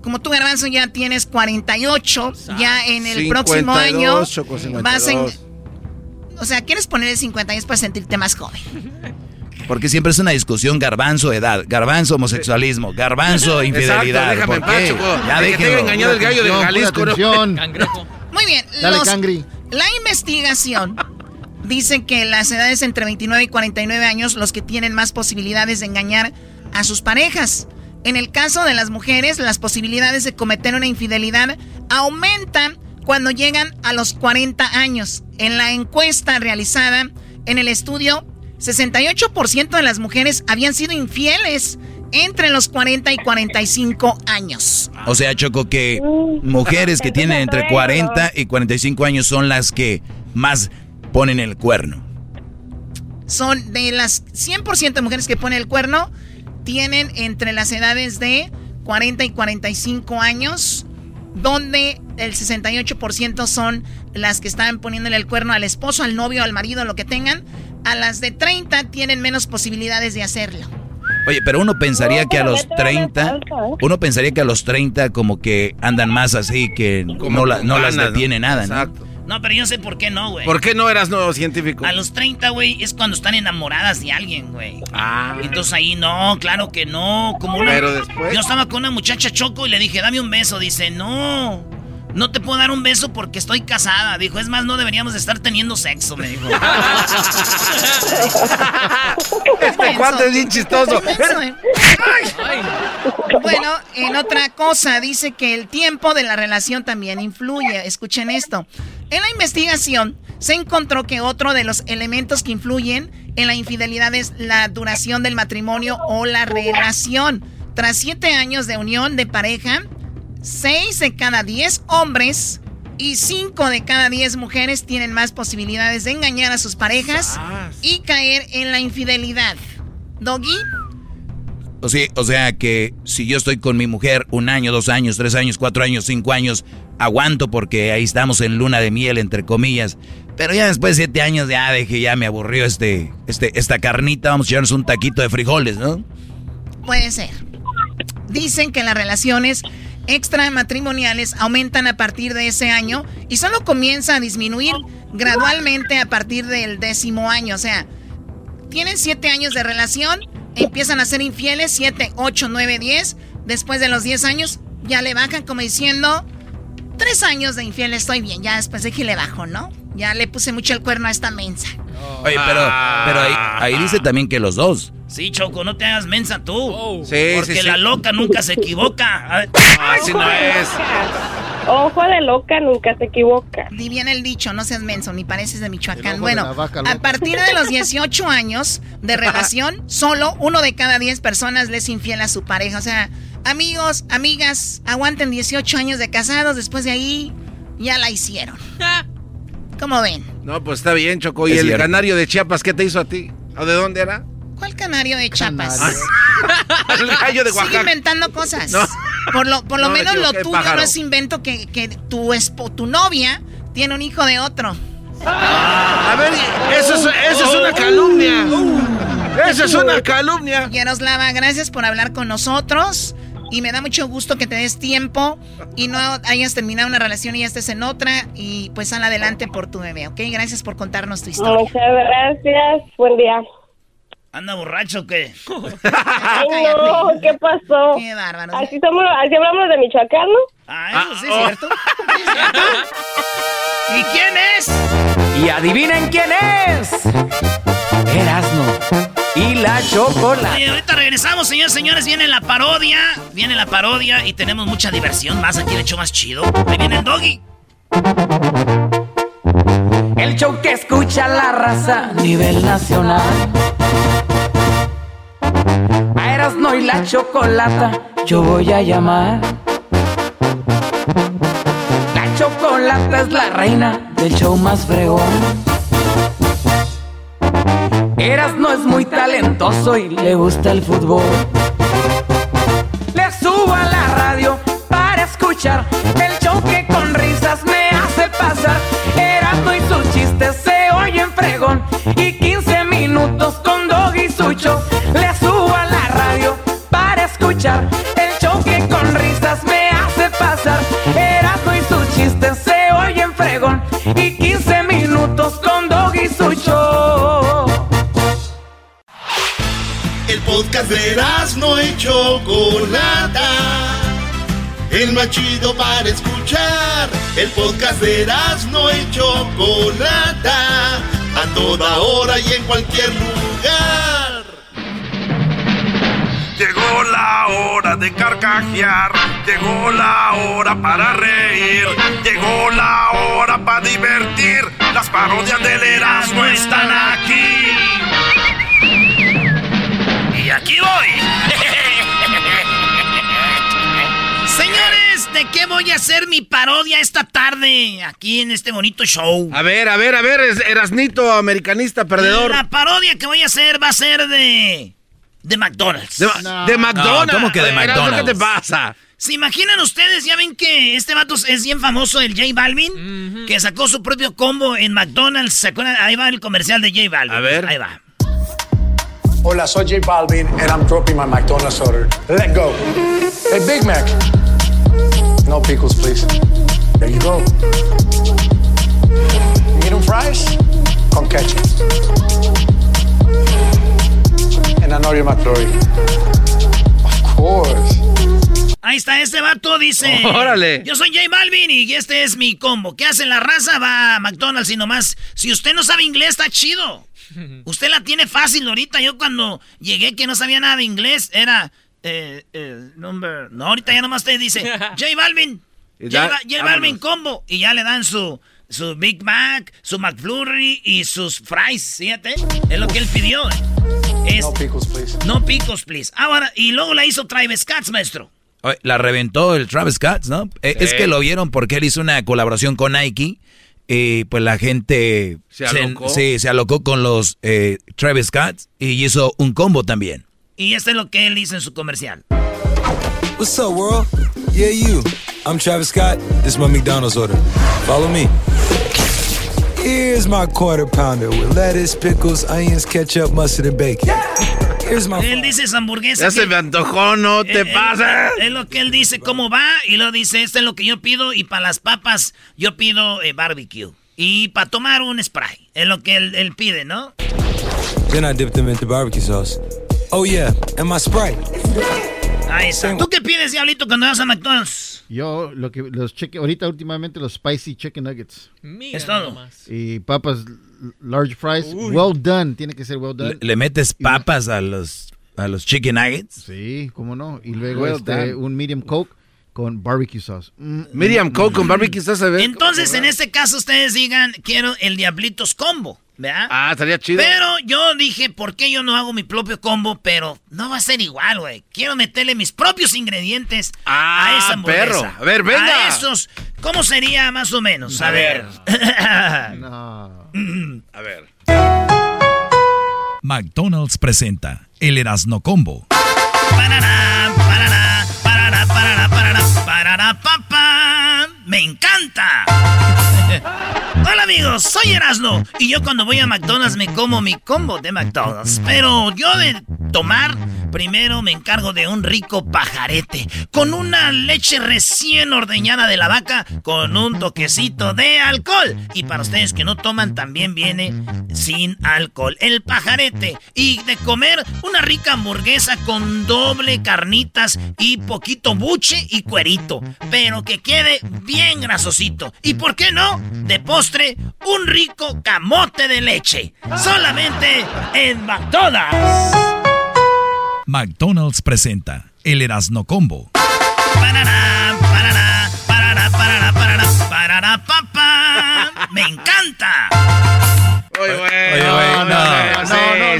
como tú, Garbanzo, ya tienes 48, ya en el próximo año vas en... O sea, ¿quieres poner el 50 años para sentirte más joven? Porque siempre es una discusión garbanzo edad, garbanzo homosexualismo, garbanzo infidelidad. Exacto, déjame ¿Por qué? Ya engañado el gallo de Jalisco. Muy bien. Dale, La investigación dice que las edades entre 29 y 49 años los que tienen más posibilidades de engañar a sus parejas. En el caso de las mujeres, las posibilidades de cometer una infidelidad aumentan cuando llegan a los 40 años. En la encuesta realizada en el estudio, 68% de las mujeres habían sido infieles entre los 40 y 45 años. O sea, Choco, que mujeres que tienen entre 40 y 45 años son las que más ponen el cuerno. Son de las 100% de mujeres que ponen el cuerno, tienen entre las edades de 40 y 45 años, donde el 68% son las que están poniéndole el cuerno al esposo, al novio, al marido, lo que tengan. A las de 30 tienen menos posibilidades de hacerlo. Oye, pero uno pensaría que a los 30, ¿eh? uno pensaría que a los 30 como que andan más así, que no, no las detiene nada, ¿no? Exacto. No, pero yo sé por qué no, güey. ¿Por qué no eras nuevo científico? A los 30, güey, es cuando están enamoradas de alguien, güey. Ah. Entonces ahí no, claro que no. Como una... Pero después. Yo estaba con una muchacha choco y le dije, dame un beso. Dice, no. No te puedo dar un beso porque estoy casada. Dijo, es más, no deberíamos de estar teniendo sexo, me dijo. este cuate es bien chistoso. Bueno, en otra cosa, dice que el tiempo de la relación también influye. Escuchen esto. En la investigación se encontró que otro de los elementos que influyen en la infidelidad es la duración del matrimonio o la relación. Tras siete años de unión de pareja, seis de cada diez hombres y cinco de cada diez mujeres tienen más posibilidades de engañar a sus parejas y caer en la infidelidad. ¿Doggy? O sea, o sea que si yo estoy con mi mujer un año, dos años, tres años, cuatro años, cinco años, aguanto porque ahí estamos en luna de miel, entre comillas. Pero ya después de siete años ya dije, ya me aburrió este, este, esta carnita, vamos a echarnos un taquito de frijoles, ¿no? Puede ser. Dicen que las relaciones extramatrimoniales aumentan a partir de ese año y solo comienza a disminuir gradualmente a partir del décimo año. O sea, tienen siete años de relación, empiezan a ser infieles, siete, ocho, nueve, diez. Después de los diez años ya le bajan como diciendo, tres años de infiel estoy bien. Ya después de que le bajo, ¿no? Ya le puse mucho el cuerno a esta mensa. Oye, pero, pero ahí, dice también que los dos. Sí, Choco, no te hagas mensa tú. Oh. Sí, porque la loca nunca se equivoca. Así no es. Ojo de loca nunca se equivoca. Di bien el dicho, no seas menso, ni pareces de Michoacán. Bueno, a partir de los 18 años de relación, solo uno de cada 10 personas le es infiel a su pareja. O sea, Amigos, amigas, aguanten 18 años de casados, después de ahí ya la hicieron. ¿Cómo ven? No, pues está bien, Choco. ¿Y el canario de Chiapas qué te hizo a ti? ¿O de dónde era? ¿Cuál canario de Chiapas? el gallo de Oaxaca. Sigue inventando cosas. Por lo, por lo menos lo tuyo no es invento que, que tu, tu novia tiene un hijo de otro. A ver, eso es, eso es una calumnia. Eso es una calumnia. Yaroslava, gracias por hablar con nosotros. Y me da mucho gusto que te des tiempo y no hayas terminado una relación y ya estés en otra. Y pues sal adelante por tu bebé, ¿ok? Gracias por contarnos tu historia. Muchas gracias. Buen día. ¿Anda borracho o qué? Ay, no, ¿qué pasó? Qué bárbaro. Así, somos, así hablamos de Michoacán, ¿no? Ah, eso sí es cierto. ¿Y quién es? Y adivinen quién es. Erasno y la chocolate. Ahorita regresamos, señores, señores. Viene la parodia. Viene la parodia y tenemos mucha diversión. Más aquí el hecho más chido. Ahí viene el doggy. El show que escucha la raza a nivel nacional. A Erasno y la chocolata yo voy a llamar. La chocolata es la reina del show más fregón. Eras no es muy talentoso y le gusta el fútbol. Le subo a la radio para escuchar el show que con risas me hace pasar. Erasno y sus chistes se oyen fregón y 15 minutos con Dog y Sucho. Podcast de no y Chocolata. El más chido para escuchar. El podcast de no y Chocolata. A toda hora y en cualquier lugar. Llegó la hora de carcajear, llegó la hora para reír, llegó la hora para divertir. Las parodias del Erasmo están aquí. Aquí voy. Señores, ¿de qué voy a hacer mi parodia esta tarde aquí en este bonito show? A ver, a ver, a ver, Erasnito, americanista, perdedor. La parodia que voy a hacer va a ser de. de McDonald's. De, de McDonald's. ¿cómo que de Erasmo, McDonald's? ¿Qué te pasa? ¿Se imaginan ustedes? Ya ven que este vato es bien famoso, el J Balvin, que sacó su propio combo en McDonald's. Ahí va el comercial de J Balvin. A ver. Ahí va. Hola, soy J Balvin and I'm dropping my McDonald's order. Let go. Hey, Big Mac. No pickles, please. There you go. Medium fries con ketchup. And I know you're McFlurry. Of course. Ahí está, este vato dice. Órale. Yo soy J Balvin y este es mi combo. ¿Qué hace la raza? Va a McDonald's y nomás. Si usted no sabe inglés, está chido. Usted la tiene fácil ahorita. Yo cuando llegué que no sabía nada de inglés, era. Eh, eh, number. No, ahorita ya nomás te dice. J Balvin. J. Balvin combo. Y ya le dan su. Su Big Mac, su McFlurry y sus fries, fíjate. Es lo que él pidió. Es, No pickles, please. no picos, please. Ahora, y luego la hizo Travis Scott, maestro. La reventó el Travis Scott, ¿no? Eh, Sí. Es que lo vieron porque él hizo una colaboración con Nike. Y pues la gente ¿Se alocó? sí, se alocó con los eh, Travis Scott y hizo un combo también. Y esto es lo que él hizo en su comercial. What's up, world? Yeah, you. I'm Travis Scott. This is my McDonald's order. Follow me. Here's my quarter pounder with lettuce, pickles, onions, ketchup, mustard, and bacon. Here's my. Él dice esa hamburguesa. Ya que- se me antojó, no te Eh, eh, pases. Es lo que él dice, cómo va, y luego dice, esto es lo que yo pido, y para las papas yo pido eh, barbecue. Y para tomar un spray, es lo que él, él pide, ¿no? Then I dip them into barbecue sauce. Oh yeah, and my Sprite. Ahí está. ¿Tú qué pides, Diablito, cuando vas a McDonald's? Yo, lo que los cheque, ahorita últimamente los spicy chicken nuggets. Es todo. Y papas large fries, well done, tiene que ser well Le, done. le metes papas a los, a los chicken nuggets. Sí, cómo no. Y luego Well este, un medium coke con barbecue sauce. Mm, Medium mm, Coke con mm. barbecue sauce, a ver. Entonces, en este caso, ustedes digan, quiero el Diablitos Combo, ¿verdad? Ah, estaría chido. Pero yo dije, ¿por qué yo no hago mi propio combo? Pero no va a ser igual, güey. Quiero meterle mis propios ingredientes Ah, a esa hamburguesa. perro. A ver, venga. A esos ¿Cómo sería más o menos? A, ver. A ver. McDonald's presenta el Erasno Combo. Parará, papá. ¡Me encanta! Hola amigos, soy Erasno y yo cuando voy a McDonald's me como mi combo de McDonald's. Pero yo de tomar, primero me encargo de un rico pajarete con una leche recién ordeñada de la vaca con un toquecito de alcohol. Y para ustedes que no toman también viene sin alcohol. El pajarete y de comer una rica hamburguesa con doble carnitas y poquito buche y cuerito. Pero que quede bien grasosito. ¿Y por qué no? De postre, un rico camote de leche. Solamente en McDonald's. McDonald's presenta el Erasno Combo. Parará, parará, parará, parará, parará, papá. ¡Me encanta! Oye, güey. Oye, güey, no. no, sí,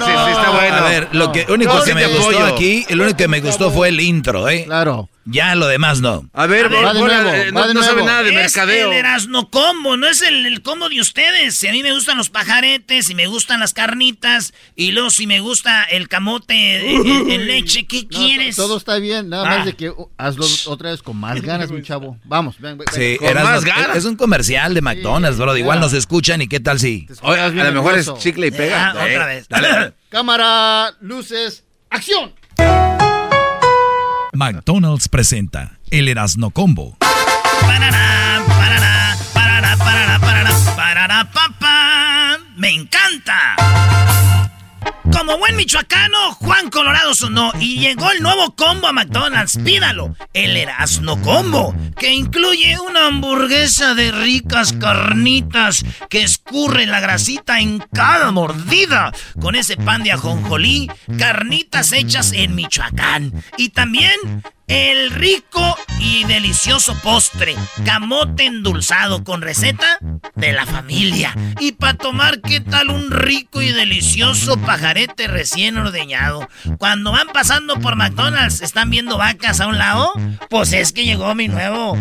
sí, sí, está bueno. A ver, lo que único No, que sí me gustó apoyo. aquí, el único que me gustó fue el intro, ¿eh? Claro. Ya lo demás no. A ver, Va de Bora, nuevo, eh, va no, de no sabe nada de es mercadeo. el Erasno Combo, no es el, el combo de ustedes. Si a mí me gustan los pajaretes, y me gustan las carnitas, y luego si me gusta el camote en, en leche, ¿qué No, quieres? Todo está bien, nada Ah. más de que uh, hazlo otra vez con más ganas, mi chavo. Vamos, ven, ven. Sí, Con Erasmo, más ganas. es un comercial de McDonald's, bro. Igual nos escuchan y qué tal si... Oye, a lo mejor es chicle y pega. Ah, otra vez. Cámara, luces, acción. McDonald's presenta el Erasno Combo. Parará, parará, parará, parará, parará, parará, papá. ¡Me encanta! Como buen michoacano, Juan Colorado sonó y llegó el nuevo combo a McDonald's. Pídalo, el Erasno Combo, que incluye una hamburguesa de ricas carnitas que escurre la grasita en cada mordida, con ese pan de ajonjolí, carnitas hechas en Michoacán y también el rico y delicioso postre, camote endulzado con receta de la familia. Y para tomar, ¿qué tal un rico y delicioso pajarete recién ordeñado? Cuando van pasando por McDonald's, ¿están viendo vacas a un lado? Pues es que llegó mi nuevo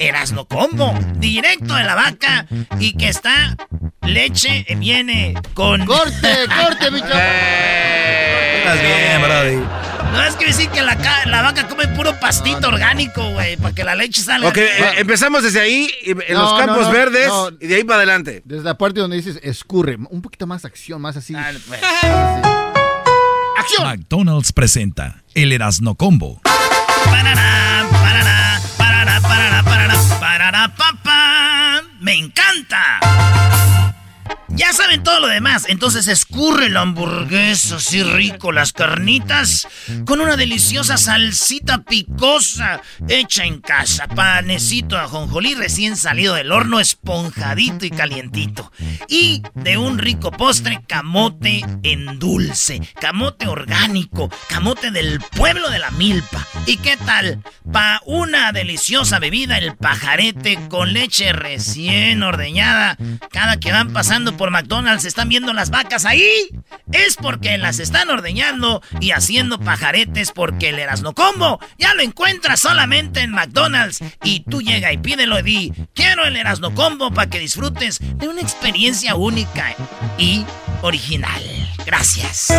Erasno Combo, directo de la vaca y que está leche, viene con... Corte, corte, mi. Estás bien, brody. No es que decir que la, ca- la vaca come puro pastito orgánico, güey, para que la leche salga. Ok, eh, empezamos desde ahí, en No, los campos no, verdes, no. y de ahí para adelante. Desde la parte donde dices escurre, un poquito más acción, más así. Pues. ¡Acción! McDonald's presenta el Erasno Combo. Parará, parará, parará, parará, parará, parará, papá. ¡Me encanta! Ya saben todo lo demás, entonces escurre la hamburguesa así rico, las carnitas, con una deliciosa salsita picosa hecha en casa, panecito ajonjolí recién salido del horno, esponjadito y calientito. Y de un rico postre, camote en dulce, camote orgánico, camote del pueblo de la milpa. ¿Y qué tal? Pa' una deliciosa bebida, el pajarete con leche recién ordeñada. Cada que van pasando por McDonald's están viendo las vacas ahí. Es porque las están ordeñando y haciendo pajaretes porque el Erasno Combo ya lo encuentras solamente en McDonald's. Y tú llega y pídelo di, quiero el Erasno Combo para que disfrutes de una experiencia única y original. Gracias.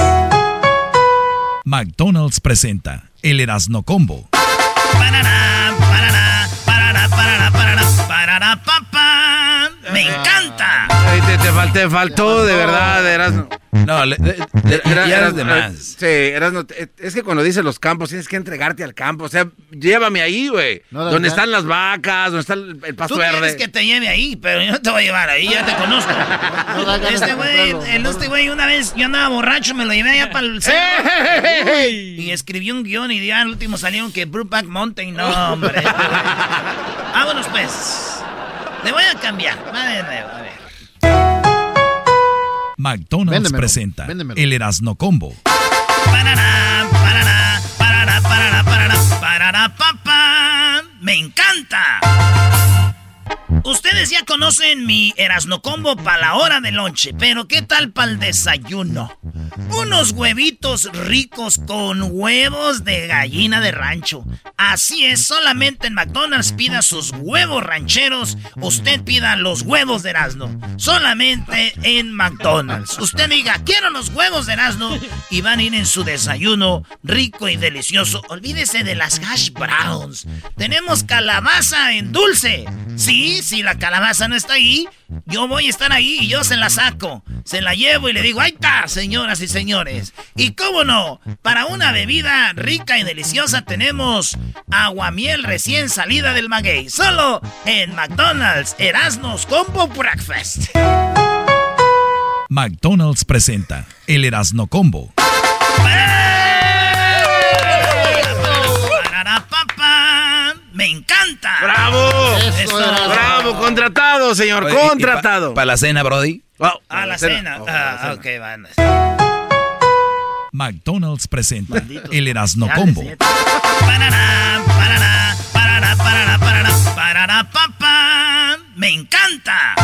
McDonald's presenta el Erasno Combo. Parará, parará, parará, ¡Me encanta! Ay, te, te fal- te faltó, de verdad, Erasno. No, le- le- le- Era- eras de más. Sí, Erasno, te- es que cuando dices los campos tienes que entregarte al campo. O sea, llévame ahí, güey. No, de donde verdad. están las vacas, donde está el, el pasto Tú quieres verde. que te lleve ahí, pero yo no te voy a llevar ahí, ya te conozco. No Este güey, el este güey, una vez yo andaba borracho, me lo llevé allá para el centro. Y escribí un guion y ya al último salieron que Brookback Mountain. No, hombre. Vámonos pues. Le voy a cambiar. Va de nuevo, a ver. McDonald's Véndemelo, presenta véndemelo. el Erasno Combo. Parará, parará, parará, parará, parará, parará, papá. ¡Me encanta! Ustedes ya conocen mi Erasno Combo para la hora de lonche, pero ¿qué tal para el desayuno? Unos huevitos ricos con huevos de gallina de rancho. Así es, solamente en McDonald's pida sus huevos rancheros, usted pida los huevos de Erasno. Solamente en McDonald's. Usted diga, quiero los huevos de Erasno y van a ir en su desayuno rico y delicioso. Olvídese de las hash browns. Tenemos calabaza en dulce. Sí, si la calabaza no está ahí, yo voy a estar ahí y yo se la saco. Se la llevo y le digo, ahí está, señoras y señores. Y cómo no, para una bebida rica y deliciosa tenemos aguamiel recién salida del maguey. Solo en McDonald's Erasmus Combo Breakfast. McDonald's presenta el Erasno Combo. Encanta. ¡Bravo! ¡Bravo! Contratado, señor. contratado. ¿Para la cena, Brody? a la cena. ah, ok, van. McDonald's presenta el Erasno Combo. Parará, parará, parará, parará, parará, parará, papá. Me encanta.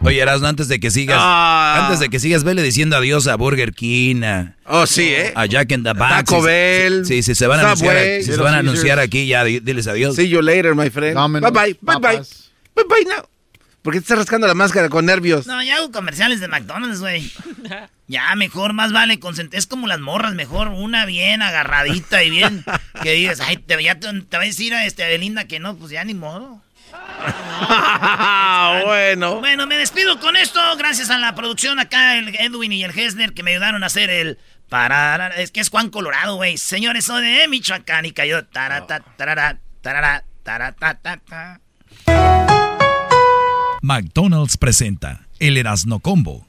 Oye, Erasno, antes de que sigas, Ah. antes de que sigas, vele diciendo adiós a Burger King, a, Oh, sí, ¿eh? a Jack and the Box. Taco Sí, Bell, Sí, sí, se van a anunciar, si se van a anunciar aquí, ya di- diles adiós. See you later, my friend. Bye bye, bye bye. papas. Bye bye now. ¿Por qué te estás rascando la máscara con nervios? No, ya hago comerciales de McDonald's, güey. Ya, mejor, más vale concentrar. Es como las morras, mejor una bien agarradita y bien. Que digas, ay, te, ya te, te va a decir a este Belinda que no, pues ya ni modo. bueno. Bueno, me despido con esto. Gracias a la producción acá, el Edwin y el Hesner, que me ayudaron a hacer el. Para, es que es Juan Colorado, güey. Señores, soy de Michoacán y cayó. Tarata, tarara, tarara, tarata, ta, ta. McDonald's presenta el Erasno Combo.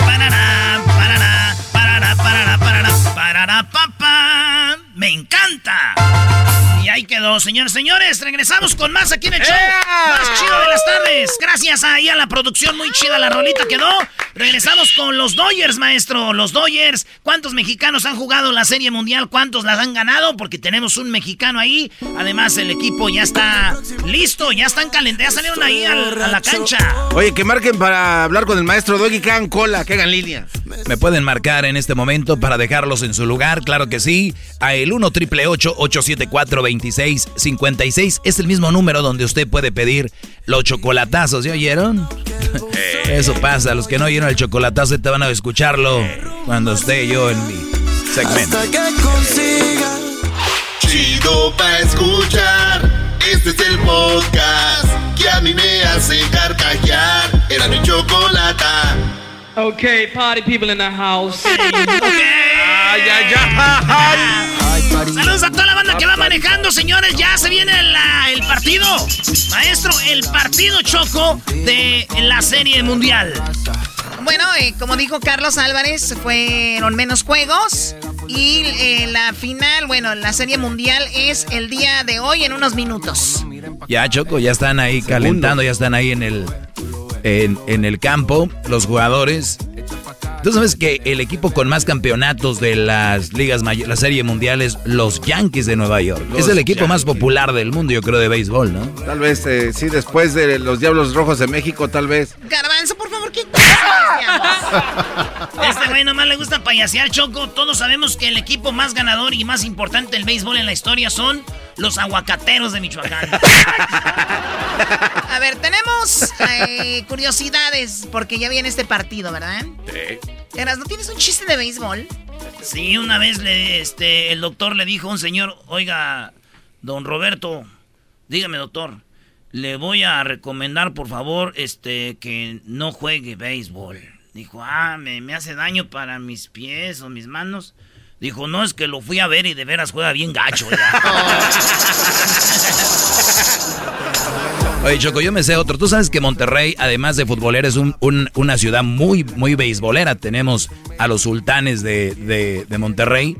Parará, parará, parará, parará, parará, parará, papá. Me encanta. Ahí quedó, señores, señores. Regresamos con más aquí en el show. Más chido de las tardes. Gracias ahí a la producción, muy chida la rolita quedó. Regresamos con los Dodgers, maestro. Los Dodgers. ¿Cuántos mexicanos han jugado la Serie Mundial? ¿Cuántos las han ganado? Porque tenemos un mexicano ahí. Además, el equipo ya está listo. Ya están calentados. Ya salieron ahí al- a la cancha. Oye, que marquen para hablar con el maestro Doggy, que hagan cola, que hagan línea. Me pueden marcar en este momento para dejarlos en su lugar, claro que sí. A el 1 triple 874 2656 es el mismo número donde usted puede pedir los chocolatazos, ¿ya oyeron? Eso pasa, los que no oyeron el chocolatazo te van a escucharlo cuando esté yo en mi segmento. Chido pa' escuchar. Este es el podcast que a mí me hace carcajear. Era mi chocolata. Okay, party people in the house. Ay, ay, ay. Saludos a toda la banda que va manejando, señores. Ya se viene la- el partido. Maestro, el partido choco de la Serie Mundial. Bueno, eh, como dijo Carlos Álvarez, fueron menos juegos. Y eh, la final, bueno, la serie mundial es el día de hoy en unos minutos. Ya, Choco, ya están ahí calentando, ya están ahí en el, en, en el campo los jugadores. Tú sabes que el equipo con más campeonatos de las ligas mayores, la serie mundial es los Yankees de Nueva York. Los es el equipo más popular del mundo, yo creo, de béisbol, ¿no? Tal vez, eh, sí, después de los Diablos Rojos de México, tal vez. Garbanzo, por favor, ¿qué Este güey nomás le gusta payasear, Choco. Todos sabemos que el equipo más ganador y más importante del béisbol en la historia son los aguacateros de Michoacán. A ver, tenemos eh, curiosidades porque ya viene este partido, ¿verdad? Eras, ¿no tienes un chiste de béisbol? Sí, una vez le, este, el doctor le dijo a un señor, oiga, don Roberto, dígame doctor, le voy a recomendar por favor este, que no juegue béisbol. Dijo, ah, me, me hace daño para mis pies o mis manos. Dijo, no, es que lo fui a ver y de veras juega bien gacho. ya". Oye, Choco, yo me sé otro. Tú sabes que Monterrey, además de futbolera, es un- un- una ciudad muy, muy beisbolera. Tenemos a los sultanes de, de- de Monterrey.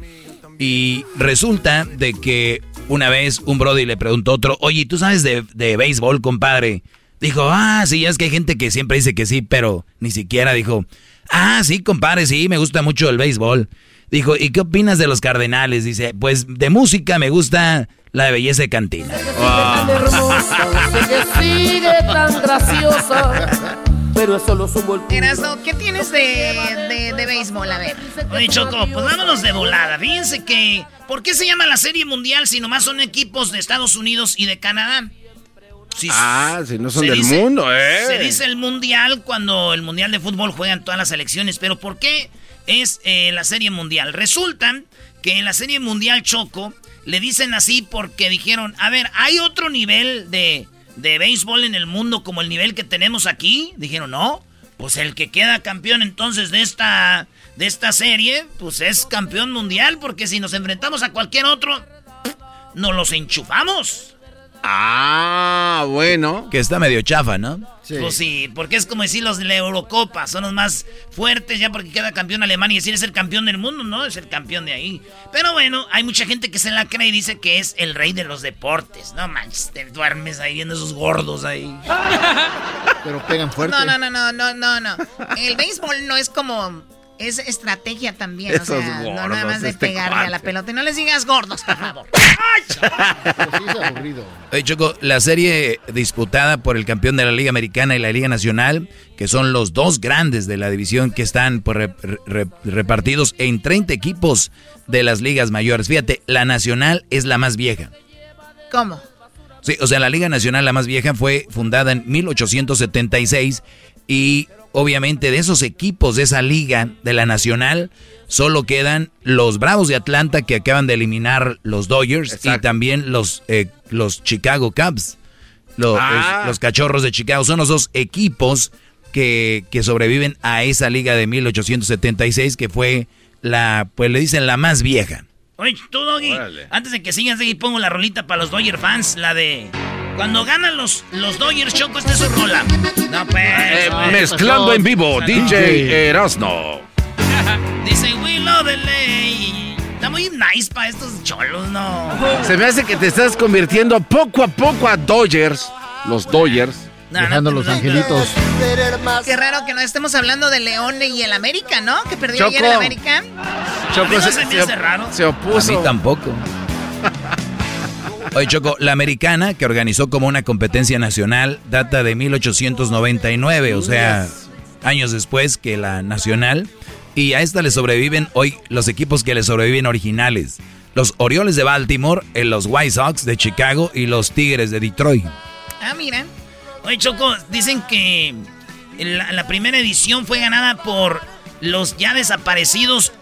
Y resulta de que una vez un brody le preguntó a otro, oye, ¿tú sabes de, de béisbol, compadre? Dijo, ah, sí, es que hay gente que siempre dice que sí, pero ni siquiera dijo, ah, sí, compadre, sí, me gusta mucho el béisbol. Dijo, ¿y qué opinas de los Cardenales? Dice, pues de música me gusta la de belleza de cantina. Tan Pero eso lo subo el Erasno, ¿qué tienes de, de, de béisbol? A ver. Oye, Choco, pues vámonos de volada. Fíjense que. ¿Por qué se llama la Serie Mundial si nomás son equipos de Estados Unidos y de Canadá? Si- Ah, si no son del dice- mundo, ¿eh? Se dice el mundial cuando el mundial de fútbol juegan todas las selecciones, pero ¿por qué es eh, la serie mundial? Resulta que en la serie mundial Choco le dicen así porque dijeron, a ver, ¿hay otro nivel de, de béisbol en el mundo como el nivel que tenemos aquí? Dijeron, no, pues el que queda campeón entonces de esta, de esta serie, pues es campeón mundial, porque si nos enfrentamos a cualquier otro, nos los enchufamos. Ah, bueno. Que está medio chafa, ¿no? Pues sí, porque es como decir los de la Eurocopa, son los más fuertes ya porque queda campeón Alemania y decir es el campeón del mundo, ¿no? Es el campeón de ahí. Pero bueno, hay mucha gente que se la cree y dice que es el rey de los deportes. No manches, te duermes ahí viendo esos gordos ahí. Pero pegan fuerte. No, no, no, no, no, no, no. El béisbol no es como. Es estrategia también. Esos o sea, no nada más de este pegarle a la pelota. Y no les digas gordos, por favor. Oye, Choco, la serie disputada por el campeón de la Liga Americana y la Liga Nacional, que son los dos grandes de la división que están pues, re- re- repartidos en 30 equipos de las ligas mayores. Fíjate, la Nacional es la más vieja. ¿Cómo? Sí, o sea, la Liga Nacional, la más vieja, fue fundada en 1876 y obviamente de esos equipos de esa liga, de la Nacional, solo quedan los Bravos de Atlanta que acaban de eliminar los Dodgers y también los, eh, los Chicago Cubs, Lo- Ah. los, los Cachorros de Chicago. Son los dos equipos que, que sobreviven a esa liga de 1876 que fue la, pues le dicen la más vieja. Oye, tú, Doggy, antes de que sigas ahí pongo la rolita para los Dodger fans, la de... Cuando ganan los, los Dodgers, Choco, esta es su rola. No, pues... Eh, no, mezclando pues, en vivo, no. DJ Erasno. Dice, we love. Está muy nice para estos cholos, ¿no? Se me hace que te estás convirtiendo poco a poco a Dodgers. Los Dodgers. Dejando los angelitos. Qué raro que no estemos hablando de León y el América, ¿no? Que perdió ayer el Choco. América. Choco no se, se me se hace op- raro. se opuso. A mí tampoco. Oye, Choco, la americana que organizó como una competencia nacional data de 1899, o sea, años después que la nacional. Y a esta le sobreviven hoy los equipos que le sobreviven originales. Los Orioles de Baltimore, eh, los White Sox de Chicago y los Tigres de Detroit. Ah, mira. Oye, Choco, dicen que la, la primera edición fue ganada por los ya desaparecidos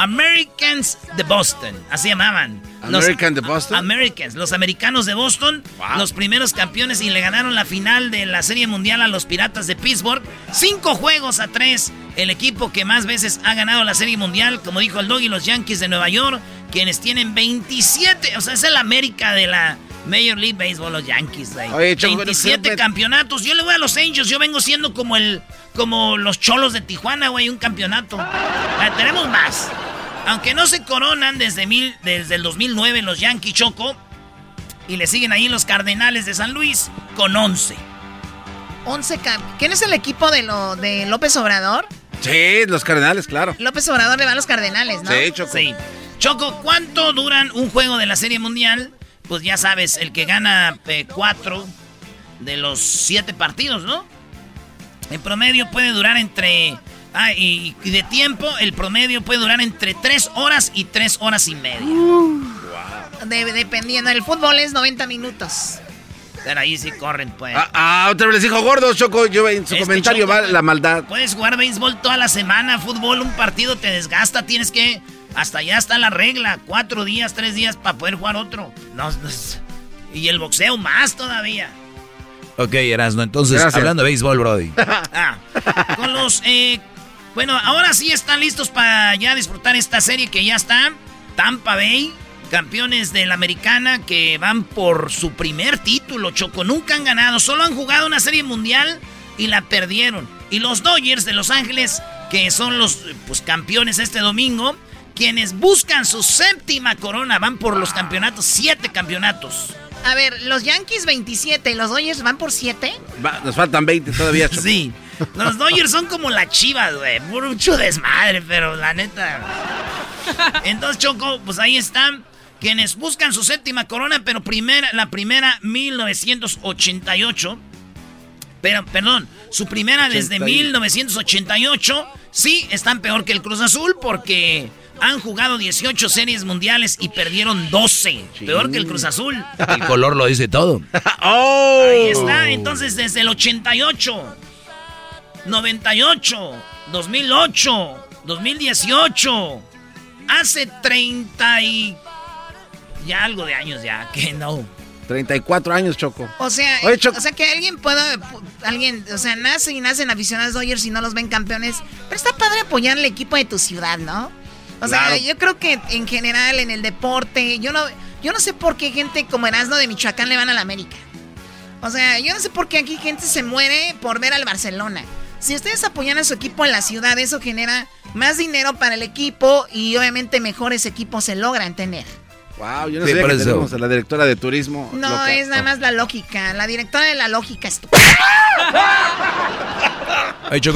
Americans de Boston. Así llamaban. Los- American de Boston. Americans, los americanos de Boston, los primeros campeones y le ganaron la final de la Serie Mundial a los Piratas de Pittsburgh. Cinco juegos a tres. El equipo que más veces ha ganado la Serie Mundial, como dijo el Doggy, los Yankees de Nueva York, quienes tienen 27. O sea, es el América de la Major League Baseball, los Yankees. Oye, Choco, 27 pero- campeonatos. Yo le voy a los Angels. Yo vengo siendo como el como los cholos de Tijuana, güey, un campeonato. Ah, tenemos más. Aunque no se coronan desde, mil, desde el 2009 los Yankees Choco. Y le siguen ahí los Cardenales de San Luis con 11. 11 cam- ¿Quién es el equipo de, lo, de López Obrador? Sí, los Cardenales, claro. López Obrador le va a los Cardenales, ¿no? Sí, Choco. Sí. Choco, ¿cuánto duran un juego de la Serie Mundial? Pues ya sabes, el que gana eh, cuatro de los siete partidos, ¿no? En promedio puede durar entre... Ah, y, y de tiempo, el promedio puede durar entre tres horas y tres horas y media. De- dependiendo. El fútbol es 90 minutos. Pero ahí sí corren, pues. Ah, ah, otra vez les dijo gordo, Choco. Yo en su Este comentario Choco, va la maldad. Puedes jugar béisbol toda la semana, fútbol, un partido te desgasta, tienes que... Hasta allá está la regla, cuatro días, tres días para poder jugar otro. No, no y el boxeo más todavía. Ok, Erasno, entonces, Gracias. hablando de béisbol, Brody. Ah, con los... eh, bueno, ahora sí están listos para ya disfrutar esta serie que ya está. Tampa Bay, campeones de la americana que van por su primer título, Choco. Nunca han ganado, solo han jugado una serie mundial y la perdieron. Y los Dodgers de Los Ángeles, que son los pues, campeones este domingo, quienes buscan su séptima corona, van por los campeonatos, siete campeonatos. A ver, los Yankees 27 y los Dodgers van por 7. Va, nos faltan 20 todavía, Choco. Sí. Los Dodgers son como la chivas, güey. Mucho desmadre, pero la neta. Entonces, Choco, pues ahí están. quienes buscan su séptima corona, pero primera, la primera 1988. Pero, perdón, su primera desde 1988. Sí, están peor que el Cruz Azul porque han jugado 18 series mundiales y perdieron 12. Peor que el Cruz Azul. El color lo dice todo. oh. Ahí está. Entonces, desde el 88, 98, 2008, 2018, hace 30 y... Ya algo de años ya, que no. 34 años, Choco. O sea, o sea que alguien pueda, alguien, o sea, nace y nacen aficionados Dodgers y no los ven campeones. Pero está padre apoyar al equipo de tu ciudad, ¿no? O sea, yo creo que en general en el deporte, yo no, yo no sé por qué gente como Erasmo de Michoacán le van a la América. O sea, yo no sé por qué aquí gente se muere por ver al Barcelona. Si ustedes apoyan a su equipo en la ciudad, eso genera más dinero para el equipo y obviamente mejores equipos se logran tener. Wow, yo no sé que tenemos a la directora de turismo. No, es nada más la lógica. La directora de la lógica es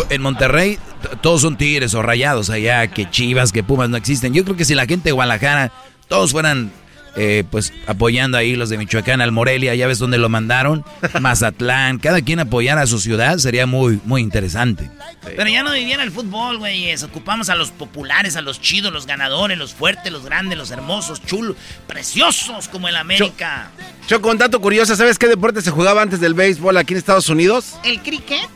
en Monterrey todos son tigres o rayados allá, que chivas, que pumas no existen. Yo creo que si la gente de Guadalajara todos fueran eh, pues apoyando ahí los de Michoacán al Morelia, ya ves dónde lo mandaron, Mazatlán, cada quien apoyara a su ciudad sería muy, muy interesante. Pero ya no viviera el fútbol, güey, ocupamos a los populares, a los chidos, los ganadores, los fuertes, los grandes, los hermosos, chulos, preciosos como el América. Yo, con dato curioso, ¿sabes qué deporte se jugaba antes del béisbol aquí en Estados Unidos? ¿El cricket?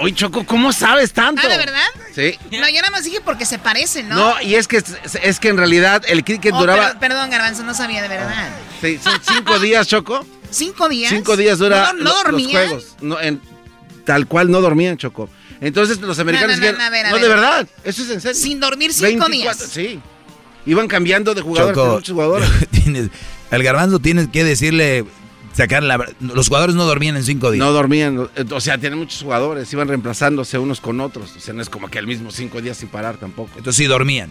Oye, Choco, ¿cómo sabes tanto? ¿Ah, de verdad? Sí. No, yo nada más dije porque se parecen, ¿no? No, y es que, es que en realidad el cricket oh, duraba... perdón, Garbanzo, no sabía de verdad. Sí, son cinco días, Choco. ¿Cinco días? Cinco días dura ¿No, no los juegos. No, en, tal cual no dormían, Choco. Entonces los americanos no, no, no, de verdad, eso es en serio. Sin dormir cinco días. Sí. Iban cambiando de jugadores Choco, muchos jugadores. el garbanzo tiene que decirle sacar la... Los jugadores no dormían en cinco días. No dormían, o sea, tienen muchos jugadores, iban reemplazándose unos con otros. O sea, no es como que el mismo cinco días sin parar tampoco. Entonces sí dormían.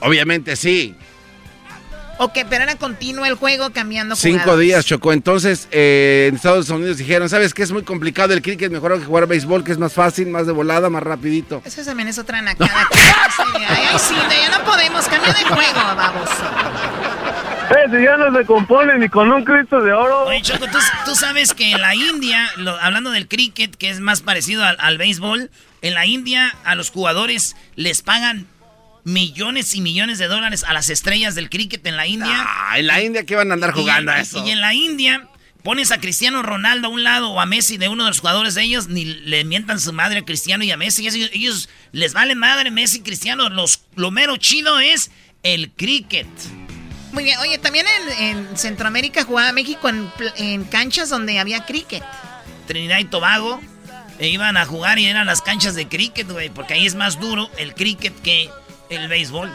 Obviamente sí. Ok, pero era continuo el juego cambiando Cinco días, Chocó. Entonces, eh, en Estados Unidos dijeron, ¿sabes qué? Es muy complicado el cricket, mejor que jugar béisbol, que es más fácil, más de volada, más rapidito. Eso también es otra nacada. ay, sí, ya no podemos, cambiar de juego, vamos. Si ya no se compone ni con un Cristo de oro. Oye, Choco, ¿tú, sabes que en la India, hablando del cricket, que es más parecido al, al béisbol, en la India a los jugadores les pagan millones y millones de dólares a las estrellas del cricket en la India. Ah, en la India que van a andar jugando a eso. Y en la India pones a Cristiano Ronaldo a un lado o a Messi de uno de los jugadores de ellos, ni le mientan su madre a Cristiano y a Messi. Ellos, les vale madre Messi y Cristiano. Los, lo mero chido es el cricket. Muy bien, oye, también en, Centroamérica jugaba México en, canchas donde había cricket. Trinidad y Tobago e iban a jugar y eran las canchas de cricket, güey, porque ahí es más duro el cricket que el béisbol.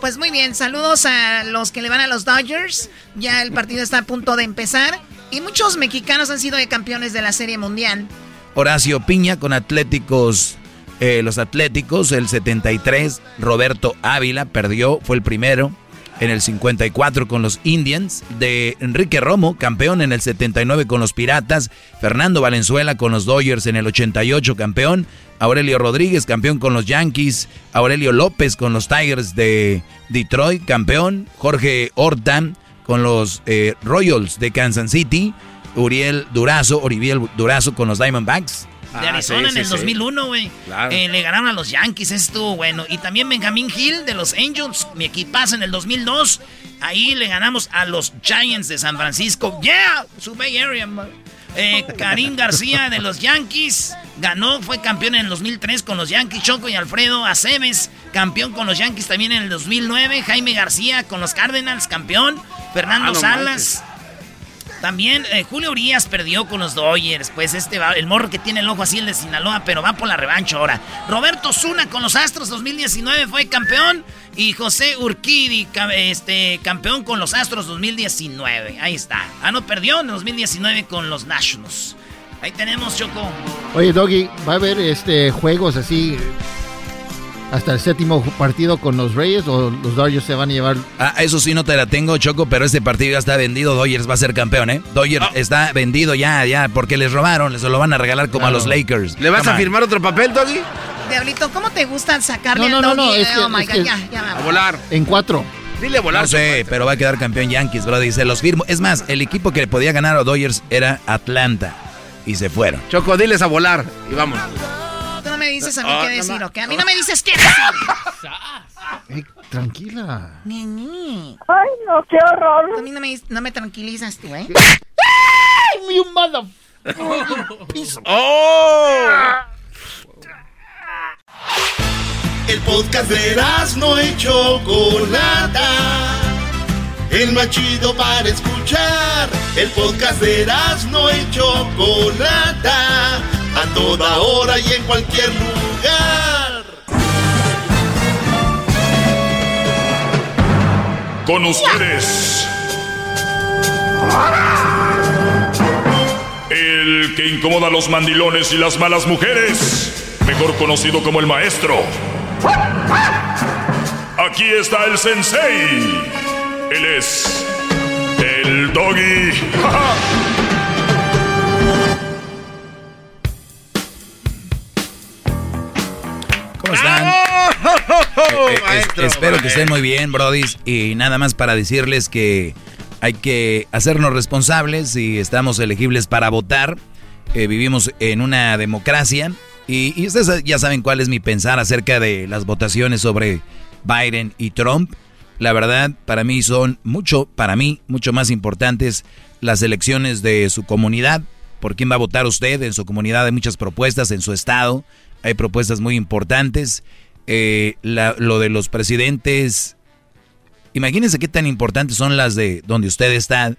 Pues muy bien, saludos a los que le van a los Dodgers. Ya el partido está a punto de empezar. Y muchos mexicanos han sido campeones de la Serie Mundial. Horacio Piña con Atléticos, eh, los Atléticos, el 73. Roberto Ávila perdió, fue el primero en el 54 con los Indians, de Enrique Romo, campeón en el 79 con los Piratas, Fernando Valenzuela con los Dodgers en el 88, campeón, Aurelio Rodríguez, campeón con los Yankees, Aurelio López con los Tigers de Detroit, campeón, Jorge Horta con los eh, Royals de Kansas City, Uriel Durazo, Oribiel Durazo con los Diamondbacks, de ah, Arizona en el 2001, güey. Eh, le ganaron a los Yankees, estuvo bueno. Y también Benjamin Hill de los Angels, mi equipazo en el 2002. Ahí le ganamos a los Giants de San Francisco. Yeah, su Bay Area, eh, Karim García de los Yankees ganó, fue campeón en el 2003 con los Yankees. Choco y Alfredo Aceves, campeón con los Yankees también en el 2009. Jaime García con los Cardinals, campeón. Fernando ah, Salas. También eh, Julio Urias perdió con los Dodgers. Pues este va, el morro que tiene el ojo así, el de Sinaloa, pero va por la revancha ahora. Roberto Zuna con los Astros 2019 fue campeón. Y José Urquidi, este, campeón con los Astros 2019. Ahí está. Ah, no, perdió en 2019 con los Nationals. Ahí tenemos, Choco. Oye, Doggy, ¿va a haber este, juegos así hasta el séptimo partido con los Reyes o los Dodgers se van a llevar? Ah, eso sí no te la tengo, Choco, pero este partido ya está vendido. Dodgers va a ser campeón, ¿eh? Dodgers ah. está vendido ya, ya, porque les robaron, les lo van a regalar como a los Lakers. ¿Le vas a firmar otro papel, Doggy? Diablito, ¿cómo te gusta sacarle no, no, no, no, es que, oh my God, ya, ya, A volar. En cuatro. Dile a volar. No sé, pero va a quedar campeón Yankees, bro. Dice, los firmo. Es más, el equipo que le podía ganar a Dodgers era Atlanta. Y se fueron. Choco, diles a volar. Y vamos. Me dices a mí Ah, qué decir, ¿ok? A mí no me dices qué decir. Tranquila. Neni. Ay, no, qué horror. A mí no me, no me tranquilizas tú, ¿eh? ¡Ay, you mother... ¡Oh! El podcast de no y Chocolata. El más chido para escuchar. El podcast de no y Chocolata. A toda hora y en cualquier lugar. Con ustedes. El que incomoda a los mandilones y las malas mujeres. Mejor conocido como el maestro. Aquí está el sensei. Él es el doggy. ¿Cómo están? Eh, eh, maestro, espero que estén muy bien, brodis. Y nada más para decirles que hay que hacernos responsables y estamos elegibles para votar. Eh, vivimos en una democracia. Y, y ustedes ya saben cuál es mi pensar acerca de las votaciones sobre Biden y Trump. La verdad, para mí son mucho, para mí, mucho más importantes las elecciones de su comunidad. ¿Por quién va a votar usted? En su comunidad hay muchas propuestas, en su estado hay propuestas muy importantes. Eh, la- lo de los presidentes, imagínense qué tan importantes son las de donde usted está,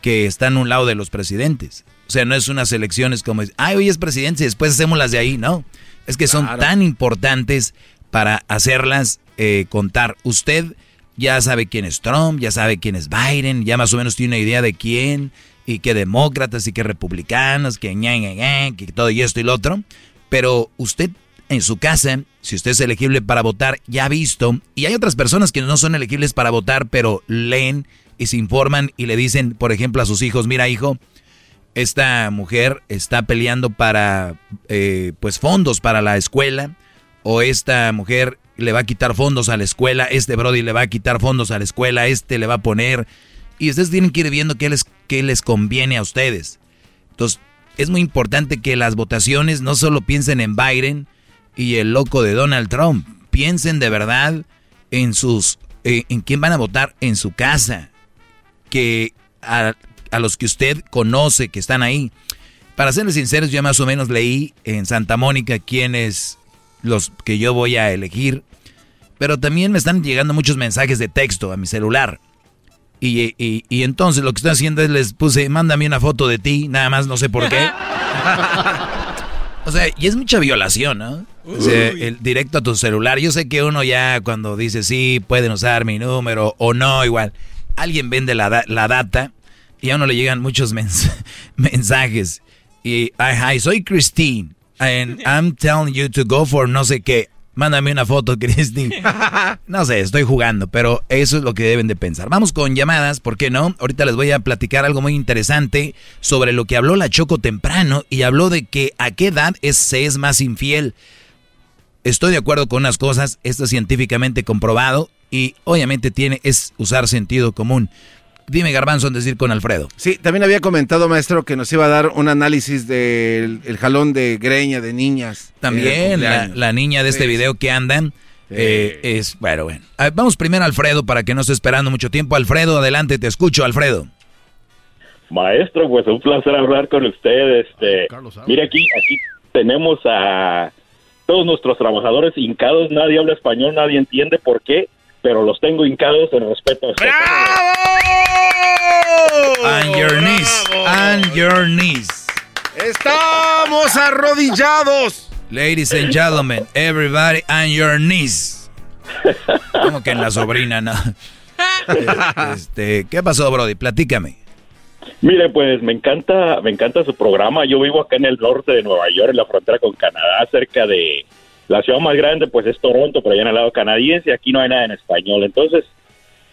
que están a un lado de los presidentes. O sea, no es unas elecciones como, ay, hoy es presidente y después hacemos las de ahí, no. Es que son tan importantes para hacerlas eh, contar. Usted ya sabe quién es Trump, ya sabe quién es Biden, ya más o menos tiene una idea de quién, y que demócratas y que republicanos, que ña, ña, ña, que todo y esto y lo otro. Pero usted en su casa, si usted es elegible para votar, ya ha visto, y hay otras personas que no son elegibles para votar, pero leen y se informan y le dicen, por ejemplo, a sus hijos, mira hijo, esta mujer está peleando para eh, pues fondos para la escuela o esta mujer le va a quitar fondos a la escuela, este Brody le va a quitar fondos a la escuela, este le va a poner y ustedes tienen que ir viendo qué les, qué les conviene a ustedes. Entonces, es muy importante que las votaciones no solo piensen en Biden y el loco de Donald Trump, piensen de verdad en sus eh, en quién van a votar en su casa, que a, a los que usted conoce que están ahí. Para serles sinceros, yo más o menos leí en Santa Mónica quiénes los que yo voy a elegir, pero también me están llegando muchos mensajes de texto a mi celular. Y, y- y entonces lo que estoy haciendo es les puse, mándame una foto de ti, nada más no sé por qué. O sea, y es mucha violación, ¿no? O sea, el directo a tu celular. Yo sé que uno ya cuando dice sí, pueden usar mi número o no, igual. Alguien vende la, la data y a uno le llegan muchos mens- mensajes. Y, hi, soy Christine. And I'm telling you to go for no sé qué. Mándame una foto, Christine. No sé, estoy jugando, pero eso es lo que deben de pensar. Vamos con llamadas, ¿por qué no? Ahorita les voy a platicar algo muy interesante sobre lo que habló la Choco temprano y habló de que a qué edad es, se es más infiel. Estoy de acuerdo con unas cosas, esto es científicamente comprobado y obviamente tiene es usar sentido común. Dime, Garbanzo, antes de ir con Alfredo. Sí, también había comentado, maestro, que nos iba a dar un análisis del el jalón de greña de niñas. También la, niña de este Sí, video que andan eh, es, bueno, bueno. A ver, vamos primero a Alfredo para que no esté esperando mucho tiempo. Alfredo, adelante, te escucho, Alfredo. Maestro, pues un placer hablar con usted. Este, mire aquí, aquí tenemos a todos nuestros trabajadores hincados. Nadie habla español, nadie entiende por qué, pero los tengo hincados en respeto. On your knees, on your knees. Estamos arrodillados. Ladies and gentlemen, everybody on your knees. Como que en la sobrina, ¿no? Este, ¿qué pasó, Brody? Platícame. Mire, pues me encanta, me encanta su programa. Yo vivo acá en el norte de Nueva York, en la frontera con Canadá, cerca de la ciudad más grande, pues es Toronto, pero allá en el lado canadiense. Aquí no hay nada en español, entonces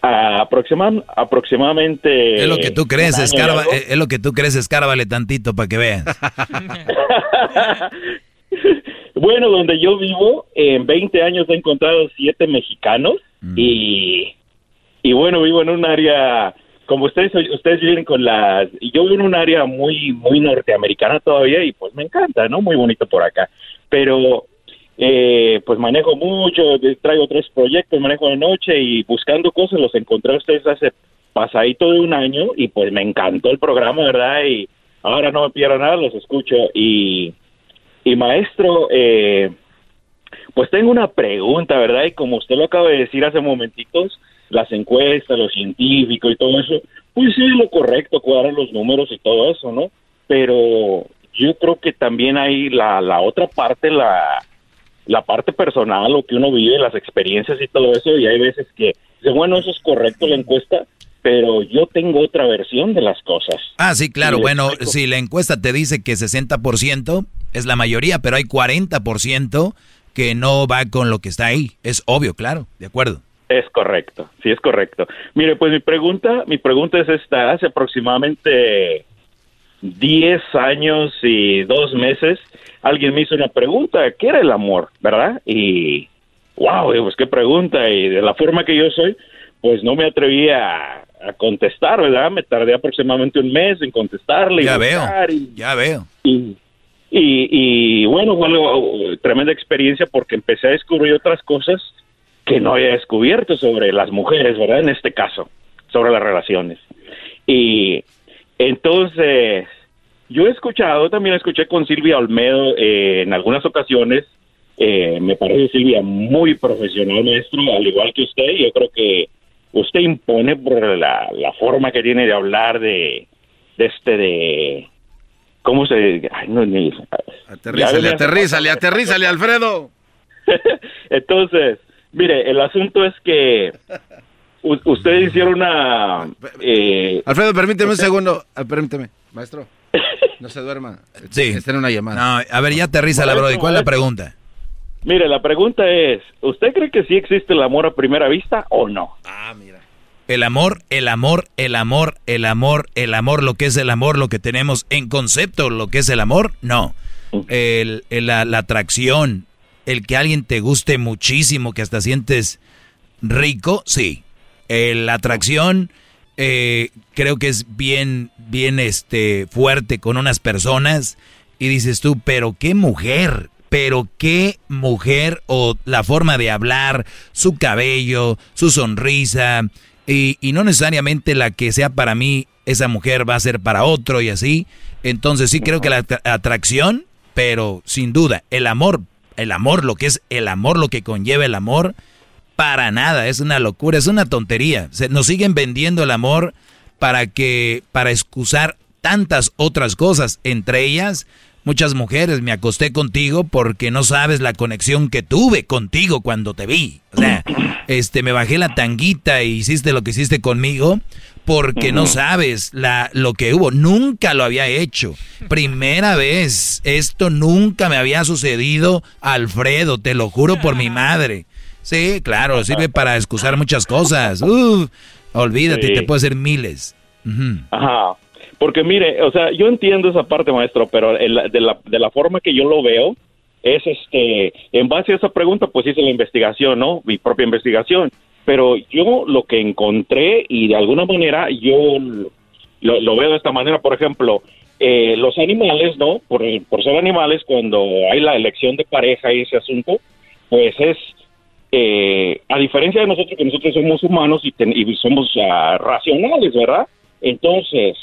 a- aproximan- aproximadamente. Es lo que tú crees, escarba, es lo que tú crees, escárbale tantito para que veas. Bueno, donde yo vivo, en 20 años he encontrado siete mexicanos y y bueno, vivo en un área como ustedes ustedes viven con las yo vivo en un área muy muy norteamericana todavía y pues me encanta, ¿no? Muy bonito por acá. Pero eh, pues manejo mucho, traigo tres proyectos, manejo de noche y buscando cosas los encontré a ustedes hace pasadito de un año y pues me encantó el programa, ¿verdad? Y ahora no me pierdo nada, los escucho y, y maestro, eh, pues tengo una pregunta, ¿verdad? Y como usted lo acaba de decir hace momentitos, las encuestas, lo científico y todo eso, pues sí, lo correcto, cuadrar los números y todo eso, ¿no? Pero yo creo que también hay la, la otra parte, la, la parte personal, lo que uno vive, las experiencias y todo eso, y hay veces que, bueno, eso es correcto la encuesta, pero yo tengo otra versión de las cosas. Ah, sí, claro. bueno, si la encuesta te dice que 60% es la mayoría, pero hay 40% que no va con lo que está ahí. Es obvio, claro, de acuerdo. Es correcto, sí es correcto. Mire, pues mi pregunta, mi pregunta es esta, hace aproximadamente 10 años y dos meses, alguien me hizo una pregunta, ¿qué era el amor? ¿Verdad? Y, wow, pues qué pregunta, y de la forma que yo soy, pues no me atreví a, contestar, ¿verdad? Me tardé aproximadamente un mes en contestarle. Ya veo, ya veo. Y, y, bueno, fue tremenda experiencia porque empecé a descubrir otras cosas que no había descubierto sobre las mujeres, ¿verdad? En este caso, sobre las relaciones. Y entonces, yo he escuchado, también escuché con Silvia Olmedo eh, en algunas ocasiones, eh, me parece Silvia muy profesional, maestro, al igual que usted, yo creo que usted impone por la, forma que tiene de hablar de, de este, de, ¿cómo se Ay, no, ni, aterrízale, aterrízale, aterrízale, Alfredo. Entonces, mire, el asunto es que ustedes hicieron una... Eh, Alfredo, permíteme un segundo, ah, permíteme, maestro. No se duerma. Sí. Está en una llamada. a ver, ya aterriza la Brody. ¿Cuál es la pregunta? Mire, la pregunta es, ¿usted cree que sí existe el amor a primera vista o no? Ah, mira. El amor, el amor, el amor, el amor, el amor, lo que es el amor, lo que tenemos en concepto, lo que es el amor, no. El, la, atracción, el que alguien te guste muchísimo, que hasta sientes rico, sí. La atracción eh, creo que es bien, bien este, fuerte con unas personas y dices tú, pero qué mujer, pero qué mujer o la forma de hablar, su cabello, su sonrisa, y, no necesariamente la que sea para mí, esa mujer va a ser para otro y así. Entonces sí creo que la atracción, pero sin duda, el amor, el amor, lo que es el amor, lo que conlleva el amor, para nada, es una locura, es una tontería. Se, nos siguen vendiendo el amor para que, para excusar tantas otras cosas, entre ellas Muchas mujeres me acosté contigo porque no sabes la conexión que tuve contigo cuando te vi. O sea, este, me bajé la tanguita y hiciste lo que hiciste conmigo porque no sabes la, lo que hubo. Nunca lo había hecho. Primera vez. Esto nunca me había sucedido, Alfredo, te lo juro por mi madre. Sí, claro, sirve para excusar muchas cosas. Uf, olvídate, te puedo hacer miles. Ajá. Porque mire, o sea, yo entiendo esa parte, maestro, pero de, la, de la forma que yo lo veo, es este, en base a esa pregunta, pues hice la investigación, ¿no? Mi propia investigación. Pero yo lo que encontré y de alguna manera yo lo, veo de esta manera, por ejemplo, eh, los animales, ¿no? Por, por ser animales, cuando hay la elección de pareja y ese asunto, pues es, eh, a diferencia de nosotros, que nosotros somos humanos y, y somos uh, racionales, ¿verdad? Entonces,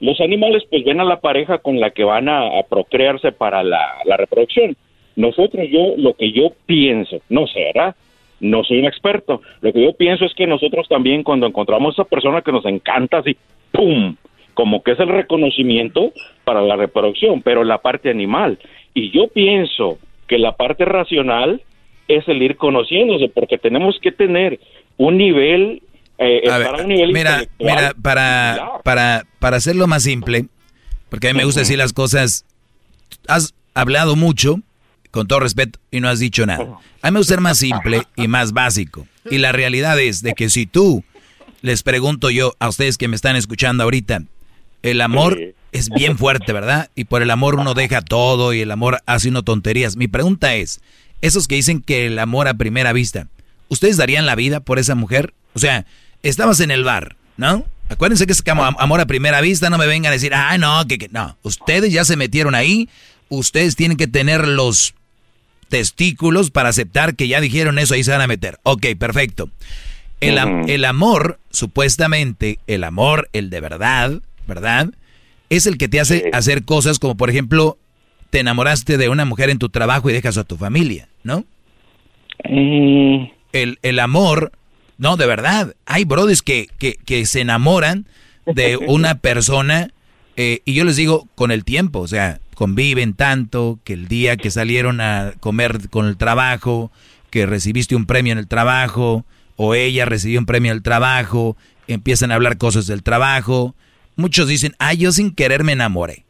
los animales pues ven a la pareja con la que van a, procrearse para la, reproducción. Nosotros, yo, lo que yo pienso, no sé, ¿verdad? No soy un experto. Lo que yo pienso es que nosotros también cuando encontramos a esa persona que nos encanta así, ¡pum! Como que es el reconocimiento para la reproducción, pero la parte animal. Y yo pienso que la parte racional es el ir conociéndose, porque tenemos que tener un nivel eh, mira, mira, para, para, para hacerlo más simple, porque a mí me gusta decir las cosas, has hablado mucho, con todo respeto, y no has dicho nada. A mí me gusta ser más simple y más básico. Y la realidad es de que si tú, les pregunto yo a ustedes que me están escuchando ahorita, el amor es bien fuerte, ¿verdad? Y por el amor uno deja todo y el amor hace uno tonterías. Mi pregunta es, esos que dicen que el amor a primera vista, ¿ustedes darían la vida por esa mujer? O sea, estabas en el bar, ¿no? Acuérdense que es como amor a primera vista, no me vengan a decir, ah, no, que, que no. Ustedes ya se metieron ahí, ustedes tienen que tener los testículos para aceptar que ya dijeron eso, ahí se van a meter. Ok, perfecto. El, el amor, supuestamente, el amor, el de verdad, ¿verdad? Es el que te hace hacer cosas como, por ejemplo, te enamoraste de una mujer en tu trabajo y dejas a tu familia, ¿no? Eh. El, el amor, no, de verdad, hay brodis que, que, que se enamoran de una persona eh, y yo les digo con el tiempo, o sea, conviven tanto que el día que salieron a comer con el trabajo, que recibiste un premio en el trabajo, o ella recibió un premio en el trabajo, empiezan a hablar cosas del trabajo. Muchos dicen, ah, yo sin querer me enamoré.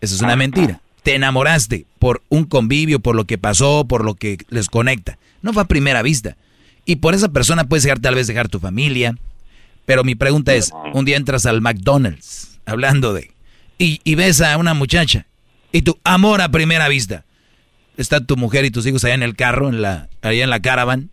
Eso es una mentira. Te enamoraste por un convivio, por lo que pasó, por lo que les conecta. No fue a primera vista. Y por esa persona puedes dejar, tal vez dejar tu familia. Pero mi pregunta es, un día entras al McDonald's, hablando de, y, y ves a una muchacha, y tu amor a primera vista. Está tu mujer y tus hijos allá en el carro, en la, allá en la caravan.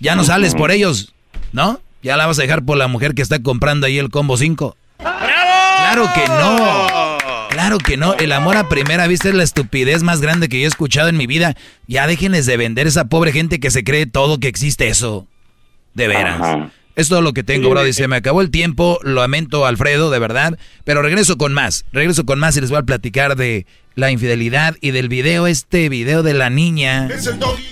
Ya no sales por ellos, ¿no? Ya la vas a dejar por la mujer que está comprando ahí el combo 5. Claro que no. Claro que no. El amor a primera vista es la estupidez más grande que yo he escuchado en mi vida. Ya déjenles de vender esa pobre gente que se cree todo que existe eso. De veras. Es todo lo que tengo, bro. Dice, me acabó el tiempo, lo lamento, Alfredo, de verdad. Pero regreso con más. Regreso con más y les voy a platicar de la infidelidad y del video, este video de la niña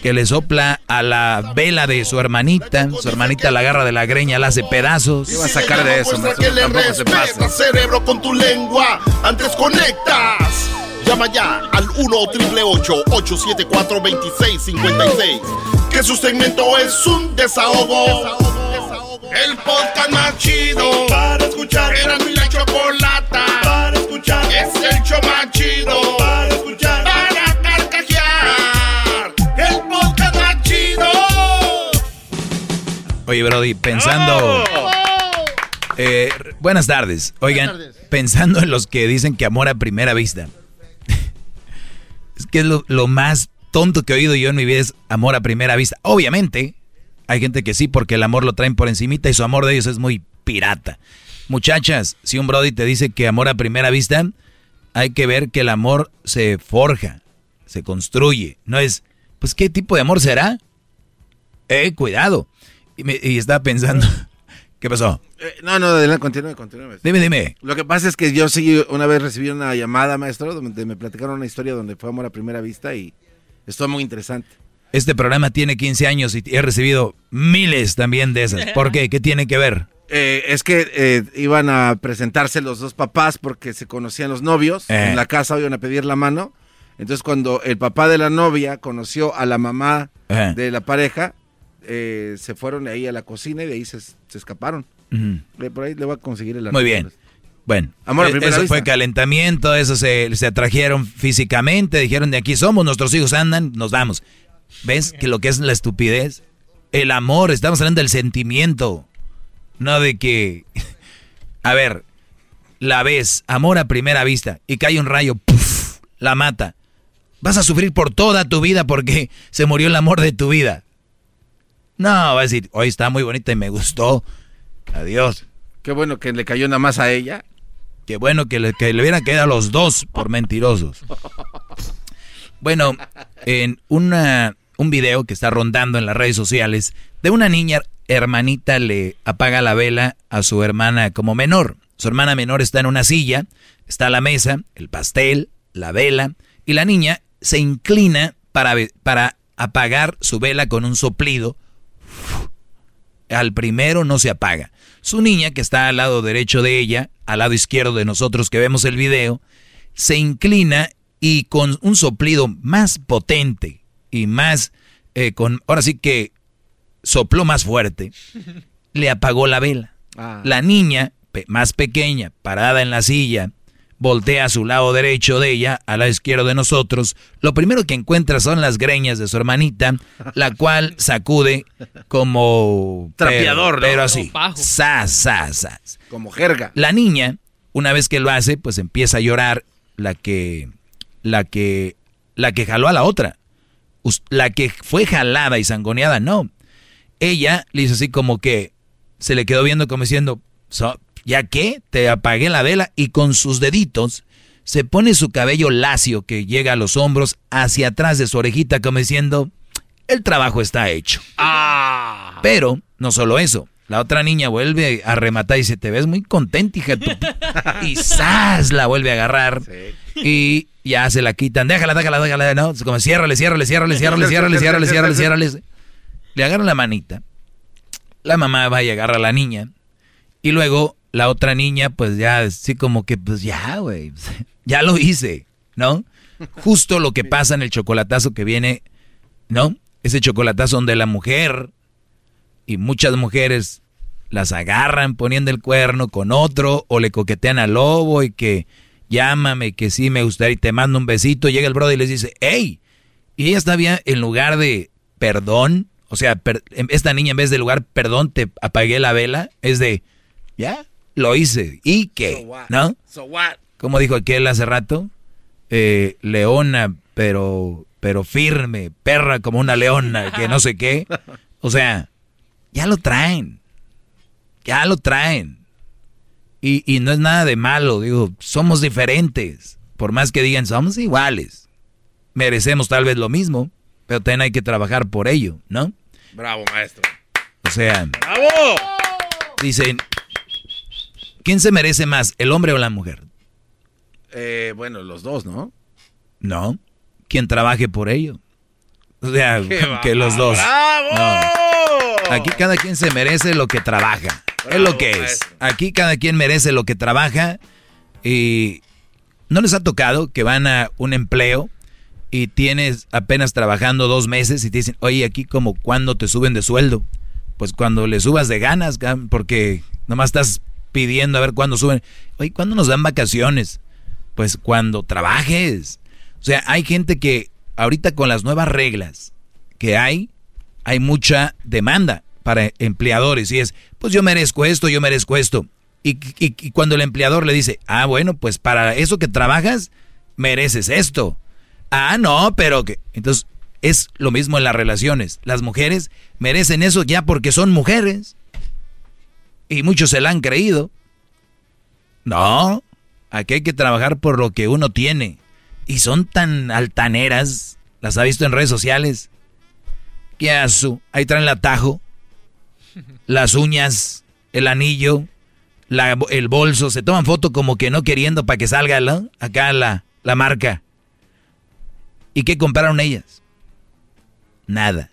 que le sopla a la vela de su hermanita. Su hermanita la agarra de la greña, la hace pedazos. ¿Qué va a sacar de eso, que le respeta, cerebro con tu lengua. Antes conectas. Llama ya al 1 874 2656 Que su segmento es un desahogo. El podcast más chido para escuchar. Era mi la chocolata para escuchar. Es el show más chido para escuchar. Para carcajear. El podcast más chido. Oye, Brody, pensando... Eh, buenas tardes. Oigan, pensando en los que dicen que amor a primera vista. es que es lo, lo más tonto que he oído yo en mi vida es amor a primera vista. Obviamente, hay gente que sí, porque el amor lo traen por encimita y su amor de ellos es muy pirata. Muchachas, si un Brody te dice que amor a primera vista, hay que ver que el amor se forja, se construye. No es, pues, ¿qué tipo de amor será? Eh, cuidado. Y, me, y estaba pensando, ¿qué pasó? Eh, no, no, adelante, continúe, continúe. Dime, dime. Lo que pasa es que yo sí una vez recibí una llamada, maestro, donde me platicaron una historia donde fue amor a primera vista y estuvo muy interesante. Este programa tiene 15 años y he recibido miles también de esas. ¿Por qué? ¿Qué tiene que ver? Eh, es que eh, iban a presentarse los dos papás porque se conocían los novios. Eh. En la casa iban a pedir la mano. Entonces cuando el papá de la novia conoció a la mamá Eh. de la pareja, eh, se fueron ahí a la cocina y de ahí se, se escaparon. Eh, Por ahí le voy a conseguir el Muy bien. Bueno, Amor primera eso vista. fue calentamiento, eso se, se atrajeron físicamente, dijeron de aquí somos, nuestros hijos andan, nos vamos. ¿Ves que lo que es la estupidez? El amor, estamos hablando del sentimiento, no de que... A ver, la ves, amor a primera vista, y cae un rayo, la mata. Vas a sufrir por toda tu vida porque se murió el amor de tu vida. No, va a decir, hoy está muy bonita y me gustó. Adiós. Qué bueno que le cayó nada más a ella. Qué bueno que le, que le hubieran quedado a los dos por mentirosos. Bueno, en una, un video que está rondando en las redes sociales de una niña hermanita le apaga la vela a su hermana como menor. Su hermana menor está en una silla, está la mesa, el pastel, la vela, y la niña se inclina para, para apagar su vela con un soplido. Al primero no se apaga. Su niña, que está al lado derecho de ella, al lado izquierdo de nosotros que vemos el video, se inclina y con un soplido más potente y más, eh, con, ahora sí que sopló más fuerte, le apagó la vela. Ah. La niña, pe- más pequeña, parada en la silla, voltea a su lado derecho de ella, al lado izquierdo de nosotros. Lo primero que encuentra son las greñas de su hermanita, la cual sacude como... Trapeador, pero, ¿no? pero así. Sas, sas, sas. Como jerga. La niña, una vez que lo hace, pues empieza a llorar la que, la que, la que jaló a la otra. La que fue jalada y sangoneada, no. Ella le hizo así como que se le quedó viendo como diciendo, ¿ya qué? Te apagué la vela y con sus deditos se pone su cabello lacio que llega a los hombros hacia atrás de su orejita como diciendo, el trabajo está hecho. Ah. Pero no solo eso, la otra niña vuelve a rematar y dice, te ves muy contenta, hija. y ¡zas! La vuelve a agarrar. Y ya se la quitan. Déjala, déjala, déjala. No, como ciérrale, ciérrale, ciérrale, ciérrale, ciérrale, ciérrale, ciérrale, ciérrale. Le agarran la manita. La mamá va y agarra a la niña. Y luego la otra niña, pues ya, así como que, pues ya, güey. Ya lo hice, ¿no? Justo lo que pasa en el chocolatazo que viene, ¿no? Ese chocolatazo donde la mujer y muchas mujeres las agarran poniendo el cuerno con otro o le coquetean al lobo y que llámame, que sí me gustaría y te mando un besito. Llega el brother y les dice, hey, y ella está bien, en lugar de perdón, o sea, em, esta niña en vez de lugar perdón, te apagué la vela, es de, ya, lo hice. ¿Y qué? ¿No? Como dijo aquel hace rato, eh, leona, pero, pero firme, perra como una leona, que no sé qué. O sea, ya lo traen. Ya lo traen. Y, y no es nada de malo, digo, somos diferentes. Por más que digan, somos iguales. Merecemos tal vez lo mismo, pero también hay que trabajar por ello, ¿no? Bravo, maestro. O sea, ¡Bravo! Dicen, ¿quién se merece más, el hombre o la mujer? Eh, bueno, los dos, ¿no? No, quien trabaje por ello. O sea, que los dos. ¡Bravo! Aquí cada quien se merece lo que trabaja. Es lo que es. Aquí cada quien merece lo que trabaja. Y no les ha tocado que van a un empleo y tienes apenas trabajando dos meses y te dicen, oye, aquí como cuando te suben de sueldo. Pues cuando le subas de ganas, porque nomás estás pidiendo a ver cuándo suben. Oye, ¿cuándo nos dan vacaciones? Pues cuando trabajes. O sea, hay gente que ahorita con las nuevas reglas que hay, hay mucha demanda para empleadores y es, pues yo merezco esto, yo merezco esto. Y, cuando el empleador le dice, ah, bueno, pues para eso que trabajas, mereces esto. Ah, no, pero que... Entonces, es lo mismo en las relaciones. Las mujeres merecen eso ya porque son mujeres. Y muchos se la han creído. No, aquí hay que trabajar por lo que uno tiene. Y son tan altaneras, las ha visto en redes sociales, ¿Qué su Ahí traen el atajo, las uñas, el anillo, el bolso. Se toman foto como que no queriendo para que salga acá la, la marca. ¿Y qué compraron ellas? Nada.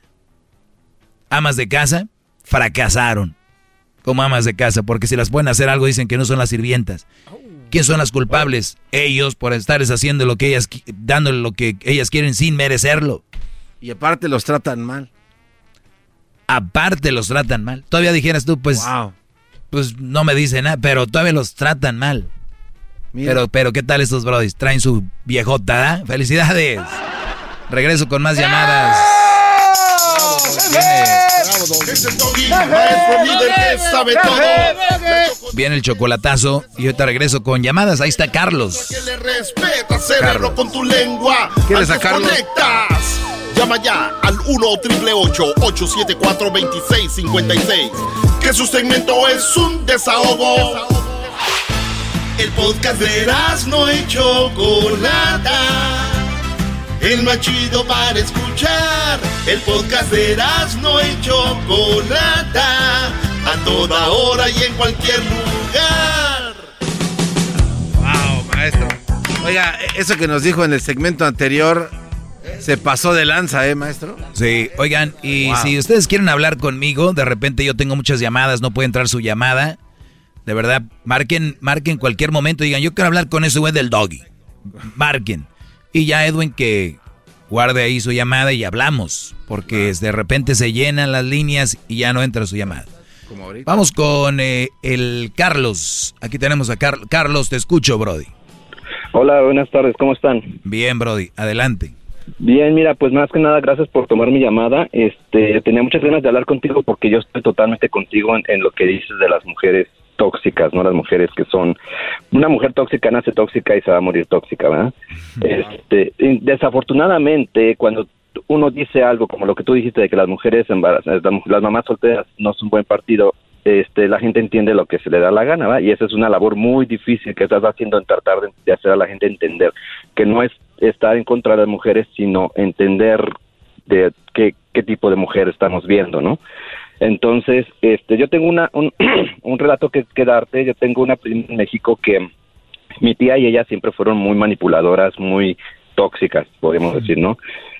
Amas de casa fracasaron como amas de casa, porque si las pueden hacer algo dicen que no son las sirvientas. ¿Quién son las culpables? Ellos por estarles haciendo lo que ellas, dándole lo que ellas quieren sin merecerlo. Y aparte los tratan mal. Aparte los tratan mal. Todavía dijeras tú, pues, pues no me dicen nada, pero todavía los tratan mal. Pero, pero, ¿qué tal estos brodis? Traen su viejota, ¿eh? ¡Felicidades! Regreso con más llamadas. Viene el chocolatazo y ahorita regreso con llamadas. Ahí está Carlos. Que le respeta, cerebro, Llama ya al 1-888-874-2656. Que su segmento es un desahogo. El podcast de no y Chocolata. El más chido para escuchar. El podcast de no y Chocolata. A toda hora y en cualquier lugar. Wow, maestro. Oiga, eso que nos dijo en el segmento anterior se pasó de lanza, ¿eh, maestro? Sí, oigan, y si ustedes quieren hablar conmigo, de repente yo tengo muchas llamadas, no puede entrar su llamada. De verdad, marquen, marquen cualquier momento, digan, yo quiero hablar con ese güey del doggy. Marquen. Y ya Edwin que guarde ahí su llamada y hablamos, porque de repente se llenan las líneas y ya no entra su llamada. Vamos con eh, el Carlos. Aquí tenemos a Carlos, te escucho, Brody. Hola, buenas tardes, ¿cómo están? Bien, Brody, adelante. Bien, mira, pues más que nada, gracias por tomar mi llamada. Este, tenía muchas ganas de hablar contigo porque yo estoy totalmente contigo en, lo que dices de las mujeres tóxicas, ¿no? Las mujeres que son una mujer tóxica nace tóxica y se va a morir tóxica, ¿verdad? Este, desafortunadamente, cuando uno dice algo como lo que tú dijiste de que las mujeres embarazadas, las mamás solteras no son buen partido, este, la gente entiende lo que se le da la gana, ¿va? Y esa es una labor muy difícil que estás haciendo en tratar de, de hacer a la gente entender que no es estar en contra de las mujeres, sino entender de qué, qué tipo de mujer estamos viendo, ¿no? Entonces, este, yo tengo una, un, un relato que, que darte. Yo tengo una prima en México que mi tía y ella siempre fueron muy manipuladoras, muy tóxicas, podríamos decir, ¿no?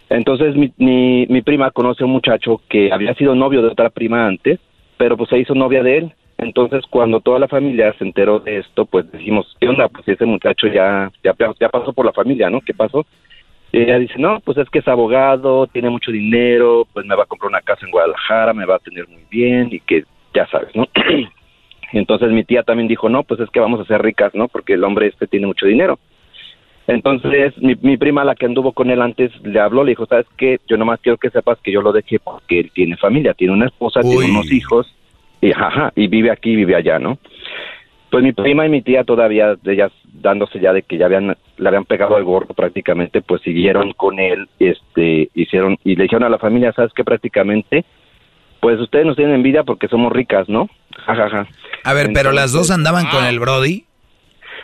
Entonces, mi, mi, mi prima conoce a un muchacho que había sido novio de otra prima antes, pero pues se hizo novia de él. Entonces, cuando toda la familia se enteró de esto, pues decimos, ¿qué onda? Pues ese muchacho ya, ya, ya pasó por la familia, ¿no? ¿Qué pasó? Y ella dice, no, pues es que es abogado, tiene mucho dinero, pues me va a comprar una casa en Guadalajara, me va a tener muy bien y que ya sabes, ¿no? Entonces mi tía también dijo, no, pues es que vamos a ser ricas, ¿no? Porque el hombre este tiene mucho dinero. Entonces mi, mi prima, la que anduvo con él antes, le habló, le dijo, ¿sabes qué? Yo nomás quiero que sepas que yo lo dejé porque él tiene familia, tiene una esposa, tiene unos hijos, y, ajá, y vive aquí, vive allá, ¿no? Pues mi prima y mi tía todavía, ellas dándose ya de que ya habían, le habían pegado al gorro prácticamente, pues siguieron con él, este, hicieron, y le dijeron a la familia, ¿sabes qué? Prácticamente, pues ustedes nos tienen envidia porque somos ricas, ¿no? Ja, ja, ja. A ver, pero las dos andaban con el Brody.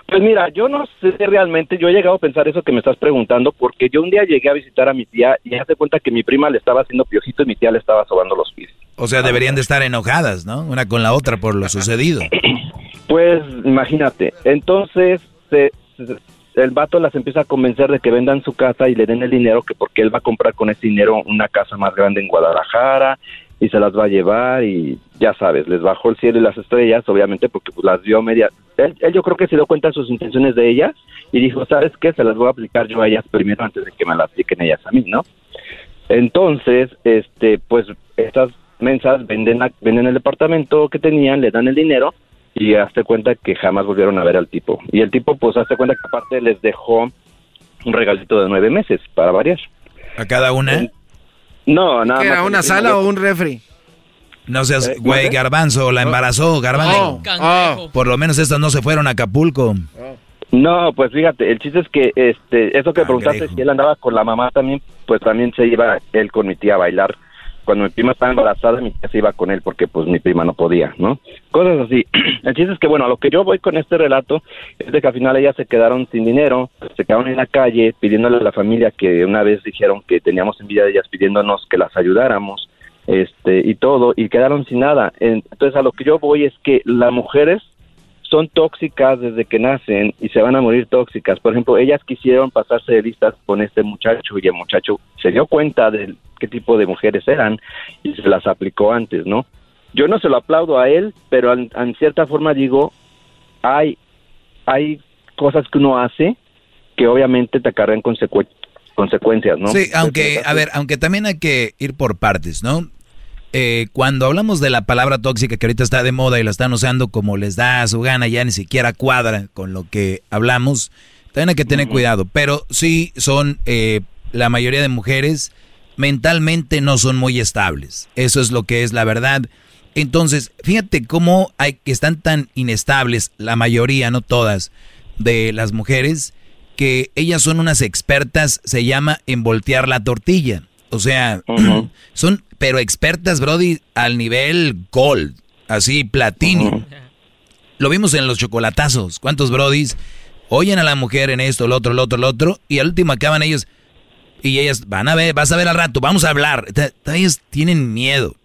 Pues mira, yo no sé realmente, yo he llegado a pensar eso que me estás preguntando, porque yo un día llegué a visitar a mi tía y hace cuenta que mi prima le estaba haciendo piojito y mi tía le estaba sobando los pies. O sea, deberían de estar enojadas, ¿no? Una con la otra por lo sucedido. Pues imagínate, entonces se- se- el vato las empieza a convencer de que vendan su casa y le den el dinero, que porque él va a comprar con ese dinero una casa más grande en Guadalajara y se las va a llevar y ya sabes, les bajó el cielo y las estrellas, obviamente porque pues, las vio media... Él, él yo creo que se dio cuenta de sus intenciones de ellas y dijo, ¿sabes qué? Se las voy a aplicar yo a ellas primero antes de que me las apliquen ellas a mí, ¿no? Entonces, este, pues estas mensas venden, la- venden el departamento que tenían, le dan el dinero y hazte cuenta que jamás volvieron a ver al tipo. Y el tipo, pues, hazte cuenta que aparte les dejó un regalito de nueve meses, para variar. ¿A cada una? No, nada ¿Qué más. era una sala o un refri? No seas, Eh, güey, garbanzo, la embarazó, garbanzo. Oh, Por lo menos estas no se fueron a Acapulco. No, pues fíjate, el chiste es que este, eso que preguntaste si él andaba con la mamá también, pues también se iba él con mi tía a bailar. Cuando mi prima estaba embarazada, mi tía se iba con él porque pues mi prima no podía, ¿no? Cosas así. El chiste es que, bueno, a lo que yo voy con este relato es de que al final ellas se quedaron sin dinero, se quedaron en la calle pidiéndole a la familia que una vez dijeron que teníamos envidia de ellas pidiéndonos que las ayudáramos, este, y todo, y quedaron sin nada. Entonces a lo que yo voy es que las mujeres son tóxicas desde que nacen y se van a morir tóxicas. Por ejemplo, ellas quisieron pasarse de listas con este muchacho y el muchacho se dio cuenta de qué tipo de mujeres eran y se las aplicó antes, ¿no? Yo no se lo aplaudo a él, pero en, en cierta forma digo, hay, hay cosas que uno hace que obviamente te acarrean consecue- consecuencias, ¿no? Sí, aunque, a ver, aunque también hay que ir por partes, ¿no? Eh, cuando hablamos de la palabra tóxica que ahorita está de moda y la están usando como les da su gana, ya ni siquiera cuadra con lo que hablamos, también hay que tener cuidado. Pero sí son, eh, la mayoría de mujeres mentalmente no son muy estables. Eso es lo que es la verdad. Entonces, fíjate cómo hay que están tan inestables, la mayoría, no todas, de las mujeres, que ellas son unas expertas, se llama en voltear la tortilla. O sea, son, pero expertas, Brody, al nivel gold, así, platino. Lo vimos en los chocolatazos. ¿Cuántos Brodis oyen a la mujer en esto, lo otro, lo otro, lo otro? Y al último acaban ellos, y ellas van a ver, vas a ver al rato, vamos a hablar. Ellas tienen miedo.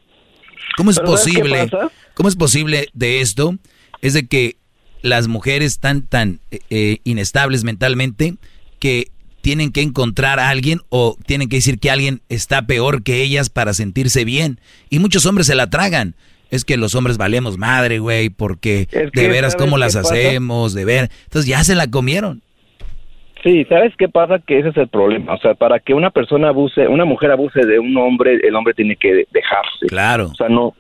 ¿Cómo es Pero ¿sabes qué posible? ¿Cómo es posible de esto? Es de que las mujeres están tan eh, eh, inestables mentalmente que tienen que encontrar a alguien o tienen que decir que alguien está peor que ellas para sentirse bien. Y muchos hombres se la tragan. Es que los hombres valemos madre, güey, porque Es que, de veras ¿sabes cómo las pasa? hacemos, de ver. Entonces ya se la comieron. Sí, ¿sabes qué pasa? Que ese es el problema. O sea, para que una persona abuse, una mujer abuse de un hombre, el hombre tiene que dejarse. Claro. O sea, no,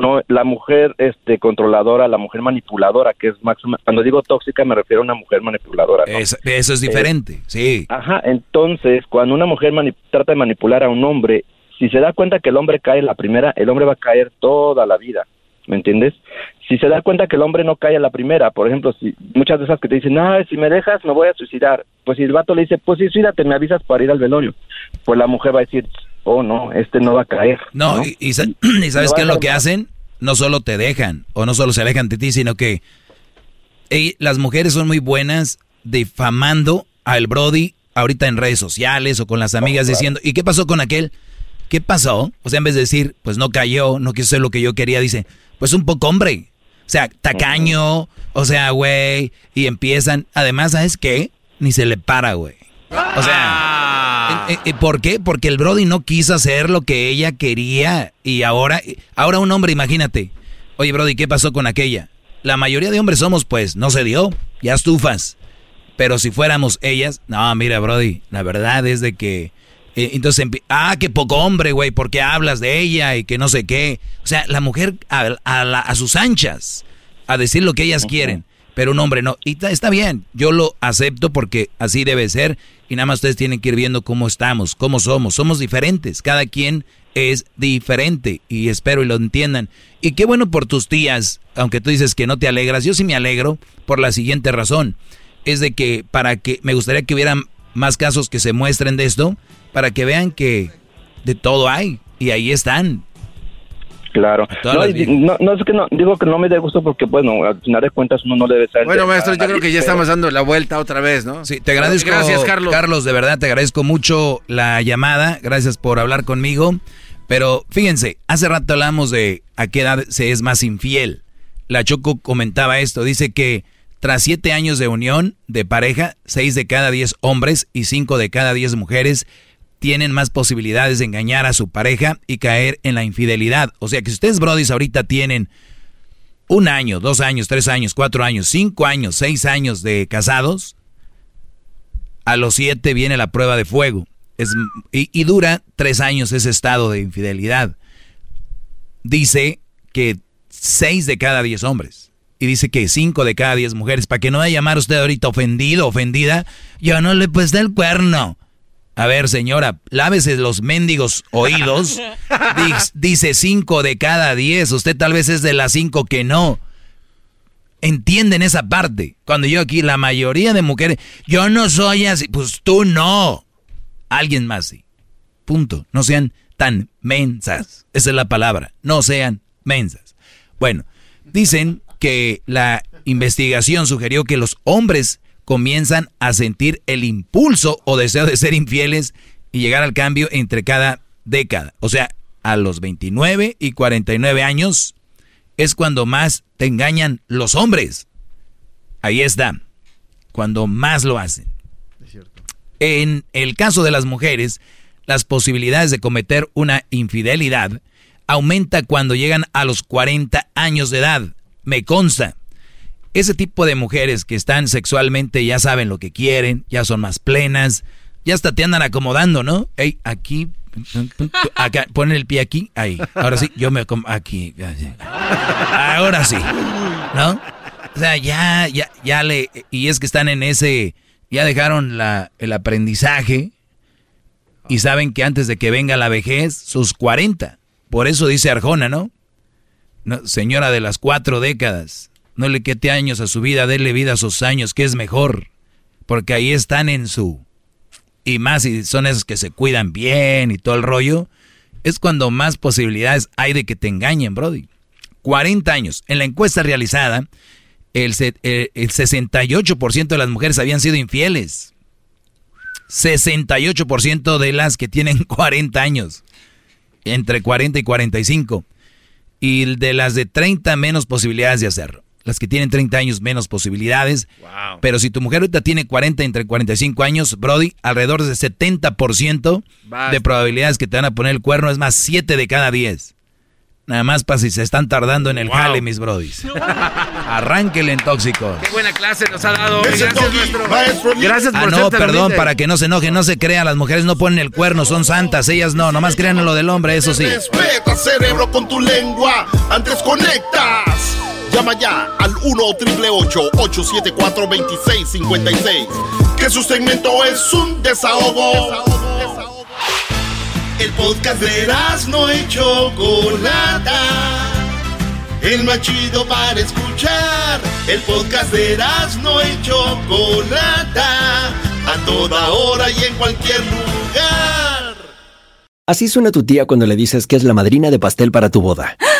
no la mujer este controladora, la mujer manipuladora, que es máxima. Cuando digo tóxica me refiero a una mujer manipuladora. ¿no? Es- eso es diferente, sí. Ajá, entonces cuando una mujer trata de manipular a un hombre, si se da cuenta que el hombre cae la primera, el hombre va a caer toda la vida, ¿me entiendes? Si se da cuenta que el hombre no cae a la primera, por ejemplo, si muchas de esas que te dicen, ah, si me dejas me voy a suicidar, pues si el vato le dice, pues sí, suídate, me avisas para ir al velorio, pues la mujer va a decir, oh no, este no va a caer. No, Y, y sa- ¿y sabes No qué es lo que hacen? no solo te dejan o no solo se alejan de ti, sino que las mujeres son muy buenas difamando al Brody ahorita en redes sociales o con las amigas diciendo, ¿y qué pasó con aquel? ¿Qué pasó? O sea, en vez de decir, pues no cayó, no quiso hacer lo que yo quería, dice, pues un poco hombre. O sea, tacaño, o sea, güey, y empiezan, además, ¿sabes qué? Ni se le para, güey. O sea, ah. ¿Por qué? Porque el Brody no quiso hacer lo que ella quería y ahora, ahora un hombre, imagínate, oye Brody, ¿qué pasó con aquella? La mayoría de hombres somos, pues, no se dio, ya estufas. Pero si fuéramos ellas, no, mira, Brody, la verdad es de que... Eh, entonces, ah, qué poco hombre, güey, porque hablas de ella y que no sé qué. O sea, la mujer a, a, sus anchas, a decir lo que ellas quieren, pero un hombre no. Y está bien, yo lo acepto porque así debe ser y nada más ustedes tienen que ir viendo cómo estamos, cómo somos. Somos diferentes, cada quien es diferente y espero y lo entiendan. Y qué bueno por tus tías, aunque tú dices que no te alegras, yo sí me alegro por la siguiente razón es de que para que me gustaría que hubieran más casos que se muestren de esto, para que vean que de todo hay y ahí están. Claro. No, es que no, digo que no me dé gusto porque, bueno, al final de cuentas uno no debe estar... Bueno, maestro, yo creo que ya estamos dando la vuelta otra vez, ¿no? Sí, te agradezco. Gracias, Carlos. Carlos, de verdad, te agradezco mucho la llamada. Gracias por hablar conmigo. Pero fíjense, hace rato hablamos de a qué edad se es más infiel. La Choco comentaba esto, dice que tras siete años de unión de pareja, seis de cada diez hombres y cinco de cada diez mujeres tienen más posibilidades de engañar a su pareja y caer en la infidelidad. O sea que si ustedes, brodis, ahorita tienen un año, dos años, tres años, cuatro años, cinco años, seis años de casados, a los siete viene la prueba de fuego. y, y dura tres años ese estado de infidelidad. Dice que seis de cada diez hombres y dice que 5 de cada 10 mujeres, para que no vaya a llamar usted ahorita ofendido, ofendida, yo no le puse el cuerno. A ver, señora, lávese los mendigos oídos. dice 5 de cada 10, usted tal vez es de las 5 que no. Entienden esa parte. Cuando yo aquí, la mayoría de mujeres, yo no soy así, pues tú no. Alguien más sí. Punto. No sean tan mensas. Esa es la palabra. No sean mensas. Bueno, dicen que la investigación sugirió que los hombres comienzan a sentir el impulso o deseo de ser infieles y llegar al cambio entre cada década. O sea, a los 29 y 49 años es cuando más te engañan los hombres. Ahí está, cuando más lo hacen. En el caso de las mujeres, las posibilidades de cometer una infidelidad aumenta cuando llegan a los 40 años de edad me consta. Ese tipo de mujeres que están sexualmente ya saben lo que quieren, ya son más plenas, ya hasta te andan acomodando, ¿no? Ey, aquí, acá, ponen el pie aquí, ahí. Ahora sí, yo me acomodo aquí. Ahora sí, ¿no? O sea, ya, ya, ya le, y es que están en ese, ya dejaron la, el aprendizaje y saben que antes de que venga la vejez, sus 40. Por eso dice Arjona, ¿no? señora de las cuatro décadas, no le quete años a su vida, déle vida a sus años, que es mejor. Porque ahí están en su... Y más si son esos que se cuidan bien y todo el rollo, es cuando más posibilidades hay de que te engañen, Brody. 40 años. En la encuesta realizada, el, el 68% de las mujeres habían sido infieles. 68% de las que tienen 40 años. Entre 40 y 45 y de las de 30 menos posibilidades de hacerlo. Las que tienen 30 años menos posibilidades. Pero si tu mujer ahorita tiene 40 entre 45 años, Brody, alrededor de 70% de probabilidades que te van a poner el cuerno, es más 7 de cada 10. Nada más para si se están tardando en el jale, mis brodis. Arránquele en tóxico. Qué buena clase nos ha dado. Gracias, maestro. Gracias por ah, no, perdón, para que no se enoje, no se crea. Las mujeres no ponen el cuerno, son santas. Ellas no, nomás crean en lo del hombre, eso sí. Respeta, cerebro, con tu lengua. Antes conectas. Llama ya al 1-888-874-2656. Que su segmento es un desahogo. desahogo. El podcast de no y Chocolata. El más chido para escuchar. El podcast de no y Chocolata. A toda hora y en cualquier lugar. Así suena tu tía cuando le dices que es la madrina de pastel para tu boda.